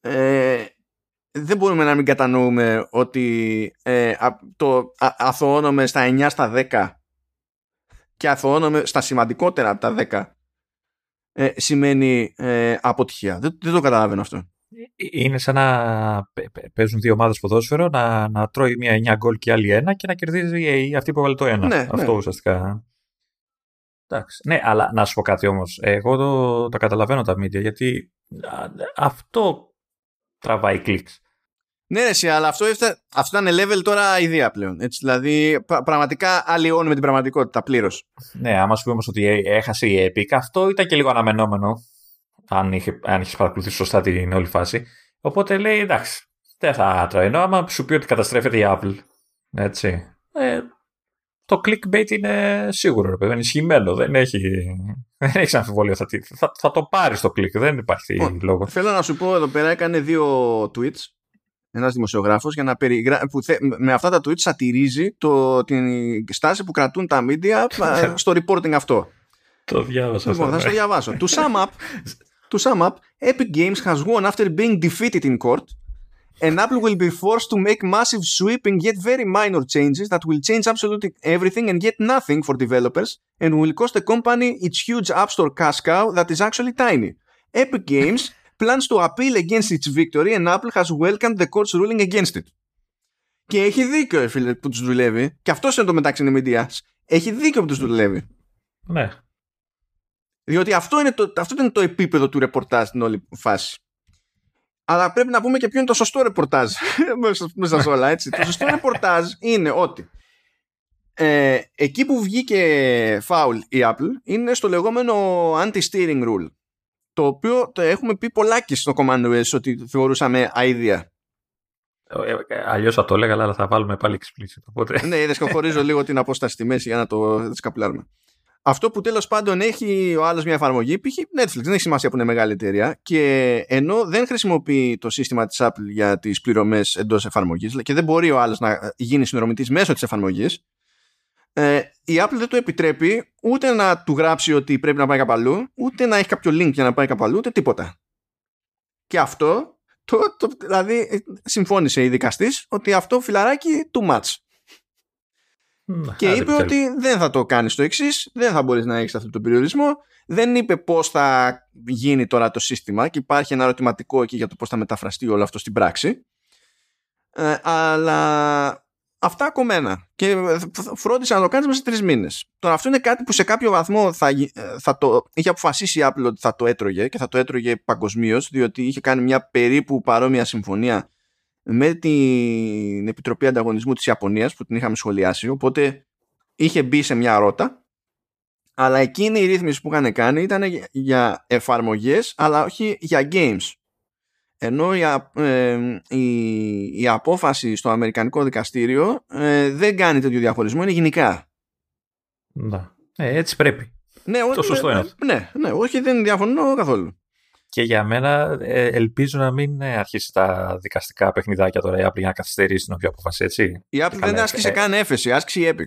ε, δεν μπορούμε να μην κατανοούμε ότι ε, το αθωώνομαι στα 9 στα 10 και αθωώνομαι στα σημαντικότερα από τα 10 ε, σημαίνει ε, αποτυχία. Δεν, δεν το καταλαβαίνω αυτό. Είναι σαν να παίζουν δύο ομάδες ποδόσφαιρο, να, να τρώει μία 9 γκολ και άλλη ένα και να κερδίζει αυτή που έβαλε το ένα. Ναι, αυτό ναι. ουσιαστικά. Εντάξει. Ναι, αλλά να σου πω κάτι όμως. Εγώ το, το καταλαβαίνω τα media γιατί αυτό τραβάει κλικς. Ναι, εσύ, αλλά αυτό, αυτό ήταν level τώρα ιδέα πλέον. Έτσι, δηλαδή, πραγματικά αλλοιώνουμε την πραγματικότητα πλήρως. Ναι, άμα σου πούμε όμως ότι έχασε η Epic, αυτό ήταν και λίγο αναμενόμενο. Αν είχε, αν είχες παρακολουθήσει σωστά την όλη φάση. Οπότε λέει εντάξει, δεν θα τραβήνω. Άμα σου πει ότι καταστρέφεται η Apple, έτσι. Ε, το clickbait είναι σίγουρο, ρε παιδί, είναι ισχυμένο. Δεν έχει, δεν έχεις αμφιβολία. Θα, θα, θα, το πάρεις το click, δεν υπάρχει oh, λόγο. Θέλω να σου πω εδώ πέρα, έκανε δύο tweets ένα δημοσιογράφο για να περιγρα... που θε... με αυτά τα tweets σατυρίζει το... την στάση που κρατούν τα media στο reporting αυτό. Το διάβασα. Λοιπόν, θα το διαβάσω. to, sum up, to sum up, Epic Games has won after being defeated in court and Apple will be forced to make massive sweeping yet very minor changes that will change absolutely everything and yet nothing for developers and will cost the company its huge App Store cash cow that is actually tiny. Epic Games plans to appeal against its victory and Apple has welcomed the court's ruling against it. Και έχει δίκιο, φίλε, που τους δουλεύει. Και αυτός είναι το μεταξύ είναι Έχει δίκιο που τους δουλεύει. Ναι. Διότι αυτό είναι, το, αυτό είναι το επίπεδο του ρεπορτάζ στην όλη φάση. Αλλά πρέπει να πούμε και ποιο είναι το σωστό ρεπορτάζ μέσα σε όλα, έτσι. το σωστό ρεπορτάζ είναι ότι ε, εκεί που βγήκε φάουλ η Apple είναι στο λεγόμενο anti-steering rule το οποίο το έχουμε πει πολλάκι στο Command OS ότι θεωρούσαμε αίδια. Ε, ε, Αλλιώς θα το έλεγα, αλλά θα βάλουμε πάλι explicit. Οπότε... ναι, είδες χωρίζω λίγο την απόσταση στη μέση για να το σκαπλάρουμε. Αυτό που τέλος πάντων έχει ο άλλος μια εφαρμογή, π.χ. Netflix, δεν έχει σημασία που είναι μεγάλη εταιρεία και ενώ δεν χρησιμοποιεί το σύστημα της Apple για τις πληρωμές εντός εφαρμογής και δεν μπορεί ο άλλος να γίνει συνδρομητής μέσω της εφαρμογής, ε, η Apple δεν το επιτρέπει ούτε να του γράψει ότι πρέπει να πάει κάπου αλλού, ούτε να έχει κάποιο link για να πάει κάπου αλλού, ούτε τίποτα. Και αυτό, το, το, δηλαδή συμφώνησε η δικαστής ότι αυτό φιλαράκι too much. και είπε ότι δεν θα το κάνεις το εξής, δεν θα μπορείς να έχεις αυτό το περιορισμό. Δεν είπε πώς θα γίνει τώρα το σύστημα και υπάρχει ένα ερωτηματικό εκεί για το πώς θα μεταφραστεί όλο αυτό στην πράξη. Ε, αλλά Αυτά κομμένα. Και φρόντισα να το κάνεις μέσα σε τρεις μήνες. Τώρα, αυτό είναι κάτι που σε κάποιο βαθμό θα, θα το είχε αποφασίσει η Apple ότι θα το έτρωγε και θα το έτρωγε παγκοσμίως, διότι είχε κάνει μια περίπου παρόμοια συμφωνία με την Επιτροπή Ανταγωνισμού της Ιαπωνίας που την είχαμε σχολιάσει οπότε είχε μπει σε μια ρότα αλλά εκείνη η ρύθμιση που είχαν κάνει ήταν για εφαρμογές αλλά όχι για games. Ενώ η, ε, η, η απόφαση στο Αμερικανικό δικαστήριο ε, δεν κάνει τέτοιο διαχωρισμό, είναι γενικά. Να. Ε, έτσι πρέπει. Ναι, το σωστό είναι. Ναι, ναι, όχι, δεν διαφωνώ καθόλου. Και για μένα ε, ελπίζω να μην ε, αρχίσει τα δικαστικά παιχνιδάκια τώρα η Apple για να καθυστερήσει την οποία αποφασίσει, έτσι. Η Apple δεν άσκησε καν έφεση, άσκησε η Epic.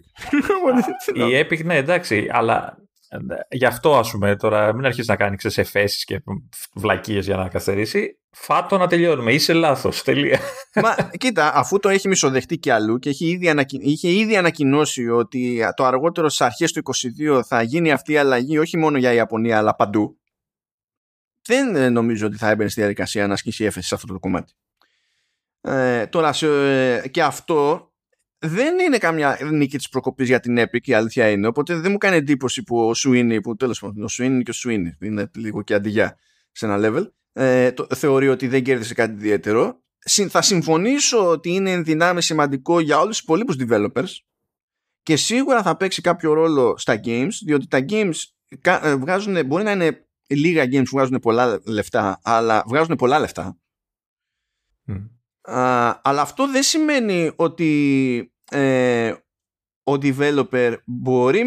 η Epic, ναι, εντάξει, αλλά γι' αυτό ας πούμε τώρα μην αρχίσει να κάνει εφέσεις και βλακίες για να καθυστερήσει. Φάτο να τελειώνουμε. Είσαι λάθος. Τελεία. Μα κοίτα, αφού το έχει μισοδεχτεί κι αλλού και έχει ήδη είχε ήδη ανακοινώσει ότι το αργότερο στις αρχές του 2022 θα γίνει αυτή η αλλαγή όχι μόνο για η Ιαπωνία αλλά παντού. Δεν ε, νομίζω ότι θα έμπαινε στη διαδικασία να ασκήσει έφεση σε αυτό το κομμάτι. Ε, τώρα, ε, και αυτό δεν είναι καμιά νίκη της προκοπής για την Epic, η αλήθεια είναι. Οπότε δεν μου κάνει εντύπωση που ο Σουίνι, που τέλος πάντων ο Σουίνι και ο Σουίνι, είναι λίγο και αντιγιά σε ένα level, ε, το, θεωρεί ότι δεν κέρδισε κάτι ιδιαίτερο. Θα συμφωνήσω ότι είναι ενδυνάμει σημαντικό για όλους τους υπολείπους developers και σίγουρα θα παίξει κάποιο ρόλο στα games, διότι τα games ε, βγάζουν, μπορεί να είναι λίγα games που βγάζουν πολλά λεφτά, αλλά βγάζουν πολλά λεφτά αλλά αυτό δεν σημαίνει ότι ε, ο developer μπορεί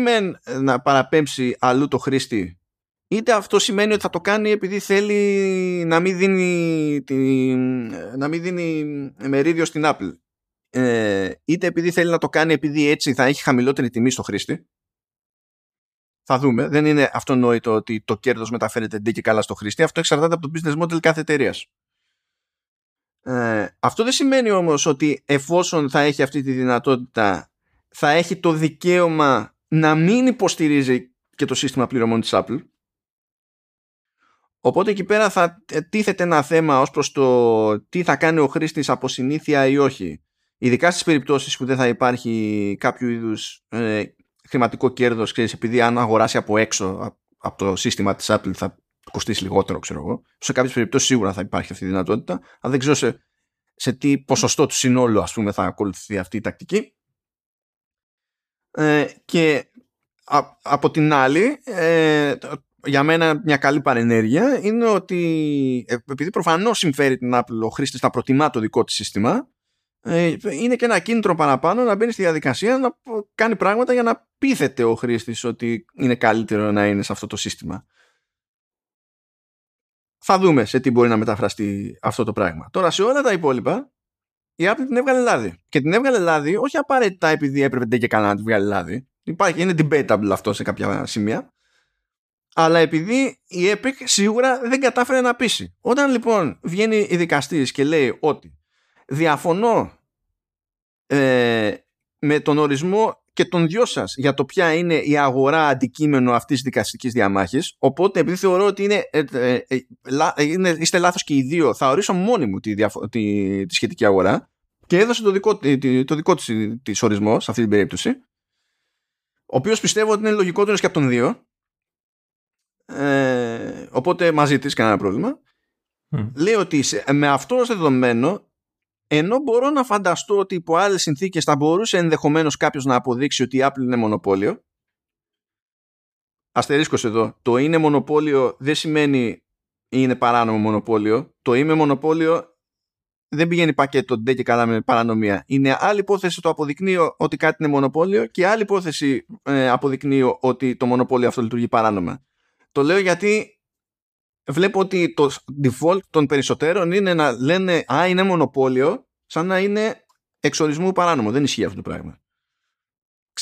να παραπέμψει αλλού το χρήστη είτε αυτό σημαίνει ότι θα το κάνει επειδή θέλει να μην δίνει, τη, να μην δίνει μερίδιο στην Apple ε, είτε επειδή θέλει να το κάνει επειδή έτσι θα έχει χαμηλότερη τιμή στο χρήστη θα δούμε. Δεν είναι αυτονόητο ότι το κέρδος μεταφέρεται ντε και καλά στο χρήστη. Αυτό εξαρτάται από το business model κάθε εταιρείας. Ε, αυτό δεν σημαίνει όμως ότι εφόσον θα έχει αυτή τη δυνατότητα θα έχει το δικαίωμα να μην υποστηρίζει και το σύστημα πληρωμών της Apple. Οπότε εκεί πέρα θα τίθεται ένα θέμα ως προς το τι θα κάνει ο χρήστης από συνήθεια ή όχι. Ειδικά στις περιπτώσεις που δεν θα υπάρχει κάποιο είδους ε, χρηματικό κέρδος ξέρεις, επειδή αν αγοράσει από έξω από το σύστημα της Apple θα κοστίσει λιγότερο, ξέρω εγώ. Σε κάποιες περιπτώσεις σίγουρα θα υπάρχει αυτή η δυνατότητα, αλλά δεν ξέρω σε, σε τι ποσοστό του συνόλου ας πούμε, θα ακολουθεί αυτή η τακτική. Ε, και από την άλλη, ε, για μένα μια καλή παρενέργεια είναι ότι ε, επειδή προφανώς συμφέρει την Apple ο χρήστης να προτιμά το δικό της σύστημα, ε, είναι και ένα κίνητρο παραπάνω να μπαίνει στη διαδικασία να κάνει πράγματα για να πείθεται ο χρήστης ότι είναι καλύτερο να είναι σε αυτό το σύστημα θα δούμε σε τι μπορεί να μεταφραστεί αυτό το πράγμα. Τώρα σε όλα τα υπόλοιπα η Apple την έβγαλε λάδι. Και την έβγαλε λάδι όχι απαραίτητα επειδή έπρεπε και καλά να την βγάλει λάδι. Υπάρχει, είναι debatable αυτό σε κάποια σημεία. Αλλά επειδή η Epic σίγουρα δεν κατάφερε να πείσει. Όταν λοιπόν βγαίνει η δικαστής και λέει ότι διαφωνώ ε, με τον ορισμό και των δυο σας για το ποια είναι η αγορά αντικείμενο αυτής της δικαστικής διαμάχης. Οπότε, επειδή θεωρώ ότι είναι, ε, ε, ε, είναι, είστε λάθος και οι δύο, θα ορίσω μόνη μου τη, τη, τη σχετική αγορά και έδωσε το δικό, το δικό της, ορισμό σε αυτή την περίπτωση. Ο οποίος πιστεύω ότι είναι λογικότερος και από τον δύο. Ε, οπότε μαζί της κανένα πρόβλημα. Mm. Λέει ότι με αυτό ως δεδομένο ενώ μπορώ να φανταστώ ότι υπό άλλες συνθήκες θα μπορούσε ενδεχομένως κάποιος να αποδείξει ότι η Apple είναι μονοπόλιο. Αστερίσκος εδώ. Το είναι μονοπόλιο δεν σημαίνει είναι παράνομο μονοπόλιο. Το είμαι μονοπόλιο δεν πηγαίνει πακέτο ντε και καλά με παρανομία. Είναι άλλη υπόθεση το αποδεικνύει ότι κάτι είναι μονοπόλιο και άλλη υπόθεση ε, αποδεικνύει ότι το μονοπόλιο αυτό λειτουργεί παράνομα. Το λέω γιατί βλέπω ότι το default των περισσότερων είναι να λένε «Α, είναι μονοπόλιο», σαν να είναι εξορισμού παράνομο. Δεν ισχύει αυτό το πράγμα.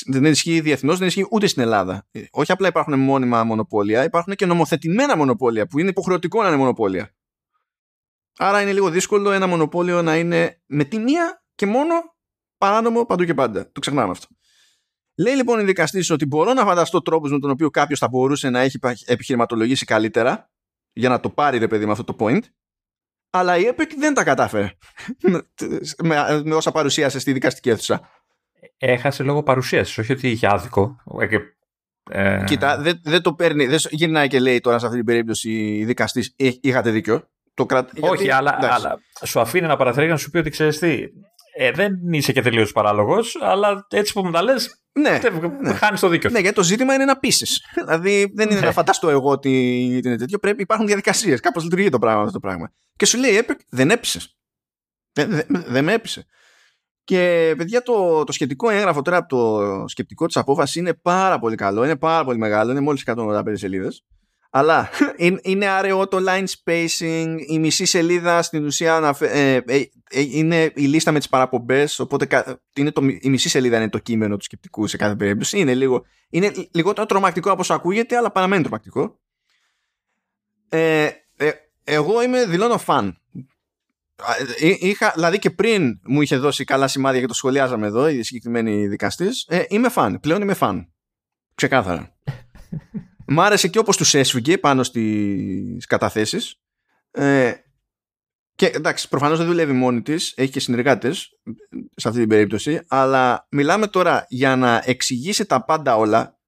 Δεν ισχύει διεθνώς, δεν ισχύει ούτε στην Ελλάδα. Ε, όχι απλά υπάρχουν μόνιμα μονοπόλια, υπάρχουν και νομοθετημένα μονοπόλια που είναι υποχρεωτικό να είναι μονοπόλια. Άρα είναι λίγο δύσκολο ένα μονοπόλιο να είναι με τη μία και μόνο παράνομο παντού και πάντα. Το ξεχνάμε αυτό. Λέει λοιπόν η δικαστής ότι μπορώ να φανταστώ τρόπους με τον οποίο κάποιος θα μπορούσε να έχει επιχειρηματολογήσει καλύτερα για να το πάρει ρε παιδί με αυτό το point αλλά η Epic δεν τα κατάφερε με, με όσα παρουσίασε στη δικαστική αίθουσα. Έχασε λόγω παρουσίασης, όχι ότι είχε άδικο. Ε... Κοίτα, δεν, δεν το παίρνει, δεν γυρνάει και λέει τώρα σε αυτή την περίπτωση η δικαστής είχατε δίκιο. Το Όχι, αλλά, αλλά, σου αφήνει ένα παραθυράκι να σου πει ότι ξέρεις τι. Ε, δεν είσαι και τελείως παράλογος, αλλά έτσι που μου τα λες, ναι, ναι. χάνεις το δίκιο. Ναι, γιατί το ζήτημα είναι να πείσει. δηλαδή δεν είναι Ναι. να φανταστώ εγώ ότι είναι τέτοιο. Πρέπει, υπάρχουν διαδικασίες. Κάπως λειτουργεί το πράγμα αυτό το πράγμα. Και σου λέει Epic, δεν έπεισες. Δεν, δεν, δεν με έπεισε. Και παιδιά, το, το σχετικό έγγραφο τώρα από το σκεπτικό της απόφασης είναι πάρα πολύ καλό. Είναι πάρα πολύ μεγάλο. Είναι μόλις 185 σελίδες. Αλλά είναι, είναι άρεο το line spacing. Η μισή σελίδα στην ουσία αναφε- ε, ε, ε, είναι η λίστα με τις παραπομπές. Οπότε κα- είναι το, η μισή σελίδα είναι το κείμενο του σκεπτικού σε κάθε περίπτωση. Είναι, λίγο, είναι λιγότερο τρομακτικό από όσο ακούγεται, αλλά παραμένει τρομακτικό. Ε, ε, εγώ είμαι δηλώνω φαν. Ε, Είχα, δηλαδή και πριν μου είχε δώσει καλά σημάδια και το σχολιάζαμε εδώ η συγκεκριμένη δικαστής. Ε, είμαι φαν. Πλέον είμαι φαν. Ξεκάθαρα. Μ' άρεσε και όπως τους έσφυγε πάνω στις καταθέσεις. Ε, και εντάξει, προφανώς δεν δουλεύει μόνη της, έχει και συνεργάτες σε αυτή την περίπτωση, αλλά μιλάμε τώρα για να εξηγήσει τα πάντα όλα,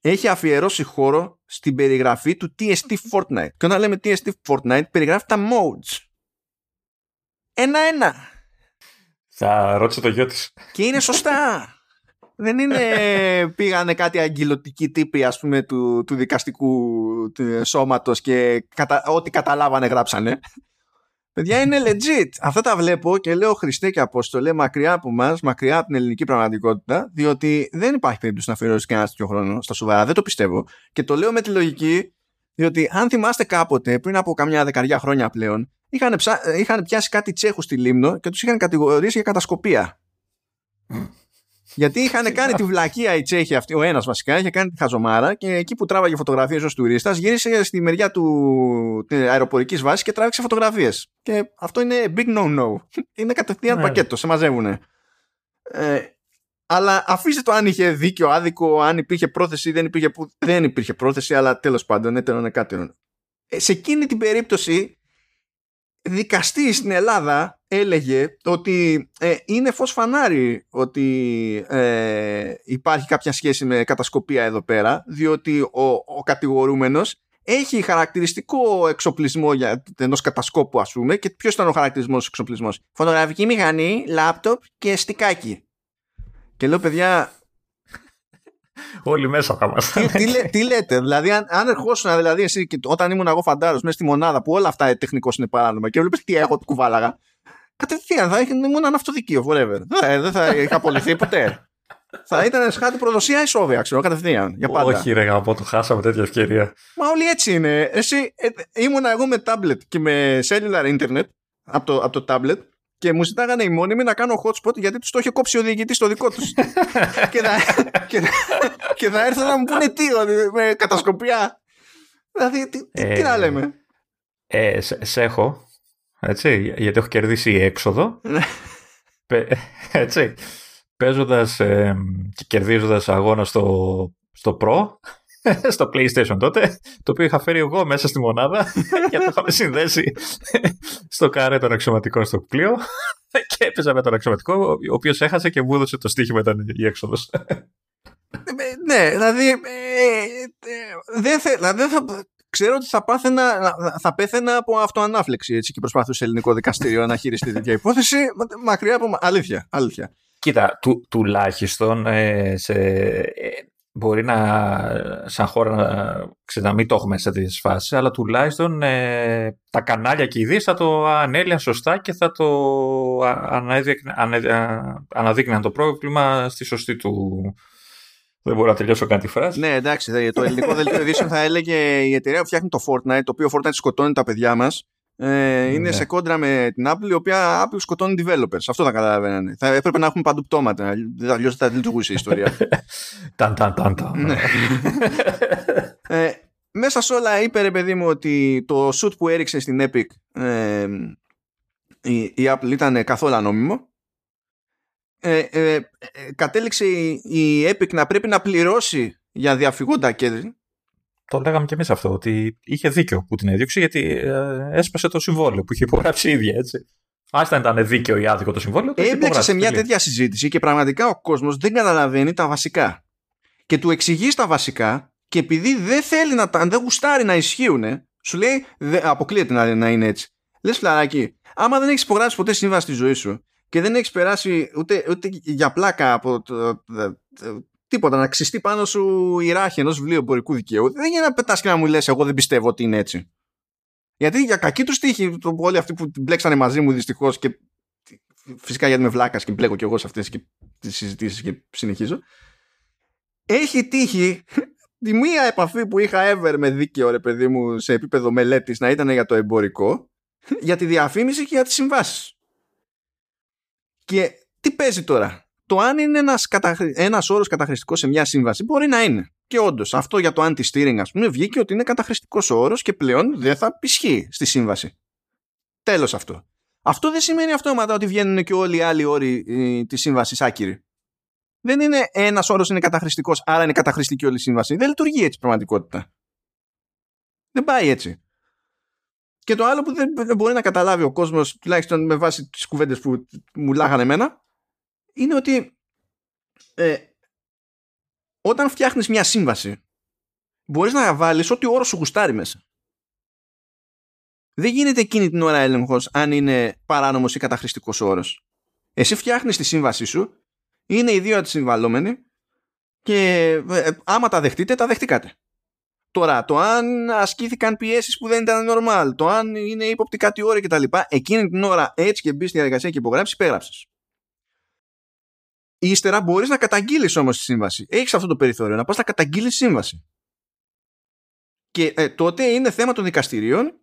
έχει αφιερώσει χώρο στην περιγραφή του TST Fortnite. Και όταν λέμε TST Fortnite, περιγράφει τα modes. Ένα-ένα. Θα ρώτησε το γιο της. Και είναι σωστά. Δεν είναι πήγανε κάτι αγγελωτικοί τύποι ας πούμε του, του δικαστικού του σώματος και κατα, ό,τι καταλάβανε γράψανε. Παιδιά είναι legit. Αυτά τα βλέπω και λέω Χριστέ και Απόστολε μακριά από μας, μακριά από την ελληνική πραγματικότητα, διότι δεν υπάρχει περίπτωση να αφιερώσει κανένα τέτοιο χρόνο στα σοβαρά. Δεν το πιστεύω. Και το λέω με τη λογική, διότι αν θυμάστε κάποτε, πριν από καμιά δεκαριά χρόνια πλέον, είχαν, ψα... είχαν πιάσει κάτι Τσέχους στη Λίμνο και τους είχαν κατηγορήσει για κατασκοπία. Γιατί είχαν κάνει τη βλακεία οι Τσέχοι αυτοί, ο ένας βασικά, είχε κάνει τη χαζομάρα και εκεί που τράβαγε φωτογραφίες ως τουρίστας, γύρισε στη μεριά του αεροπορικής βάσης και τράβηξε φωτογραφίες. Και αυτό είναι big no-no. Είναι κατευθείαν Ναι. πακέτο, σε μαζεύουνε. Ε, αλλά αφήστε το αν είχε δίκιο, άδικο, αν υπήρχε πρόθεση ή δεν υπήρχε, που... δεν υπήρχε πρόθεση, αλλά τέλος πάντων, έτερον εκάτερον. Ε, σε εκείνη την περίπτωση, δικαστή στην Ελλάδα έλεγε ότι ε, είναι φως φανάρι ότι ε, υπάρχει κάποια σχέση με κατασκοπία εδώ πέρα διότι ο, ο κατηγορούμενος έχει χαρακτηριστικό εξοπλισμό για ενός κατασκόπου ας πούμε και ποιος ήταν ο χαρακτηρισμός εξοπλισμός. Φωτογραφική μηχανή, λάπτοπ και στικάκι. Και λέω παιδιά Όλοι μέσα θα τι, ήμασταν. τι, λέ- τι λέτε, δηλαδή, αν, αν ερχόσουν δηλαδή εσύ και όταν ήμουν εγώ φαντάρος μέσα στη μονάδα που όλα αυτά τεχνικώς είναι παράνομα και βλέπεις τι εγώ του κουβάλαγα, κατευθείαν θα ήμουν ένα αυτοδικείο, forever. Δεν, δεν θα είχα απολυθεί ποτέ. θα ήταν σχάτη προδοσία ισόβια, ξέρω, κατευθείαν. Για πάντα. Όχι, ρε γαμπό, το χάσαμε τέτοια ευκαιρία. Μα όλοι έτσι είναι. Εσύ, ε, ήμουν εγώ με tablet και με cellular internet από το, από το tablet και μου ζητάγανε οι μόνιμοι να κάνω hotspot γιατί τους το είχε κόψει ο διοικητής στο δικό τους. και, θα, και, θα- και θα έρθουν να μου πούνε τι, ότι με κατασκοπιά. Δηλαδή, τι, τι, τι Ε, να λέμε; Ε, σε, σε έχω. Έτσι, γιατί έχω κερδίσει έξοδο. Ναι. Πε- έτσι. Παίζοντας και κερδίζοντας αγώνα στο, στο Pro, στο PlayStation τότε, το οποίο είχα φέρει εγώ μέσα στη μονάδα και το είχαμε συνδέσει στο καρέ των αξιωματικών στο πλοίο και έπαιζα με τον αξιωματικό, ο οποίος έχασε και μου έδωσε το στοίχημα ήταν η έξοδος. Ε, ναι, δηλαδή, ε, ε, δεν θε, δηλαδή δεν θα, ξέρω ότι θα, πάθαινα, να- θα πέθαινα από αυτοανάφλεξη έτσι, και προσπαθούσε ελληνικό δικαστήριο να χειριστεί τέτοια υπόθεση. Μα- Μακριά από. μα- Αλήθεια, αλήθεια. Κοίτα, του, τουλάχιστον ε, σε, ε, μπορεί να σαν χώρα να, ξέρω, να μην το έχουμε σε τέτοιες φάσεις, αλλά τουλάχιστον ε, τα κανάλια και οι ειδήσεις θα το ανέλυαν σωστά και θα το α- ανέδεικνε- ανε- α- αναδείκναν το πρόβλημα στη σωστή του... Δεν μπορώ να τελειώσω κάτι φράση. Ναι, εντάξει, δε- το ελληνικό δελτίο ειδήσεων θα έλεγε η εταιρεία που φτιάχνει το Fortnite, το οποίο Fortnite σκοτώνει τα παιδιά μας. Ε, είναι Ναι. σε κόντρα με την Apple, η οποία Apple σκοτώνει developers. Αυτό θα καταλαβαίνανε. Θα έπρεπε να έχουμε παντού πτώματα. Αλλιώς δεν θα λειτουργούσε η ιστορία. Ταν, ταν, ταν, ταν. Ναι. ε, μέσα σε όλα είπε ρε παιδί μου ότι το shoot που έριξε στην Epic ε, η, η Apple ήταν καθόλου νόμιμο. Ε, ε, ε, κατέληξε η, η Epic να πρέπει να πληρώσει για διαφυγόντα κέρδη. Το λέγαμε και εμείς αυτό, ότι είχε δίκιο που την έδιωξε γιατί ε, έσπασε το συμβόλαιο που είχε υπογράψει η ίδια, έτσι. Άστα αν ήταν δίκαιο ή άδικο το συμβόλαιο. το είχε Έμπλεξε υπογράψει, σε μια τελεία. τέτοια συζήτηση και πραγματικά ο κόσμος δεν καταλαβαίνει τα βασικά. Και του εξηγείς τα βασικά και επειδή δεν θέλει να τα, δεν γουστάρει να ισχύουν, σου λέει, δε, αποκλείεται να, να είναι έτσι. Λες φλαράκι, άμα δεν έχεις υπογράψει ποτέ σύμβαση στη ζωή σου και δεν έχεις περάσει ούτε, ούτε για πλάκα από το, τίποτα να ξυστεί πάνω σου η ράχη ενός βιβλίου εμπορικού δικαίου, δεν γίνεται να πετάς και να μου λες: Εγώ δεν πιστεύω ότι είναι έτσι. Γιατί για κακή τους τύχη, το, όλοι αυτοί που μπλέξανε μαζί μου δυστυχώς και φυσικά γιατί είμαι βλάκας και μπλέκω κι εγώ σε αυτές τις συζητήσεις και συνεχίζω. Έχει τύχει τη μία επαφή που είχα ever με δίκαιο ρε παιδί μου σε επίπεδο μελέτης να ήταν για το εμπορικό, για τη διαφήμιση και για τις συμβάσεις. Και τι παίζει τώρα; Το αν είναι ένας, καταχρη... ένας όρος καταχρηστικός σε μια σύμβαση μπορεί να είναι. Και όντως, αυτό για το anti-steering, ας πούμε, βγήκε ότι είναι καταχρηστικός όρος και πλέον δεν θα πισχύει στη σύμβαση. Τέλος αυτό. Αυτό δεν σημαίνει αυτόματα ότι βγαίνουν και όλοι οι άλλοι όροι ε, της σύμβασης άκυροι. Δεν είναι ένας όρος είναι καταχρηστικός, άρα είναι καταχρηστική όλη η σύμβαση. Δεν λειτουργεί έτσι πραγματικότητα. Δεν πάει έτσι. Και το άλλο που δεν μπορεί να καταλάβει ο κόσμος, τουλάχιστον με βάση τις κουβέντες που μου λάγανε εμένα, είναι ότι ε, όταν φτιάχνεις μια σύμβαση μπορείς να βάλεις ό,τι όρο σου γουστάρει μέσα. Δεν γίνεται εκείνη την ώρα έλεγχος αν είναι παράνομος ή καταχρηστικός όρος. Εσύ φτιάχνεις τη σύμβασή σου, είναι οι δύο αντισυμβαλόμενοι και ε, άμα τα δεχτείτε, τα δεχτήκατε. Τώρα, το αν ασκήθηκαν πιέσεις που δεν ήταν normal, το αν είναι ύποπτη κάτι ώρα κτλ. Εκείνη την ώρα έτσι και μπεις στη διαδικασία και υπογράψεις, υπέγραψες. Ύστερα μπορείς να καταγγείλεις όμως τη σύμβαση. Έχεις αυτό το περιθώριο να πας να καταγγείλεις σύμβαση. Και ε, τότε είναι θέμα των δικαστηρίων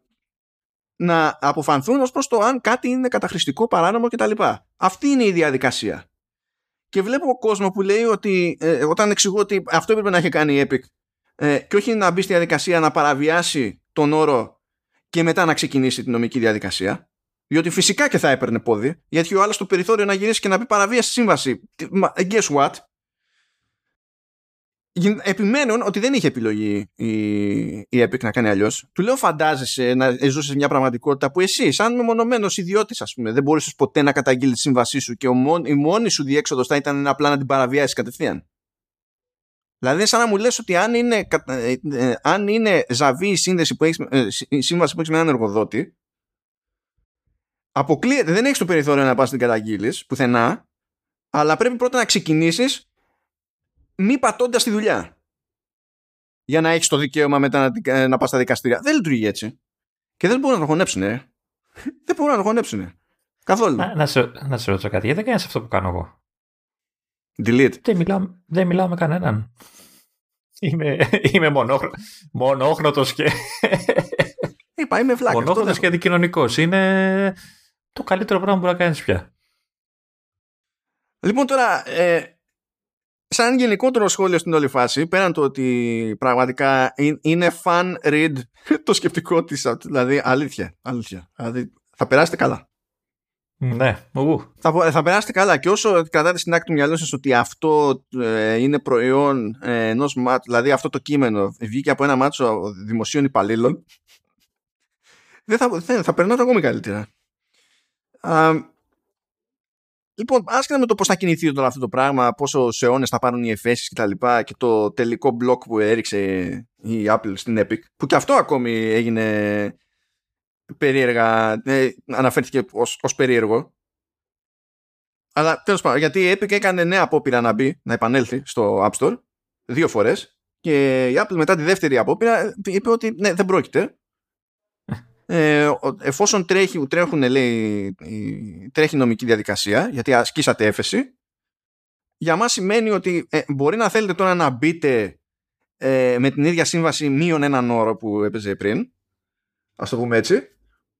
να αποφανθούν ως προς το αν κάτι είναι καταχρηστικό, παράνομο κτλ. Αυτή είναι η διαδικασία. Και βλέπω κόσμο που λέει ότι ε, όταν εξηγώ ότι αυτό έπρεπε να έχει κάνει η Epic ε, και όχι να μπει στη διαδικασία να παραβιάσει τον όρο και μετά να ξεκινήσει την νομική διαδικασία διότι φυσικά και θα έπαιρνε πόδι, γιατί ο άλλος το περιθώριο να γυρίσει και να πει παραβίαση σύμβαση. Guess what? Επιμένουν ότι δεν είχε επιλογή η, η Epic να κάνει αλλιώς. Του λέω, φαντάζεσαι να ζούσες μια πραγματικότητα που εσύ, σαν μεμονωμένος ιδιώτης, ας πούμε, δεν μπορούσες ποτέ να καταγγείλεις τη σύμβασή σου και ο, η μόνη σου διέξοδος θα ήταν απλά να την παραβιάσεις κατευθείαν. Δηλαδή, σαν να μου λες ότι αν είναι, ε, ε, αν είναι ζαβή η, σύνδεση που έχεις, ε, η σύμβαση που έχεις με έναν εργοδότη, αποκλείεται, δεν έχεις το περιθώριο να πας την καταγγείλεις πουθενά, αλλά πρέπει πρώτα να ξεκινήσεις μη πατώντας τη δουλειά. Για να έχεις το δικαίωμα μετά να, να πας στα δικαστήρια. Δεν λειτουργεί έτσι. Και δεν μπορούν να το χωνέψουν, ε. δεν μπορούν να το χωνέψουν. Καθόλου. Να, να, σε, να σε ρωτήσω κάτι, γιατί δεν κάνεις αυτό που κάνω εγώ; Delete. Δεν μιλάω, δεν μιλάω με κανέναν. Είμαι, είμαι μονόχρονος και... Είπα, είμαι βλάκα. Μονόχρονος και αντικοινωνικός. Είναι το καλύτερο πράγμα που μπορεί να κάνεις πια. Λοιπόν τώρα, ε, σαν γενικότερο σχόλιο στην όλη φάση, πέραν το ότι πραγματικά είναι fun read το σκεπτικό της, δηλαδή αλήθεια, αλήθεια. Δηλαδή θα περάσετε καλά. Ναι, θα, θα περάσετε καλά και όσο κρατάτε στην άκρη του μυαλού σας ότι αυτό ε, είναι προϊόν ε, ενός μάτσου, δηλαδή αυτό το κείμενο βγήκε από ένα μάτσο δημοσίων υπαλλήλων, δεν θα, θα, θα περνάτε ακόμη καλύτερα λοιπόν, άσχετα με το πώς θα κινηθεί τώρα αυτό το πράγμα, πόσο σε αιώνες θα πάρουν οι εφέσει κτλ. Και, και το τελικό μπλοκ που έριξε η Apple στην Epic, που και αυτό ακόμη έγινε περίεργα, ε, αναφέρθηκε ως, ως περίεργο. Αλλά τέλος πάντων, γιατί η Epic έκανε νέα απόπειρα να μπει, να επανέλθει στο App Store δύο φορές. Και η Apple μετά τη δεύτερη απόπειρα είπε ότι ναι, δεν πρόκειται ε, εφόσον τρέχει, τρέχουν, λέει, τρέχει νομική διαδικασία, γιατί ασκήσατε έφεση, για μας σημαίνει ότι ε, μπορεί να θέλετε τώρα να μπείτε ε, με την ίδια σύμβαση μείον έναν όρο που έπαιζε πριν, ας το πούμε έτσι,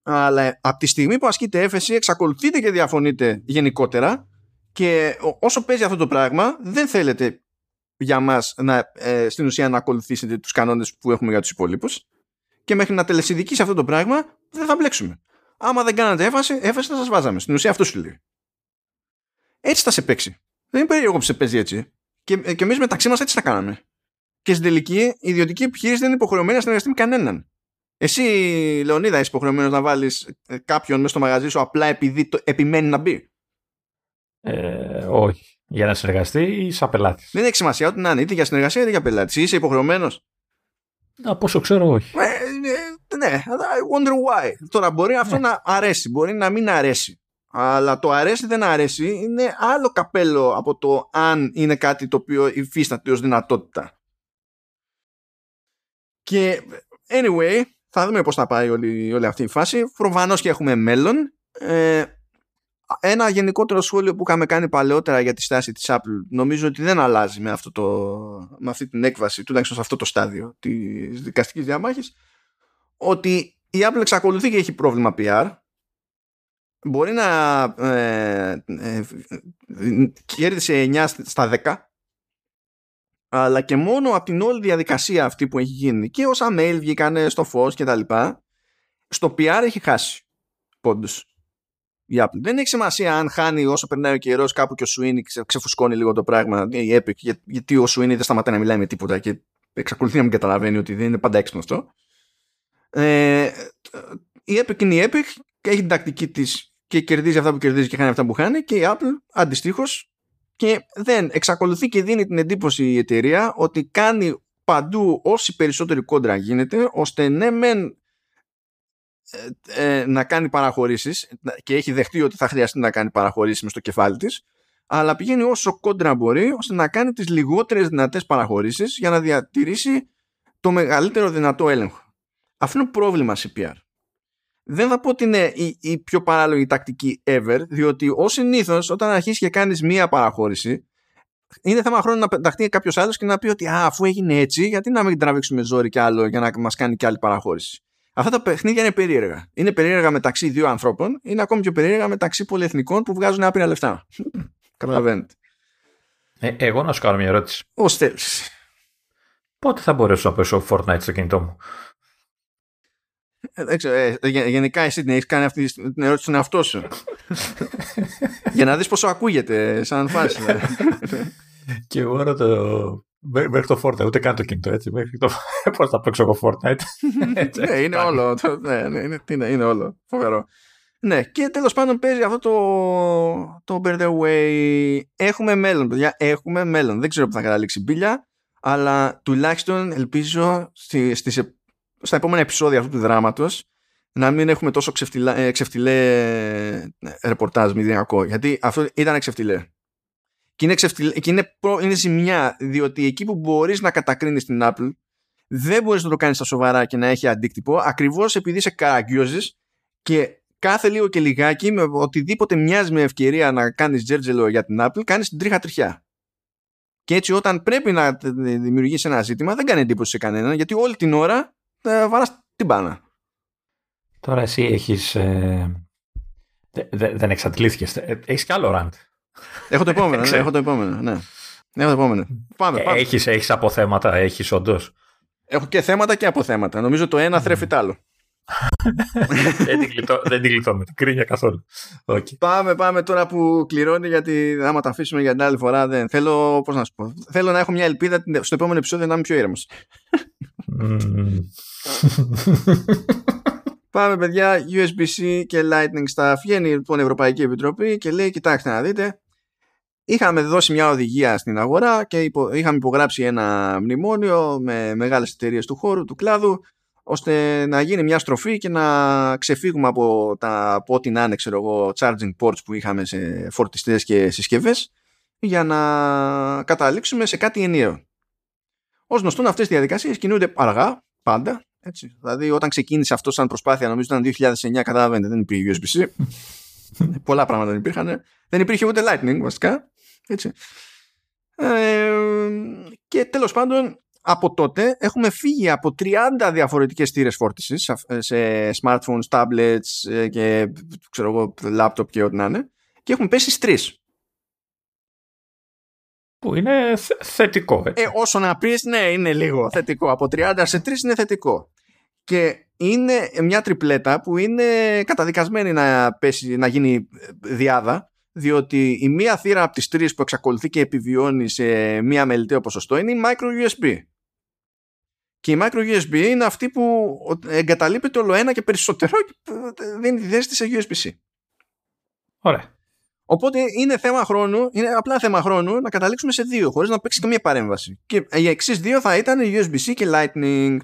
αλλά από τη στιγμή που ασκείτε έφεση εξακολουθείτε και διαφωνείτε γενικότερα και όσο παίζει αυτό το πράγμα δεν θέλετε για μας να, ε, στην ουσία να ακολουθήσετε τους κανόνες που έχουμε για τους υπόλοιπους και μέχρι να τελεσυνδικήσει αυτό το πράγμα δεν θα μπλέξουμε. Άμα δεν κάνατε έφαση, έφαση θα σας βάζαμε. Στην ουσία αυτό σου λέει. Έτσι θα σε παίξει. Δεν είναι περίεργο που σε παίζει έτσι. Και, και εμείς μεταξύ μας έτσι θα κάναμε. Και στην τελική, η ιδιωτική επιχείρηση δεν είναι υποχρεωμένη να συνεργαστεί με κανέναν. Εσύ, Λεωνίδα, είσαι υποχρεωμένος να βάλεις ε, κάποιον μέσα στο μαγαζί σου απλά επειδή το επιμένει να μπει; Ε, όχι. Για να συνεργαστεί ή σαν πελάτη. Δεν έχει σημασία ούτε να είναι είτε για συνεργασία είτε για πελάτη. Είσαι υποχρεωμένος; Από όσο ξέρω, όχι. Ε, ναι, I wonder why. Τώρα μπορεί αυτό ναι. να αρέσει, μπορεί να μην αρέσει. αλλά το αρέσει δεν αρέσει είναι άλλο καπέλο από το αν είναι κάτι το οποίο υφίσταται ως δυνατότητα. Και anyway, θα δούμε πώς θα πάει όλη, όλη αυτή η φάση. Προφανώς και έχουμε μέλλον. Ε, ένα γενικότερο σχόλιο που είχαμε κάνει παλαιότερα για τη στάση της Apple νομίζω ότι δεν αλλάζει με, αυτό το, με αυτή την έκβαση τουλάχιστον σε αυτό το στάδιο της δικαστικής διαμάχης ότι η Apple εξακολουθεί και έχει πρόβλημα PR μπορεί να ε, ε, κέρδισε 9 στα 10 αλλά και μόνο από την όλη διαδικασία αυτή που έχει γίνει και όσα mail βγήκανε στο φως και τα λοιπά στο PR έχει χάσει πόντους η Apple. Δεν έχει σημασία αν χάνει όσο περνάει ο καιρός κάπου και ο Σουίνι ξεφουσκώνει λίγο το πράγμα η Epic για, γιατί ο Σουίνι δεν σταματάει να μιλάει με τίποτα και εξακολουθεί να μην καταλαβαίνει ότι δεν είναι πάντα έξυπνο αυτό ε, η Epic είναι η Epic και έχει την τακτική της και κερδίζει αυτά που κερδίζει και χάνει αυτά που χάνει και η Apple αντιστοίχως και δεν εξακολουθεί και δίνει την εντύπωση η εταιρεία ότι κάνει παντού όση περισσότερη κόντρα γίνεται ώστε ναι μεν ε, ε, να κάνει παραχωρήσεις και έχει δεχτεί ότι θα χρειαστεί να κάνει παραχωρήσεις μες στο κεφάλι της αλλά πηγαίνει όσο κόντρα μπορεί ώστε να κάνει τις λιγότερες δυνατές παραχωρήσεις για να διατηρήσει το μεγαλύτερο δυνατό έλεγχο. Αυτό είναι πρόβλημα CPR δεν θα πω ότι είναι η, η πιο παράλογη τακτική ever, διότι ως συνήθως όταν αρχίσεις και κάνεις μία παραχώρηση, είναι θέμα χρόνου να πεταχτεί κάποιος άλλος και να πει ότι α, αφού έγινε έτσι, γιατί να μην τραβήξουμε ζόρι κι άλλο για να μας κάνει κι άλλη παραχώρηση. Αυτά τα παιχνίδια είναι περίεργα. Είναι περίεργα μεταξύ δύο ανθρώπων, είναι ακόμη πιο περίεργα μεταξύ πολυεθνικών που βγάζουν άπειρα λεφτά. Καταλαβαίνετε. Ε, εγώ να σου κάνω μια ερώτηση. Ω Πότε θα μπορέσω να πέσω Fortnite στο κινητό μου; Ε, ε, ε γενικά εσύ την έχεις κάνει αυτή την ερώτηση στον εαυτό σου. Για να δεις πόσο ακούγεται σαν φάση. και εγώ ρωτώ μέχρι το Fortnite, ούτε καν το κινητό έτσι. Μέχρι το... Πώς θα παίξω εγώ Fortnite. ναι, είναι όλο. ναι, ναι, είναι, είναι, είναι όλο. Φοβερό. Ναι, και τέλος πάντων παίζει αυτό το, το Bird Away. Έχουμε μέλλον, παιδιά. Έχουμε μέλλον. Δεν ξέρω που θα καταλήξει μπίλια, αλλά τουλάχιστον ελπίζω στις, στις στα επόμενα επεισόδια αυτού του δράματος να μην έχουμε τόσο ξεφτιλά, ε, ξεφτιλέ ε, ρεπορτάζ μηδενιακό. Γιατί αυτό ήταν ξεφτιλέ. Και, είναι, ξεφτιλέ, και είναι, προ, είναι ζημιά, διότι εκεί που μπορείς να κατακρίνεις την Apple δεν μπορείς να το κάνεις στα σοβαρά και να έχει αντίκτυπο ακριβώς επειδή σε καραγκιόζεις και κάθε λίγο και λιγάκι με οτιδήποτε μοιάζει με ευκαιρία να κάνεις τζέρτζελο για την Apple κάνεις την τρίχα τριχιά. Και έτσι όταν πρέπει να δημιουργήσει ένα ζήτημα δεν κάνει εντύπωση σε κανέναν γιατί όλη την ώρα ε, βάρας την μπάνα. Τώρα εσύ έχεις... Ε, δεν εξαντλήθηκες. Ε, έχεις κι άλλο ραντ. Έχω το επόμενο, ναι, έχω το επόμενο, ναι. Έχω το επόμενο. Πάμε, πάμε. Έχεις, έχεις αποθέματα, έχεις όντως. Έχω και θέματα και αποθέματα. Νομίζω το ένα θρέφει το άλλο. δεν, την κλειτώ, δεν την κλειτώ με την κρίνια καθόλου. Okay. Πάμε, πάμε τώρα που κληρώνει γιατί άμα τα αφήσουμε για την άλλη φορά δεν θέλω, πώς να σου πω, θέλω να έχω μια ελπίδα στο επόμενο επεισόδιο να είμαι πιο ήρεμος. Πάμε παιδιά, USB-C και Lightning Stuff. Βγαίνει λοιπόν η Ευρωπαϊκή Επιτροπή και λέει κοιτάξτε να δείτε είχαμε δώσει μια οδηγία στην αγορά και υπο, είχαμε υπογράψει ένα μνημόνιο με μεγάλες εταιρείες του χώρου, του κλάδου ώστε να γίνει μια στροφή και να ξεφύγουμε από τα από ό,τι να είναι ξέρω εγώ, charging ports που είχαμε σε φορτιστές και συσκευές για να καταλήξουμε σε κάτι ενιαίο. Ως γνωστόν αυτές οι διαδικασίες κινούνται αργά, πάντα. Έτσι. Δηλαδή όταν ξεκίνησε αυτό σαν προσπάθεια, νομίζω ήταν 2009, καταλαβαίνετε, δεν υπήρχε USB-C. Πολλά πράγματα δεν υπήρχαν. Δεν υπήρχε ούτε Lightning βασικά. Έτσι. Ε, και τέλος πάντων από τότε έχουμε φύγει από 30 διαφορετικές θύρες φόρτισης σε smartphones, tablets ε, και ξέρω εγώ, laptop και ό,τι να είναι και έχουμε πέσει στις τρεις. Που είναι θετικό. Έτσι. Ε, όσο να πεις, ναι, είναι λίγο θετικό. Από 30 σε 3 είναι θετικό. Και είναι μια τριπλέτα που είναι καταδικασμένη να, πέσει, να γίνει διάδα διότι η μία θύρα από τις τρεις που εξακολουθεί και επιβιώνει σε μία μελιτέο ποσοστό είναι η micro USB. Και η micro USB είναι αυτή που εγκαταλείπεται όλο ένα και περισσότερο και δίνει τη θέση της σε USB-C. Ωραία. Οπότε είναι θέμα χρόνου, είναι απλά θέμα χρόνου να καταλήξουμε σε δύο χωρίς να παίξει καμία παρέμβαση. Και οι εξής δύο θα ήταν USB-C και Lightning.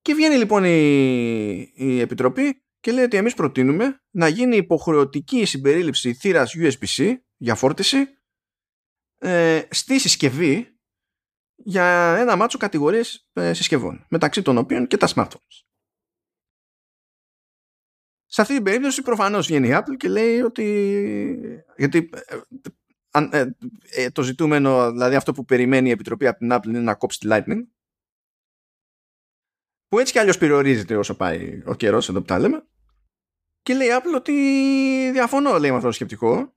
Και βγαίνει λοιπόν η, η Επιτροπή και λέει ότι εμείς προτείνουμε να γίνει υποχρεωτική συμπερίληψη θύρας USB-C για φόρτιση ε, στη συσκευή για ένα μάτσο κατηγορίες ε, συσκευών μεταξύ των οποίων και τα smartphones. Σε αυτή την περίπτωση προφανώς βγαίνει η Apple και λέει ότι γιατί ε, ε, ε, το ζητούμενο, δηλαδή αυτό που περιμένει η Επιτροπή από την Apple είναι να κόψει τη Lightning. Που έτσι κι αλλιώς περιορίζεται όσο πάει ο καιρός εδώ που τα λέμε. Και λέει Apple ότι διαφωνώ λέει με αυτό το σκεπτικό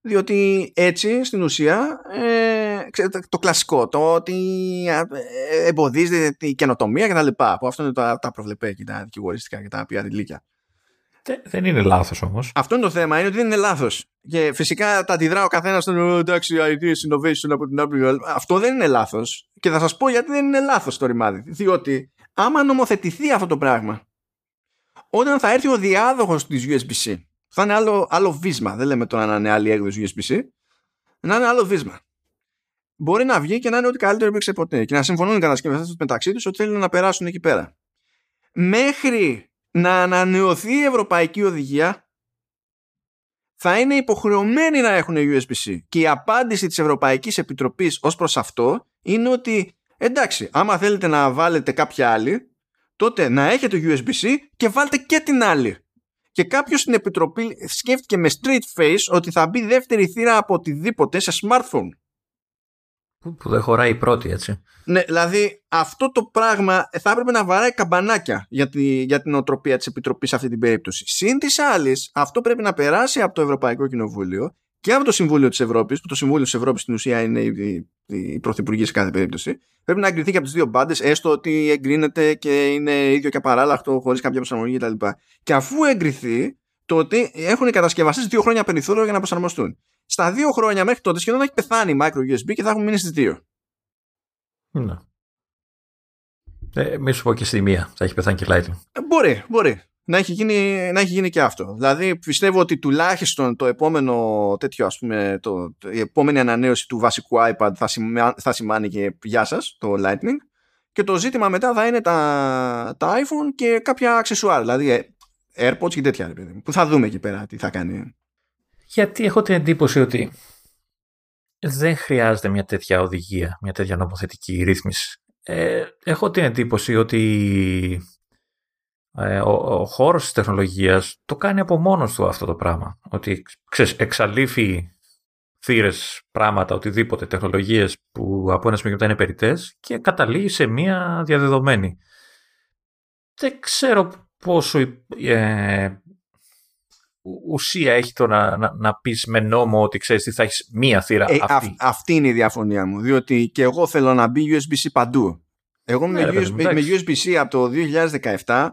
διότι έτσι στην ουσία ε, το κλασικό το ότι εμποδίζεται η καινοτομία και τα λοιπά που αυτό είναι τα, τα προβλεπέ και τα δικηγοριστικά και τα πιατηλίκια δεν είναι λάθος όμως. Αυτό είναι το θέμα, είναι ότι δεν είναι λάθος. Και φυσικά τα αντιδρά ο καθένας στον εντάξει, ideas innovation από την Apple. Αυτό δεν είναι λάθος. Και θα σας πω γιατί δεν είναι λάθος το ρημάδι. Διότι άμα νομοθετηθεί αυτό το πράγμα, όταν θα έρθει ο διάδοχος της USB-C, θα είναι άλλο, άλλο βίσμα. Δεν λέμε τώρα να είναι άλλη έκδοση USB-C, να είναι άλλο βίσμα. Μπορεί να βγει και να είναι ό,τι καλύτερο υπήρξε ποτέ και να συμφωνούν οι κατασκευαστές μεταξύ τους ότι θέλουν να περάσουν εκεί πέρα. Μέχρι να ανανεωθεί η Ευρωπαϊκή Οδηγία θα είναι υποχρεωμένοι να έχουν USB-C. Και η απάντηση της Ευρωπαϊκής Επιτροπής ως προς αυτό είναι ότι εντάξει, άμα θέλετε να βάλετε κάποια άλλη, τότε να έχετε USB-C και βάλτε και την άλλη. Και κάποιος στην Επιτροπή σκέφτηκε με straight face ότι θα μπει δεύτερη θύρα από οτιδήποτε σε smartphone. Που δεν χωράει η πρώτη, έτσι. Ναι, δηλαδή αυτό το πράγμα θα έπρεπε να βαράει καμπανάκια για, τη, για την οτροπία της Επιτροπής σε αυτή την περίπτωση. Συν της άλλης, αυτό πρέπει να περάσει από το Ευρωπαϊκό Κοινοβούλιο και από το Συμβούλιο της Ευρώπης, που το Συμβούλιο της Ευρώπης στην ουσία είναι η, η πρωθυπουργή σε κάθε περίπτωση. Πρέπει να εγκριθεί και από τις δύο μπάντες, έστω ότι εγκρίνεται και είναι ίδιο και απαράλλαχτο, χωρίς κάποια προσαρμογή κτλ. Και, και αφού εγκριθεί, τότε έχουν οι κατασκευαστές δύο χρόνια περιθώριο για να προσαρμοστούν στα δύο χρόνια μέχρι τότε σχεδόν θα έχει πεθάνει η micro USB και θα έχουμε μείνει στις δύο. Ναι. Ε, μη σου πω και στη μία, θα έχει πεθάνει και Lightning. Ε, μπορεί, μπορεί. Να έχει, γίνει, να έχει γίνει και αυτό. Δηλαδή πιστεύω ότι τουλάχιστον το επόμενο τέτοιο ας πούμε, το, η επόμενη ανανέωση του βασικού iPad θα, σημα, θα σημάνει και γεια σας το Lightning και το ζήτημα μετά θα είναι τα, τα iPhone και κάποια αξεσουάρ, δηλαδή ε, AirPods και τέτοια που θα δούμε εκεί πέρα τι θα κάνει γιατί έχω την εντύπωση ότι δεν χρειάζεται μια τέτοια οδηγία, μια τέτοια νομοθετική ρύθμιση. Ε, έχω την εντύπωση ότι ε, ο, ο χώρος της τεχνολογίας το κάνει από μόνος του αυτό το πράγμα. Ότι ξέρεις, εξαλείφει θύρες, πράγματα, οτιδήποτε, τεχνολογίες που από ένα σημείο είναι περιττές και καταλήγει σε μια διαδεδομένη. Δεν ξέρω πόσο ε, ουσία έχει το να, να, να πεις με νόμο ότι ξέρεις τι θα έχεις μία θύρα ε, αυτή. αυτή είναι η διαφωνία μου, διότι και εγώ θέλω να μπει USB-C παντού. Εγώ ναι, με, USB, με USB-C από το 2017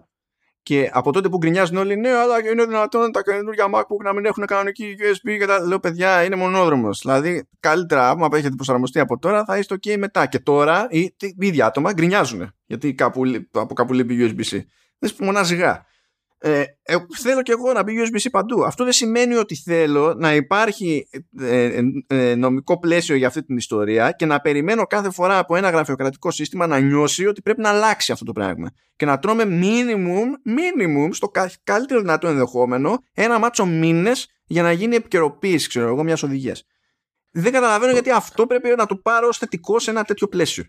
και από τότε που γκρινιάζουν όλοι, ναι, αλλά είναι δυνατόν τα καινούργια MacBook να μην έχουν κανονική USB και τα λέω, παιδιά, είναι μονόδρομος. Δηλαδή, καλύτερα, άμα έχετε προσαρμοστεί από τώρα, θα είστε OK μετά. Και τώρα, οι, οι ίδια άτομα γκρινιάζουν γιατί κάπου, από κάπου λείπει USB-C. Δεν μονάζει γά. Ε, ε, θέλω και εγώ να μπει USB-C παντού. Αυτό δεν σημαίνει ότι θέλω να υπάρχει ε, ε, ε, νομικό πλαίσιο για αυτή την ιστορία και να περιμένω κάθε φορά από ένα γραφειοκρατικό σύστημα να νιώσει ότι πρέπει να αλλάξει αυτό το πράγμα. Και να τρώμε minimum, minimum στο καλύτερο δυνατό ενδεχόμενο ένα μάτσο μήνες για να γίνει επικαιροποίηση, ξέρω εγώ, μιας οδηγίας. Δεν καταλαβαίνω γιατί αυτό πρέπει να το πάρω ως θετικό σε ένα τέτοιο πλαίσιο.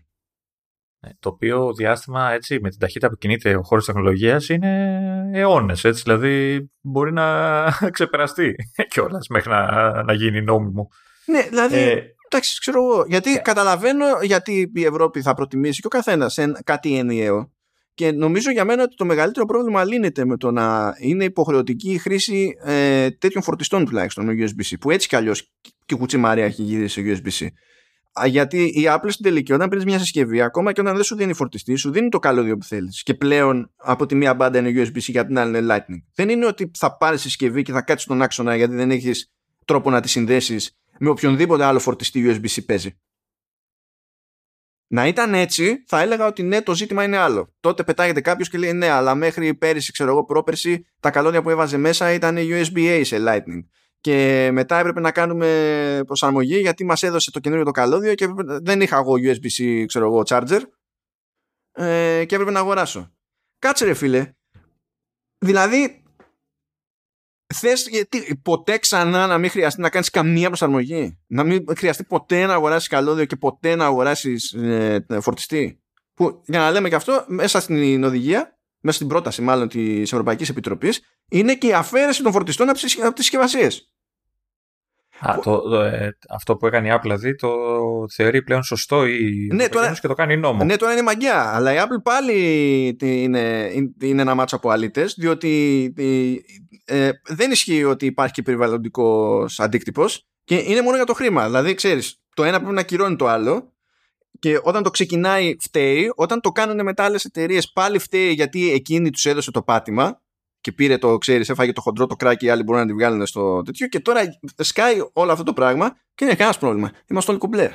Ναι, το οποίο διάστημα έτσι, με την ταχύτητα που κινείται ο χώρος τεχνολογίας είναι αιώνες. Δηλαδή μπορεί να ξεπεραστεί κιόλας μέχρι να, να γίνει νόμιμο. Ναι, δηλαδή. Ε, εντάξει, ξέρω εγώ. Γιατί ε, καταλαβαίνω γιατί η Ευρώπη θα προτιμήσει και ο καθένας κάτι ενιαίο. Και νομίζω για μένα ότι το μεγαλύτερο πρόβλημα λύνεται με το να είναι υποχρεωτική η χρήση ε, τέτοιων φορτιστών τουλάχιστον με USB-C. Που έτσι κι αλλιώς και η Κουτσιμαρία έχει γυρίσει σε USB-C γιατί η Apple στην τελική, όταν παίρνεις μια συσκευή, ακόμα και όταν δεν σου δίνει φορτιστή, σου δίνει το καλώδιο που θέλεις. Και πλέον από τη μία μπάντα είναι USB-C και από την άλλη είναι Lightning. Δεν είναι ότι θα πάρεις συσκευή και θα κάτσεις στον άξονα γιατί δεν έχεις τρόπο να τη συνδέσεις με οποιονδήποτε άλλο φορτιστή USB-C παίζει. Να ήταν έτσι, θα έλεγα ότι ναι, το ζήτημα είναι άλλο. Τότε πετάγεται κάποιος και λέει ναι, αλλά μέχρι πέρυσι, ξέρω εγώ, πρόπερσι, τα καλώδια που έβαζε μέσα ήταν USB-A σε Lightning και μετά έπρεπε να κάνουμε προσαρμογή γιατί μας έδωσε το καινούριο το καλώδιο και δεν είχα εγώ USB-C ξέρω εγώ charger ε, και έπρεπε να αγοράσω. Κάτσε ρε φίλε, δηλαδή θες γιατί, ποτέ ξανά να μην χρειαστεί να κάνεις καμία προσαρμογή; Να μην χρειαστεί ποτέ να αγοράσεις καλώδιο και ποτέ να αγοράσεις ε, φορτιστή; Που για να λέμε και αυτό μέσα στην οδηγία μέσα στην πρόταση μάλλον της Ευρωπαϊκής Επιτροπής είναι και η αφαίρεση των φορτιστών από τις, από συσκευασίε. Α, το, το, ε, αυτό που έκανε η Apple δηλαδή το θεωρεί πλέον σωστό η ναι, τώρα, και το κάνει νόμο. Ναι, τώρα είναι μαγιά. Αλλά η Apple πάλι είναι, είναι ένα μάτσο από αλήτε, διότι ε, δεν ισχύει ότι υπάρχει και περιβαλλοντικός αντίκτυπος και είναι μόνο για το χρήμα. Δηλαδή, ξέρεις, το ένα πρέπει να κυρώνει το άλλο και όταν το ξεκινάει φταίει, όταν το κάνουν μετά άλλες εταιρείες πάλι φταίει γιατί εκείνη τους έδωσε το πάτημα και πήρε το, ξέρεις, έφαγε το χοντρό το κράκι, οι άλλοι μπορούν να τη βγάλουν στο τέτοιο. Και τώρα σκάει όλο αυτό το πράγμα και δεν έχει κανένας πρόβλημα. Είμαστε όλοι κουμπλέ.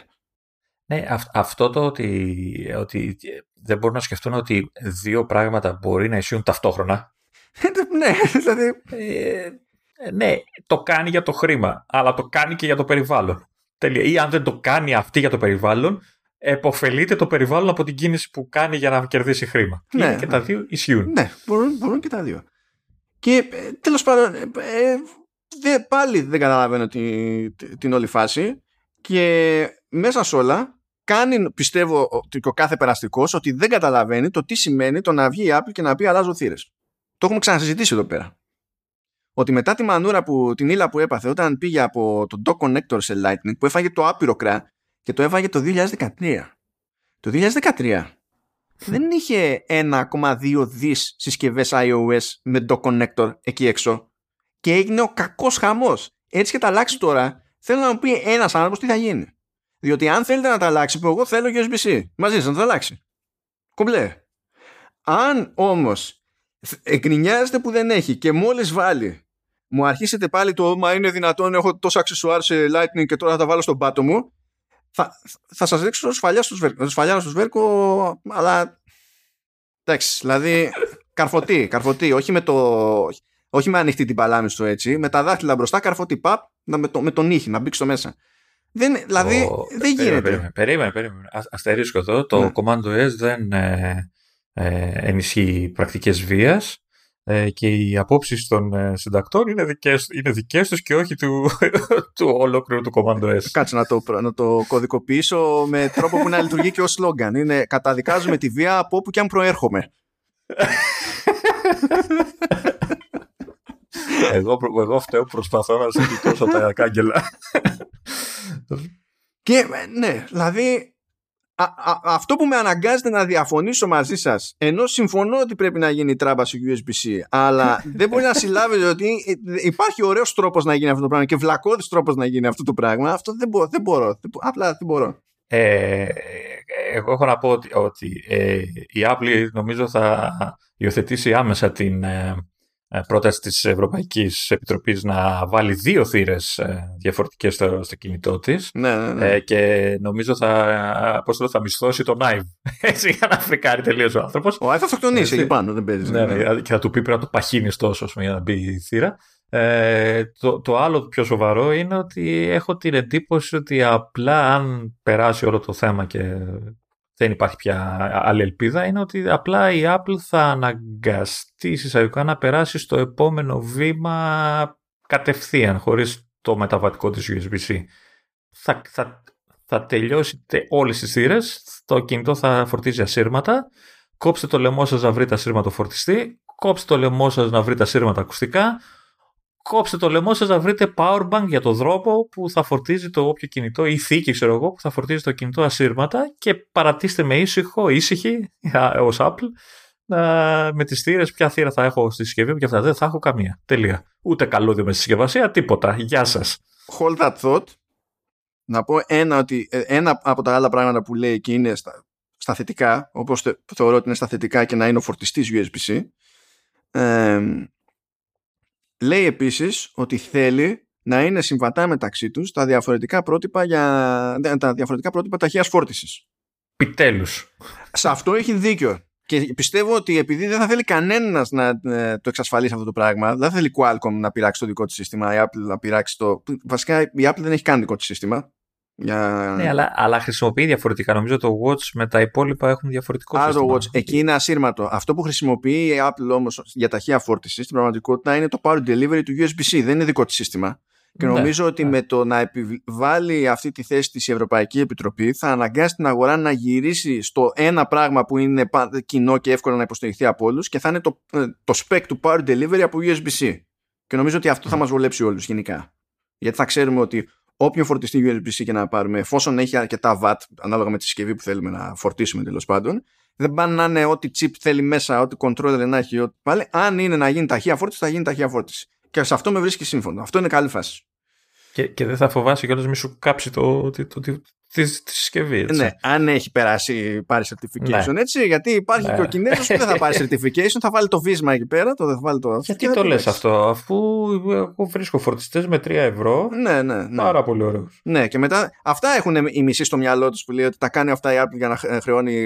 Ναι, αυτό το ότι, ότι δεν μπορούν να σκεφτούν ότι δύο πράγματα μπορεί να ισχύουν ταυτόχρονα. ναι, δηλαδή. Ε, ναι, το κάνει για το χρήμα, αλλά το κάνει και για το περιβάλλον. Τελεία. Ή αν δεν το κάνει αυτή για το περιβάλλον, εποφελείται το περιβάλλον από την κίνηση που κάνει για να κερδίσει χρήμα. Ναι, και τα δύο ισχύουν. Ναι, μπορούν, μπορούν και τα δύο. Και ε, τέλος πάντων, ε, ε πάλι δεν καταλαβαίνω τη, την όλη φάση. Και μέσα σε όλα κάνει, πιστεύω, ότι ο κάθε περαστικός ότι δεν καταλαβαίνει το τι σημαίνει το να βγει η Apple και να πει αλλάζω θύρες. Το έχουμε ξανασυζητήσει εδώ πέρα. Ότι μετά τη μανούρα που την ύλα που έπαθε όταν πήγε από το dock connector σε Lightning που έφαγε το άπειρο κρά και το έφαγε το 2013. Το 2013 δεν είχε 1,2 δις συσκευές iOS με το connector εκεί έξω και έγινε ο κακός χαμός. Έτσι και τα αλλάξει τώρα, θέλω να μου πει ένας άνθρωπος τι θα γίνει. Διότι αν θέλετε να τα αλλάξει, που εγώ θέλω USB-C. Μαζί σας να τα αλλάξει. Κομπλέ. Αν όμως εκνινιάζετε που δεν έχει και μόλις βάλει μου αρχίσετε πάλι το «Μα είναι δυνατόν, έχω τόσα αξεσουάρ σε Lightning και τώρα θα τα βάλω στον πάτο μου» θα, θα σας ρίξω σφαλιά στο σβέρκο, σφαλιά στο σβέρκο, αλλά εντάξει, δηλαδή καρφωτή, καρφωτή, όχι με το... Όχι με ανοιχτή την παλάμη στο έτσι, με τα δάχτυλα μπροστά, καρφωτή, παπ, με, το, με τον ήχη, να μπει στο μέσα. Δεν, δηλαδή, δεν γίνεται. Περίμενε, περίμενε. περίμενε. Αστερίσκω εδώ, το ναι. Commando S δεν ε, ε, ενισχύει πρακτικές βίας ε, και οι απόψεις των ε, συντακτών είναι δικές, είναι δικές τους και όχι του, του ολόκληρου του Commando S. Κάτσε να το, να το κωδικοποιήσω με τρόπο που να λειτουργεί και ως σλόγγαν. Είναι καταδικάζουμε τη βία από όπου και αν προέρχομαι. εγώ, εγώ φταίω προσπαθώ να συζητήσω τα κάγκελα. και ναι, δηλαδή αυτό που με αναγκάζεται να διαφωνήσω μαζί σας, ενώ συμφωνώ ότι πρέπει να γίνει τράμπας σε USB-C, αλλά δεν μπορεί να συλλάβετε ότι υπάρχει ωραίος τρόπος να γίνει αυτό το πράγμα και βλακώδης τρόπος να γίνει αυτό το πράγμα. Αυτό δεν μπορώ. Δεν μπορώ απλά δεν μπορώ. Ε, εγώ έχω να πω ότι, ότι ε, η Apple νομίζω θα υιοθετήσει άμεσα την, ε, ε, πρόταση της Ευρωπαϊκής Επιτροπής να βάλει δύο θύρες ε, διαφορετικές στο, στο κινητό της ναι, ναι, ναι. Ε, και νομίζω θα, πώς θα μισθώσει τον Άιβ έτσι για να φρικάρει τελείως ο άνθρωπος. Ο Άιβ θα αυτοκτονήσει εκεί πάνω, δεν παίζει. Ναι, ναι, και θα του πει πρέπει να το παχύνεις τόσο για να μπει η θύρα. Ε, το, το άλλο πιο σοβαρό είναι ότι έχω την εντύπωση ότι απλά αν περάσει όλο το θέμα και δεν υπάρχει πια άλλη ελπίδα, είναι ότι απλά η Apple θα αναγκαστεί εισαγωγικά να περάσει στο επόμενο βήμα κατευθείαν, χωρίς το μεταβατικό της USB-C. Θα, θα, θα τελειώσει όλες τις θύρες, το κινητό θα φορτίζει ασύρματα, κόψτε το λαιμό σας να βρείτε ασύρματο φορτιστή, κόψτε το λαιμό σας να βρείτε ασύρματα ακουστικά, κόψτε το λαιμό σας να βρείτε powerbank για το δρόμο που θα φορτίζει το όποιο κινητό ή θήκη ξέρω εγώ που θα φορτίζει το κινητό ασύρματα και παρατήστε με ήσυχο, ήσυχη ως Apple με τις θύρες, ποια θύρα θα έχω στη συσκευή μου και αυτά δεν θα έχω καμία. Τελεία. Ούτε καλώδιο με συσκευασία, τίποτα. Γεια σας. Hold that thought. Να πω ένα, ότι, ε, ένα από τα άλλα πράγματα που λέει και είναι στα, στα θετικά, όπως θεωρώ ότι είναι στα θετικά και να είναι ο φορτιστής USB-C, ε, Λέει επίσης ότι θέλει να είναι συμβατά μεταξύ τους τα διαφορετικά πρότυπα, για, τα διαφορετικά πρότυπα ταχείας φόρτισης. Επιτέλους. Σε αυτό έχει δίκιο. Και πιστεύω ότι επειδή δεν θα θέλει κανένας να ε, το εξασφαλίσει αυτό το πράγμα, δεν θα θέλει Qualcomm να πειράξει το δικό του σύστημα, η Apple να πειράξει το. Βασικά η Apple δεν έχει καν δικό του σύστημα. Για... Ναι, αλλά, αλλά χρησιμοποιεί διαφορετικά. Νομίζω το Watch με τα υπόλοιπα έχουν διαφορετικό Α, σύστημα. το Watch. Εκεί είναι ασύρματο. Αυτό που χρησιμοποιεί η Apple όμως για ταχεία φόρτιση στην πραγματικότητα είναι το power delivery του USB-C. Δεν είναι δικό της σύστημα. Και Ναι, νομίζω ότι ναι. με το να επιβάλλει αυτή τη θέση της η Ευρωπαϊκή Επιτροπή θα αναγκάσει την αγορά να γυρίσει στο ένα πράγμα που είναι πα- κοινό και εύκολο να υποστηριχθεί από όλους και θα είναι το, ε, το spec του power delivery από USB-C. Και νομίζω ότι αυτό θα μας βολέψει όλους γενικά. Γιατί θα ξέρουμε ότι όποιο φορτιστή USB-C και να πάρουμε, εφόσον έχει αρκετά watt, ανάλογα με τη συσκευή που θέλουμε να φορτίσουμε τέλος πάντων, δεν πάνε να είναι ό,τι chip θέλει μέσα, ό,τι controller να έχει, ό,τι πάλι. Αν είναι να γίνει ταχεία φόρτιση, θα γίνει ταχεία φόρτιση. Και σε αυτό με βρίσκει σύμφωνο. Αυτό είναι καλή φάση. Και, και δεν θα φοβάσαι κιόλας μη σου κάψει το, το, το, το, τη, τη συσκευή. Έτσι. Ναι, αν έχει περάσει, πάρει certification, έτσι. Γιατί υπάρχει Ναι. και ο Κινέζος που δεν θα πάρει certification, θα βάλει το βίσμα εκεί πέρα, το, θα βάλει το. Γιατί και θα το λες παίξει. αυτό, αφού εγώ βρίσκω φορτιστές με 3 ευρώ, Ναι, ναι, ναι. πάρα πολύ ωραίους. Ναι, και μετά αυτά έχουν οι μισοί στο μυαλό τους που λέει ότι τα κάνει αυτά η Apple για να χ- χρεώνει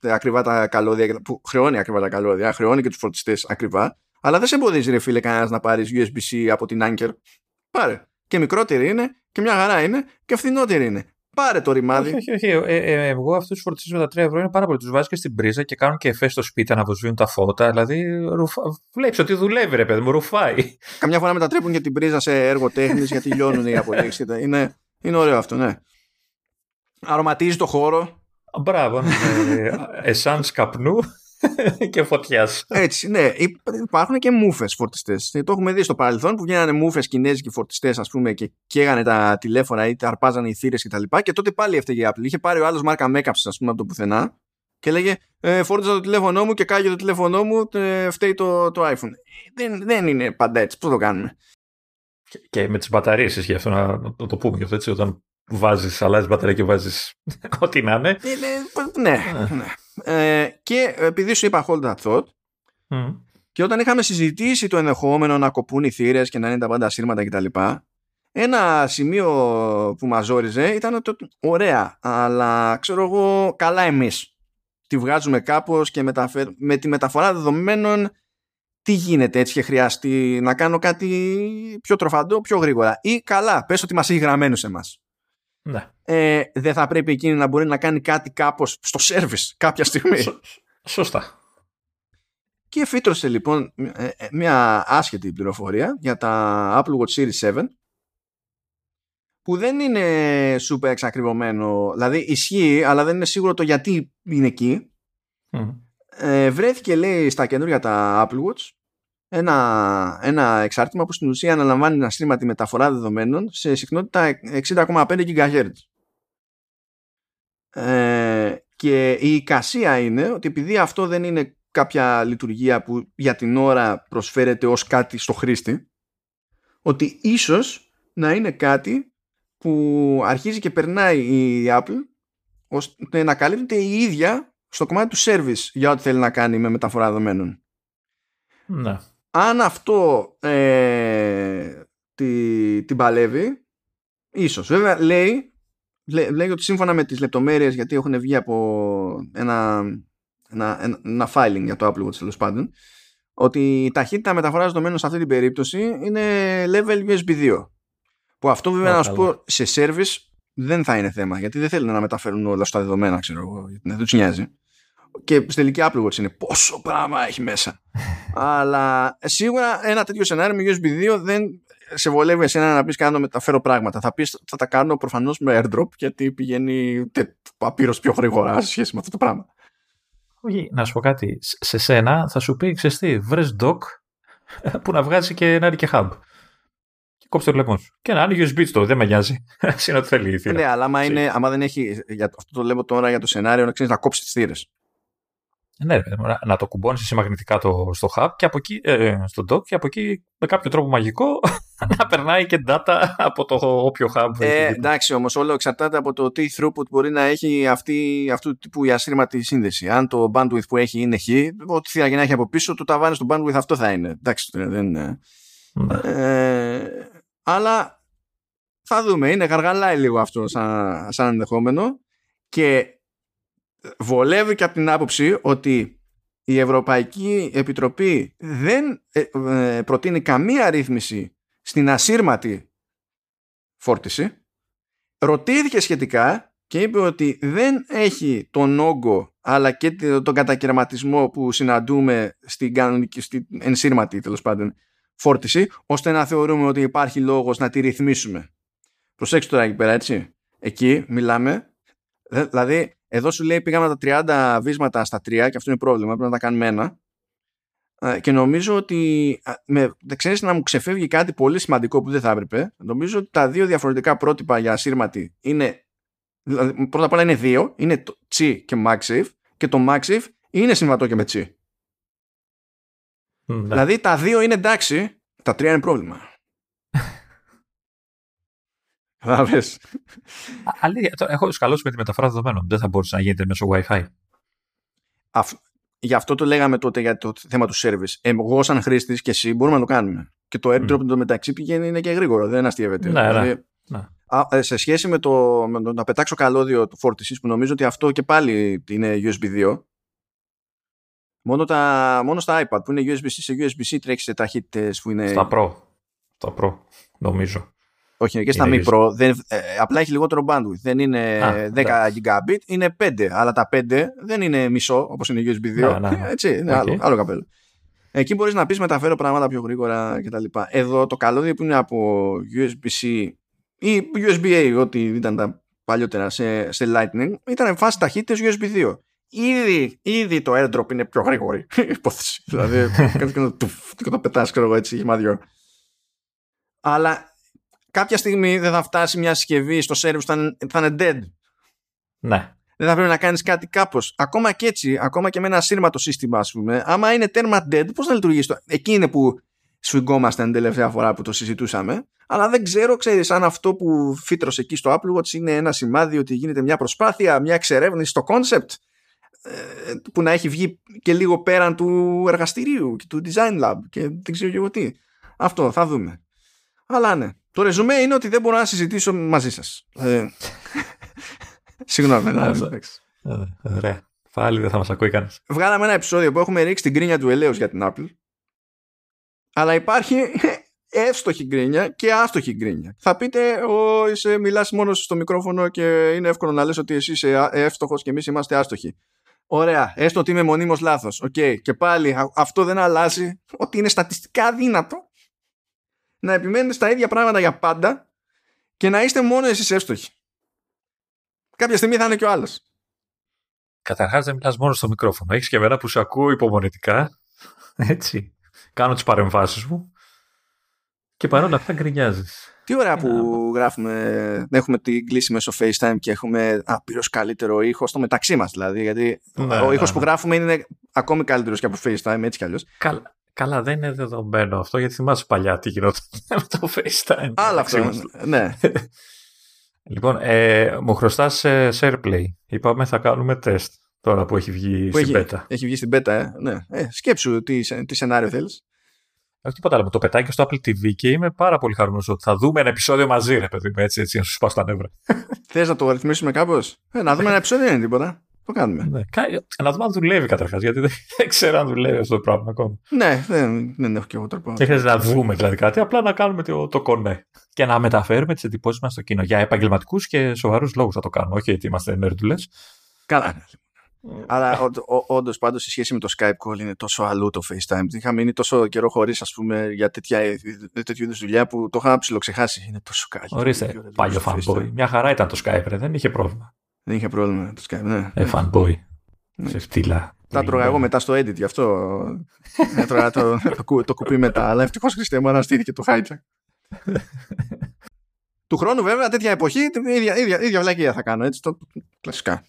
ε, ακριβά τα καλώδια. Που χρεώνει ακριβά τα καλώδια, χρεώνει και τους φορτιστές ακριβά. Αλλά δεν σε εμποδίζει, ρε φίλε, κανένας να πάρεις USB-C από την Anker. Πάρε. Και μικρότερη είναι, και μια χαρά είναι, και φθηνότερη είναι. Πάρε το ρημάδι. Όχι, όχι, όχι. Ε, ε, εγώ αυτούς τους φορτιστέ με τα 3 ευρώ είναι πάρα πολύ. Τους βάζεις και στην πρίζα και κάνουν και εφέ στο σπίτι να βοσβήνουν τα φώτα. Δηλαδή, ρουφα... βλέπεις ότι δουλεύει, ρε παιδί μου, ρουφάει. Καμιά φορά μετατρέπουν και την πρίζα σε έργο τέχνης γιατί λιώνουν οι απολύξει. Είναι, είναι ωραίο αυτό, ναι. Αρωματίζει το χώρο. Μπράβο. ε, Εσάν καπνού και φωτιάς. Έτσι, ναι. Υπ- Υπάρχουν και μούφε φορτιστέ. Το έχουμε δει στο παρελθόν που βγαίνανε μούφε κινέζικοι φορτιστέ, ας πούμε, και καίγανε τα τηλέφωνα ή τα αρπάζανε οι θύρες κτλ. Και, και τότε πάλι έφταιγε η Apple. Είχε πάρει ο άλλος μάρκα Makeups, ας πούμε, από το πουθενά και έλεγε ε, Φόρτιζα το τηλέφωνό μου και κάγει το τηλέφωνό μου, ε, φταίει το, το iPhone. Δεν, δεν είναι πάντα έτσι. Πώς το κάνουμε; Και, και με τις μπαταρίες ισχύει αυτό να, να το πούμε και αυτό έτσι. Όταν βάζεις, αλλάζεις μπαταρία και βάζεις ό,τι να είναι. Είναι- ναι, ναι. Ε, και επειδή σου είπα hold that thought, Μμ. Και όταν είχαμε συζητήσει το ενδεχόμενο να κοπούν οι θύρες και να είναι τα πάντα σύρματα κτλ. Ένα σημείο που μας ζόριζε ήταν το ωραία, αλλά ξέρω εγώ καλά εμείς. Τη βγάζουμε κάπως και μεταφέρ... με τη μεταφορά δεδομένων τι γίνεται έτσι και χρειαστεί να κάνω κάτι πιο τροφαντό, πιο γρήγορα. Ή καλά, πες ότι μας έχει γραμμένους εμάς. Ναι. Ε, δεν θα πρέπει εκείνη να μπορεί να κάνει κάτι κάπως στο service κάποια στιγμή. Σω- Σωστά. Και φύτρωσε λοιπόν ε, ε, μια άσχετη πληροφορία για τα Apple Watch Series 7 που δεν είναι super εξακριβωμένο, δηλαδή ισχύει αλλά δεν είναι σίγουρο το γιατί είναι εκεί. Μμ. Ε, βρέθηκε λέει στα καινούργια τα Apple Watch ένα, ένα εξάρτημα που στην ουσία αναλαμβάνει να στρίμμα τη μεταφορά δεδομένων σε συχνότητα 60,5 GHz. Ε, και η εικασία είναι ότι επειδή αυτό δεν είναι κάποια λειτουργία που για την ώρα προσφέρεται ως κάτι στο χρήστη ότι ίσως να είναι κάτι που αρχίζει και περνάει η Apple ώστε να καλύπτεται η ίδια στο κομμάτι του service για ό,τι θέλει να κάνει με μεταφορά δεδομένων. Ναι. Αν αυτό ε, τη, την παλεύει, ίσως. Βέβαια λέει, λέ- λέει ότι σύμφωνα με τις λεπτομέρειες γιατί έχουν βγει από ένα, ένα, ένα, ένα filing για το Apple Watch τέλος πάντων ότι η ταχύτητα μεταφοράς δεδομένων σε αυτή την περίπτωση είναι level USB 2. Που αυτό βέβαια Ω, να σου καλά. πω σε service δεν θα είναι θέμα γιατί δεν θέλουν να μεταφέρουν όλα στα δεδομένα ξέρω εγώ γιατί δεν τους νοιάζει. Και στη τελική Apple Watch είναι πόσο πράγμα έχει μέσα. Αλλά σίγουρα ένα τέτοιο σενάριο με USB 2 δεν σε βολεύει εσένα να πεις κάνω μεταφέρω πράγματα. Θα πεις θα τα κάνω προφανώς με airdrop γιατί πηγαίνει παπύρος πιο γρήγορα σε σχέση με αυτό το πράγμα. Όχι, να σου πω κάτι. Σ- Σε σένα θα σου πει, ξέρεις τι, βρες dock που να βγάζει και να είναι και hub. Και κόψε το λαιμό σου. Και να είναι USB στο, δεν με νοιάζει. Ας είναι ό,τι θέλει η θύρα. Ναι, αλλά άμα, Τσι. είναι, άμα δεν έχει. Για, το- αυτό το λέω τώρα για το σενάριο να ξέρεις να κόψεις τις θύρες. Ναι, ρε παιδί μου, να, να το κουμπώνεις εσύ μαγνητικά το, στο hub και από εκεί, ε, στο dock και από εκεί με κάποιο τρόπο μαγικό να περνάει και data από το όποιο hub. Ε, έχει δίπλα. εντάξει όμως, όλο εξαρτάται από το τι throughput μπορεί να έχει αυτή, αυτού του τύπου η ασύρματη σύνδεση. Αν το bandwidth που έχει είναι χ, ό,τι θύρα και να έχει από πίσω, το ταβάνι στο bandwidth αυτό θα είναι. Εντάξει, τώρα δεν είναι. Ναι. Ε, αλλά θα δούμε. Είναι γαργαλάει λίγο αυτό σαν, σαν ενδεχόμενο και βολεύει και από την άποψη ότι η Ευρωπαϊκή Επιτροπή δεν ε, ε, προτείνει καμία ρύθμιση στην ασύρματη φόρτιση ρωτήθηκε σχετικά και είπε ότι δεν έχει τον όγκο αλλά και τον κατακαιρματισμό που συναντούμε στην κανονική, στην ενσύρματη τέλος πάντων φόρτιση, ώστε να θεωρούμε ότι υπάρχει λόγος να τη ρυθμίσουμε. Προσέξτε τώρα εκεί πέρα, έτσι. Εκεί μιλάμε, δηλαδή εδώ σου λέει πήγαμε τα 30 βίσματα στα 3 και αυτό είναι πρόβλημα, πρέπει να τα κάνουμε ένα. Και νομίζω ότι με, δεν ξέρεις να μου ξεφεύγει κάτι πολύ σημαντικό που δεν θα έπρεπε. Νομίζω ότι τα δύο διαφορετικά πρότυπα για ασύρματη είναι Δηλαδή, πρώτα απ' όλα είναι δύο, είναι το Chi και MagSafe και το MagSafe είναι συμβατό και με Chi. Ναι. Δηλαδή τα δύο είναι εντάξει, τα τρία είναι πρόβλημα. Κατάλαβες. Αλήθεια, έχω σκαλώσει με τη μεταφορά δεδομένων. Δεν θα μπορούσε να γίνεται μέσω Wi-Fi. Γι' αυτό το λέγαμε τότε για το θέμα του service. Εγώ, σαν χρήστης και εσύ, μπορούμε να το κάνουμε. Και το airdrop mm. το μεταξύ πηγαίνει είναι και γρήγορο, δεν αστείευεται. Ναι, δηλαδή, ναι. ναι. Ε, σε σχέση με το, με το να πετάξω καλώδιο του φόρτισης που νομίζω ότι αυτό και πάλι είναι USB 2 μόνο, τα, μόνο στα iPad που είναι USB-C σε USB-C τρέχεις σε ταχύτητες που είναι... Στα Pro, στα Pro νομίζω. Όχι, είναι και στα Mi Pro. Δεν, ε, απλά έχει λιγότερο bandwidth. Δεν είναι 10 gigabit, είναι 5. Αλλά τα 5 δεν είναι μισό όπως είναι USB 2. Ναι, ναι, ναι. Έτσι, είναι okay. άλλο, άλλο καπέλο. Εκεί μπορείς να πεις μεταφέρω πράγματα πιο γρήγορα κτλ. Εδώ το καλώδιο που είναι από USB-C ή USB-A, ό,τι ήταν τα παλιότερα σε, σε Lightning, ήταν φάση ταχύτητες USB 2. Ήδη, ήδη το airdrop είναι πιο γρήγορη υπόθεση. δηλαδή, κάνεις και το, και το πετάς, ξέρω εγώ έτσι, γεμάδιό. Αλλά κάποια στιγμή δεν θα φτάσει μια συσκευή στο service θα, θα είναι dead. Ναι. Δεν θα πρέπει να κάνεις κάτι κάπως. Ακόμα και έτσι, ακόμα και με ένα σύρματο σύστημα, ας πούμε, άμα είναι τέρμα dead, πώς να λειτουργήσει το. Εκεί είναι που σφιγγόμαστε την τελευταία φορά που το συζητούσαμε. Αλλά δεν ξέρω, ξέρεις, αν αυτό που φύτρωσε εκεί στο Apple Watch είναι ένα σημάδι ότι γίνεται μια προσπάθεια, μια εξερεύνηση στο concept ε, που να έχει βγει και λίγο πέραν του εργαστηρίου και του design lab και δεν ξέρω και εγώ τι. Αυτό θα δούμε. Αλλά ναι. Το ρεζουμέ είναι ότι δεν μπορώ να συζητήσω μαζί σας. Ε, συγγνώμη. Ναι, ε, ωραία. Πάλι δεν θα μας ακούει κανείς. Βγάλαμε ένα επεισόδιο που έχουμε ρίξει την κρίνια του ελέους για την Apple αλλά υπάρχει εύστοχη γκρίνια και άστοχη γκρίνια. Θα πείτε, ο, είσαι, μιλάς μόνος στο μικρόφωνο και είναι εύκολο να λες ότι εσύ είσαι εύστοχος και εμείς είμαστε άστοχοι. Ωραία, έστω ότι είμαι μονίμως λάθος. OK, okay. και πάλι αυτό δεν αλλάζει ότι είναι στατιστικά αδύνατο να επιμένετε στα ίδια πράγματα για πάντα και να είστε μόνο εσείς εύστοχοι. Κάποια στιγμή θα είναι και ο άλλος. Καταρχάς δεν μιλάς μόνο στο μικρόφωνο. Έχεις και εμένα που σου ακούω υπομονετικά. Έτσι κάνω τις παρεμβάσεις μου και παρόλα αυτά γκρινιάζεις. Τι ωραία που γράφουμε, έχουμε την κλίση μέσω FaceTime και έχουμε απείρω καλύτερο ήχο στο μεταξύ μας. Δηλαδή, γιατί ναι, ο ήχος ναι, που ναι. γράφουμε είναι ακόμη καλύτερος και από FaceTime, έτσι κι αλλιώς. Καλά, καλά, δεν είναι δεδομένο αυτό, γιατί θυμάσαι παλιά τι γινόταν με το FaceTime. Άλλα αυτό. Ναι. λοιπόν, ε, μου χρωστάς σε SharePlay. Είπαμε θα κάνουμε τεστ. Τώρα που έχει βγει που στην έχει, Έχει βγει στην πέτα, ε. Ναι. Ε, σκέψου τι, τι σενάριο θέλεις. Όχι τίποτα άλλο. Το πετάει και στο Apple TV και είμαι πάρα πολύ χαρούμενος ότι θα δούμε ένα επεισόδιο μαζί, ρε παιδί μου, έτσι, έτσι, να σου σπάσω τα νεύρα. Θες να το ρυθμίσουμε κάπως; Ε, να δούμε ένα επεισόδιο, δεν είναι τίποτα. Το κάνουμε. Ναι. Να δούμε αν δουλεύει καταρχάς, γιατί δεν, ξέρω αν δουλεύει αυτό το πράγμα ακόμα. Ναι, δεν, δεν έχω και εγώ τρόπο. Και χρειάζεται να δούμε δηλαδή κάτι, απλά να κάνουμε το, το κονέ. Και να μεταφέρουμε τις εντυπώσεις μας στο κοινό. Για επαγγελματικούς και σοβαρούς λόγους θα το κάνουμε. Όχι γιατί είμαστε νερντουλές. Καλά. Αλλά όντως πάντως σε σχέση με το Skype call είναι τόσο αλλού το FaceTime. Είχα μείνει τόσο καιρό χωρίς για τέτοια, τέτοιου είδους δουλειά που το είχα ψιλοξεχάσει. Είναι τόσο καλή. Ορίστε, πάλι ο fanboy. Μια χαρά ήταν το Skype, ρε. δεν είχε πρόβλημα. Δεν είχε πρόβλημα το Skype, ναι. Ε, fanboy. Ναι. Σε φτύλα. Τα τρώγα εγώ μετά στο edit, γι' αυτό έτρωγα το, το, το, κουπί μετά. Αλλά ευτυχώς Χριστέ μου αναστήθηκε το hijack. του χρόνου βέβαια τέτοια εποχή ίδια, ίδια, ίδια βλακία θα κάνω έτσι το κλασικά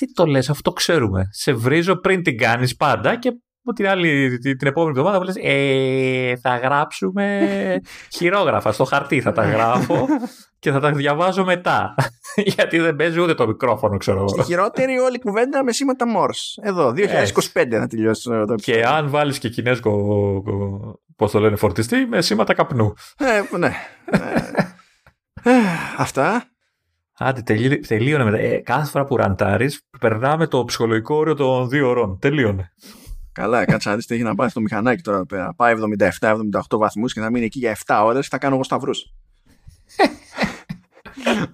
τι το λες, αυτό ξέρουμε. Σε βρίζω πριν την κάνεις πάντα και την, άλλη, την επόμενη εβδομάδα που λες, ε, θα γράψουμε χειρόγραφα στο χαρτί θα τα γράφω και θα τα διαβάζω μετά. Γιατί δεν παίζει ούτε το μικρόφωνο, ξέρω εγώ. Στη χειρότερη όλη κουβέντα με σήματα Morse. Εδώ, 2025 θα τελειώσει το Και αν βάλεις και κινέζικο, πώς το λένε, φορτιστή, με σήματα καπνού. Ε, ναι. ε, αυτά. Άντε, τελείωνε μετά. Ε, κάθε φορά που ραντάρεις, περνάμε το ψυχολογικό όριο των δύο ώρων. Τελείωνε. Καλά, κάτσε να δεις τι έχει να πάει στο μηχανάκι τώρα πέρα. Πάει 77-78 βαθμούς και να μείνει εκεί για 7 ώρες και θα κάνω εγώ σταυρούς.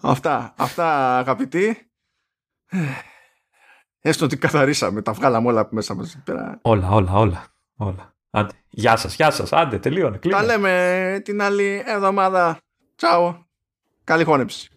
Αυτά, αυτά αγαπητοί. Έστω ότι καθαρίσαμε, τα βγάλαμε όλα μέσα μας. Πέρα. Όλα, όλα, όλα. όλα. Άντε. Γεια σας, γεια σας. Άντε, τελείωνε. Τα λέμε την άλλη εβδομάδα. Τσάου. Καλή χώνεψη.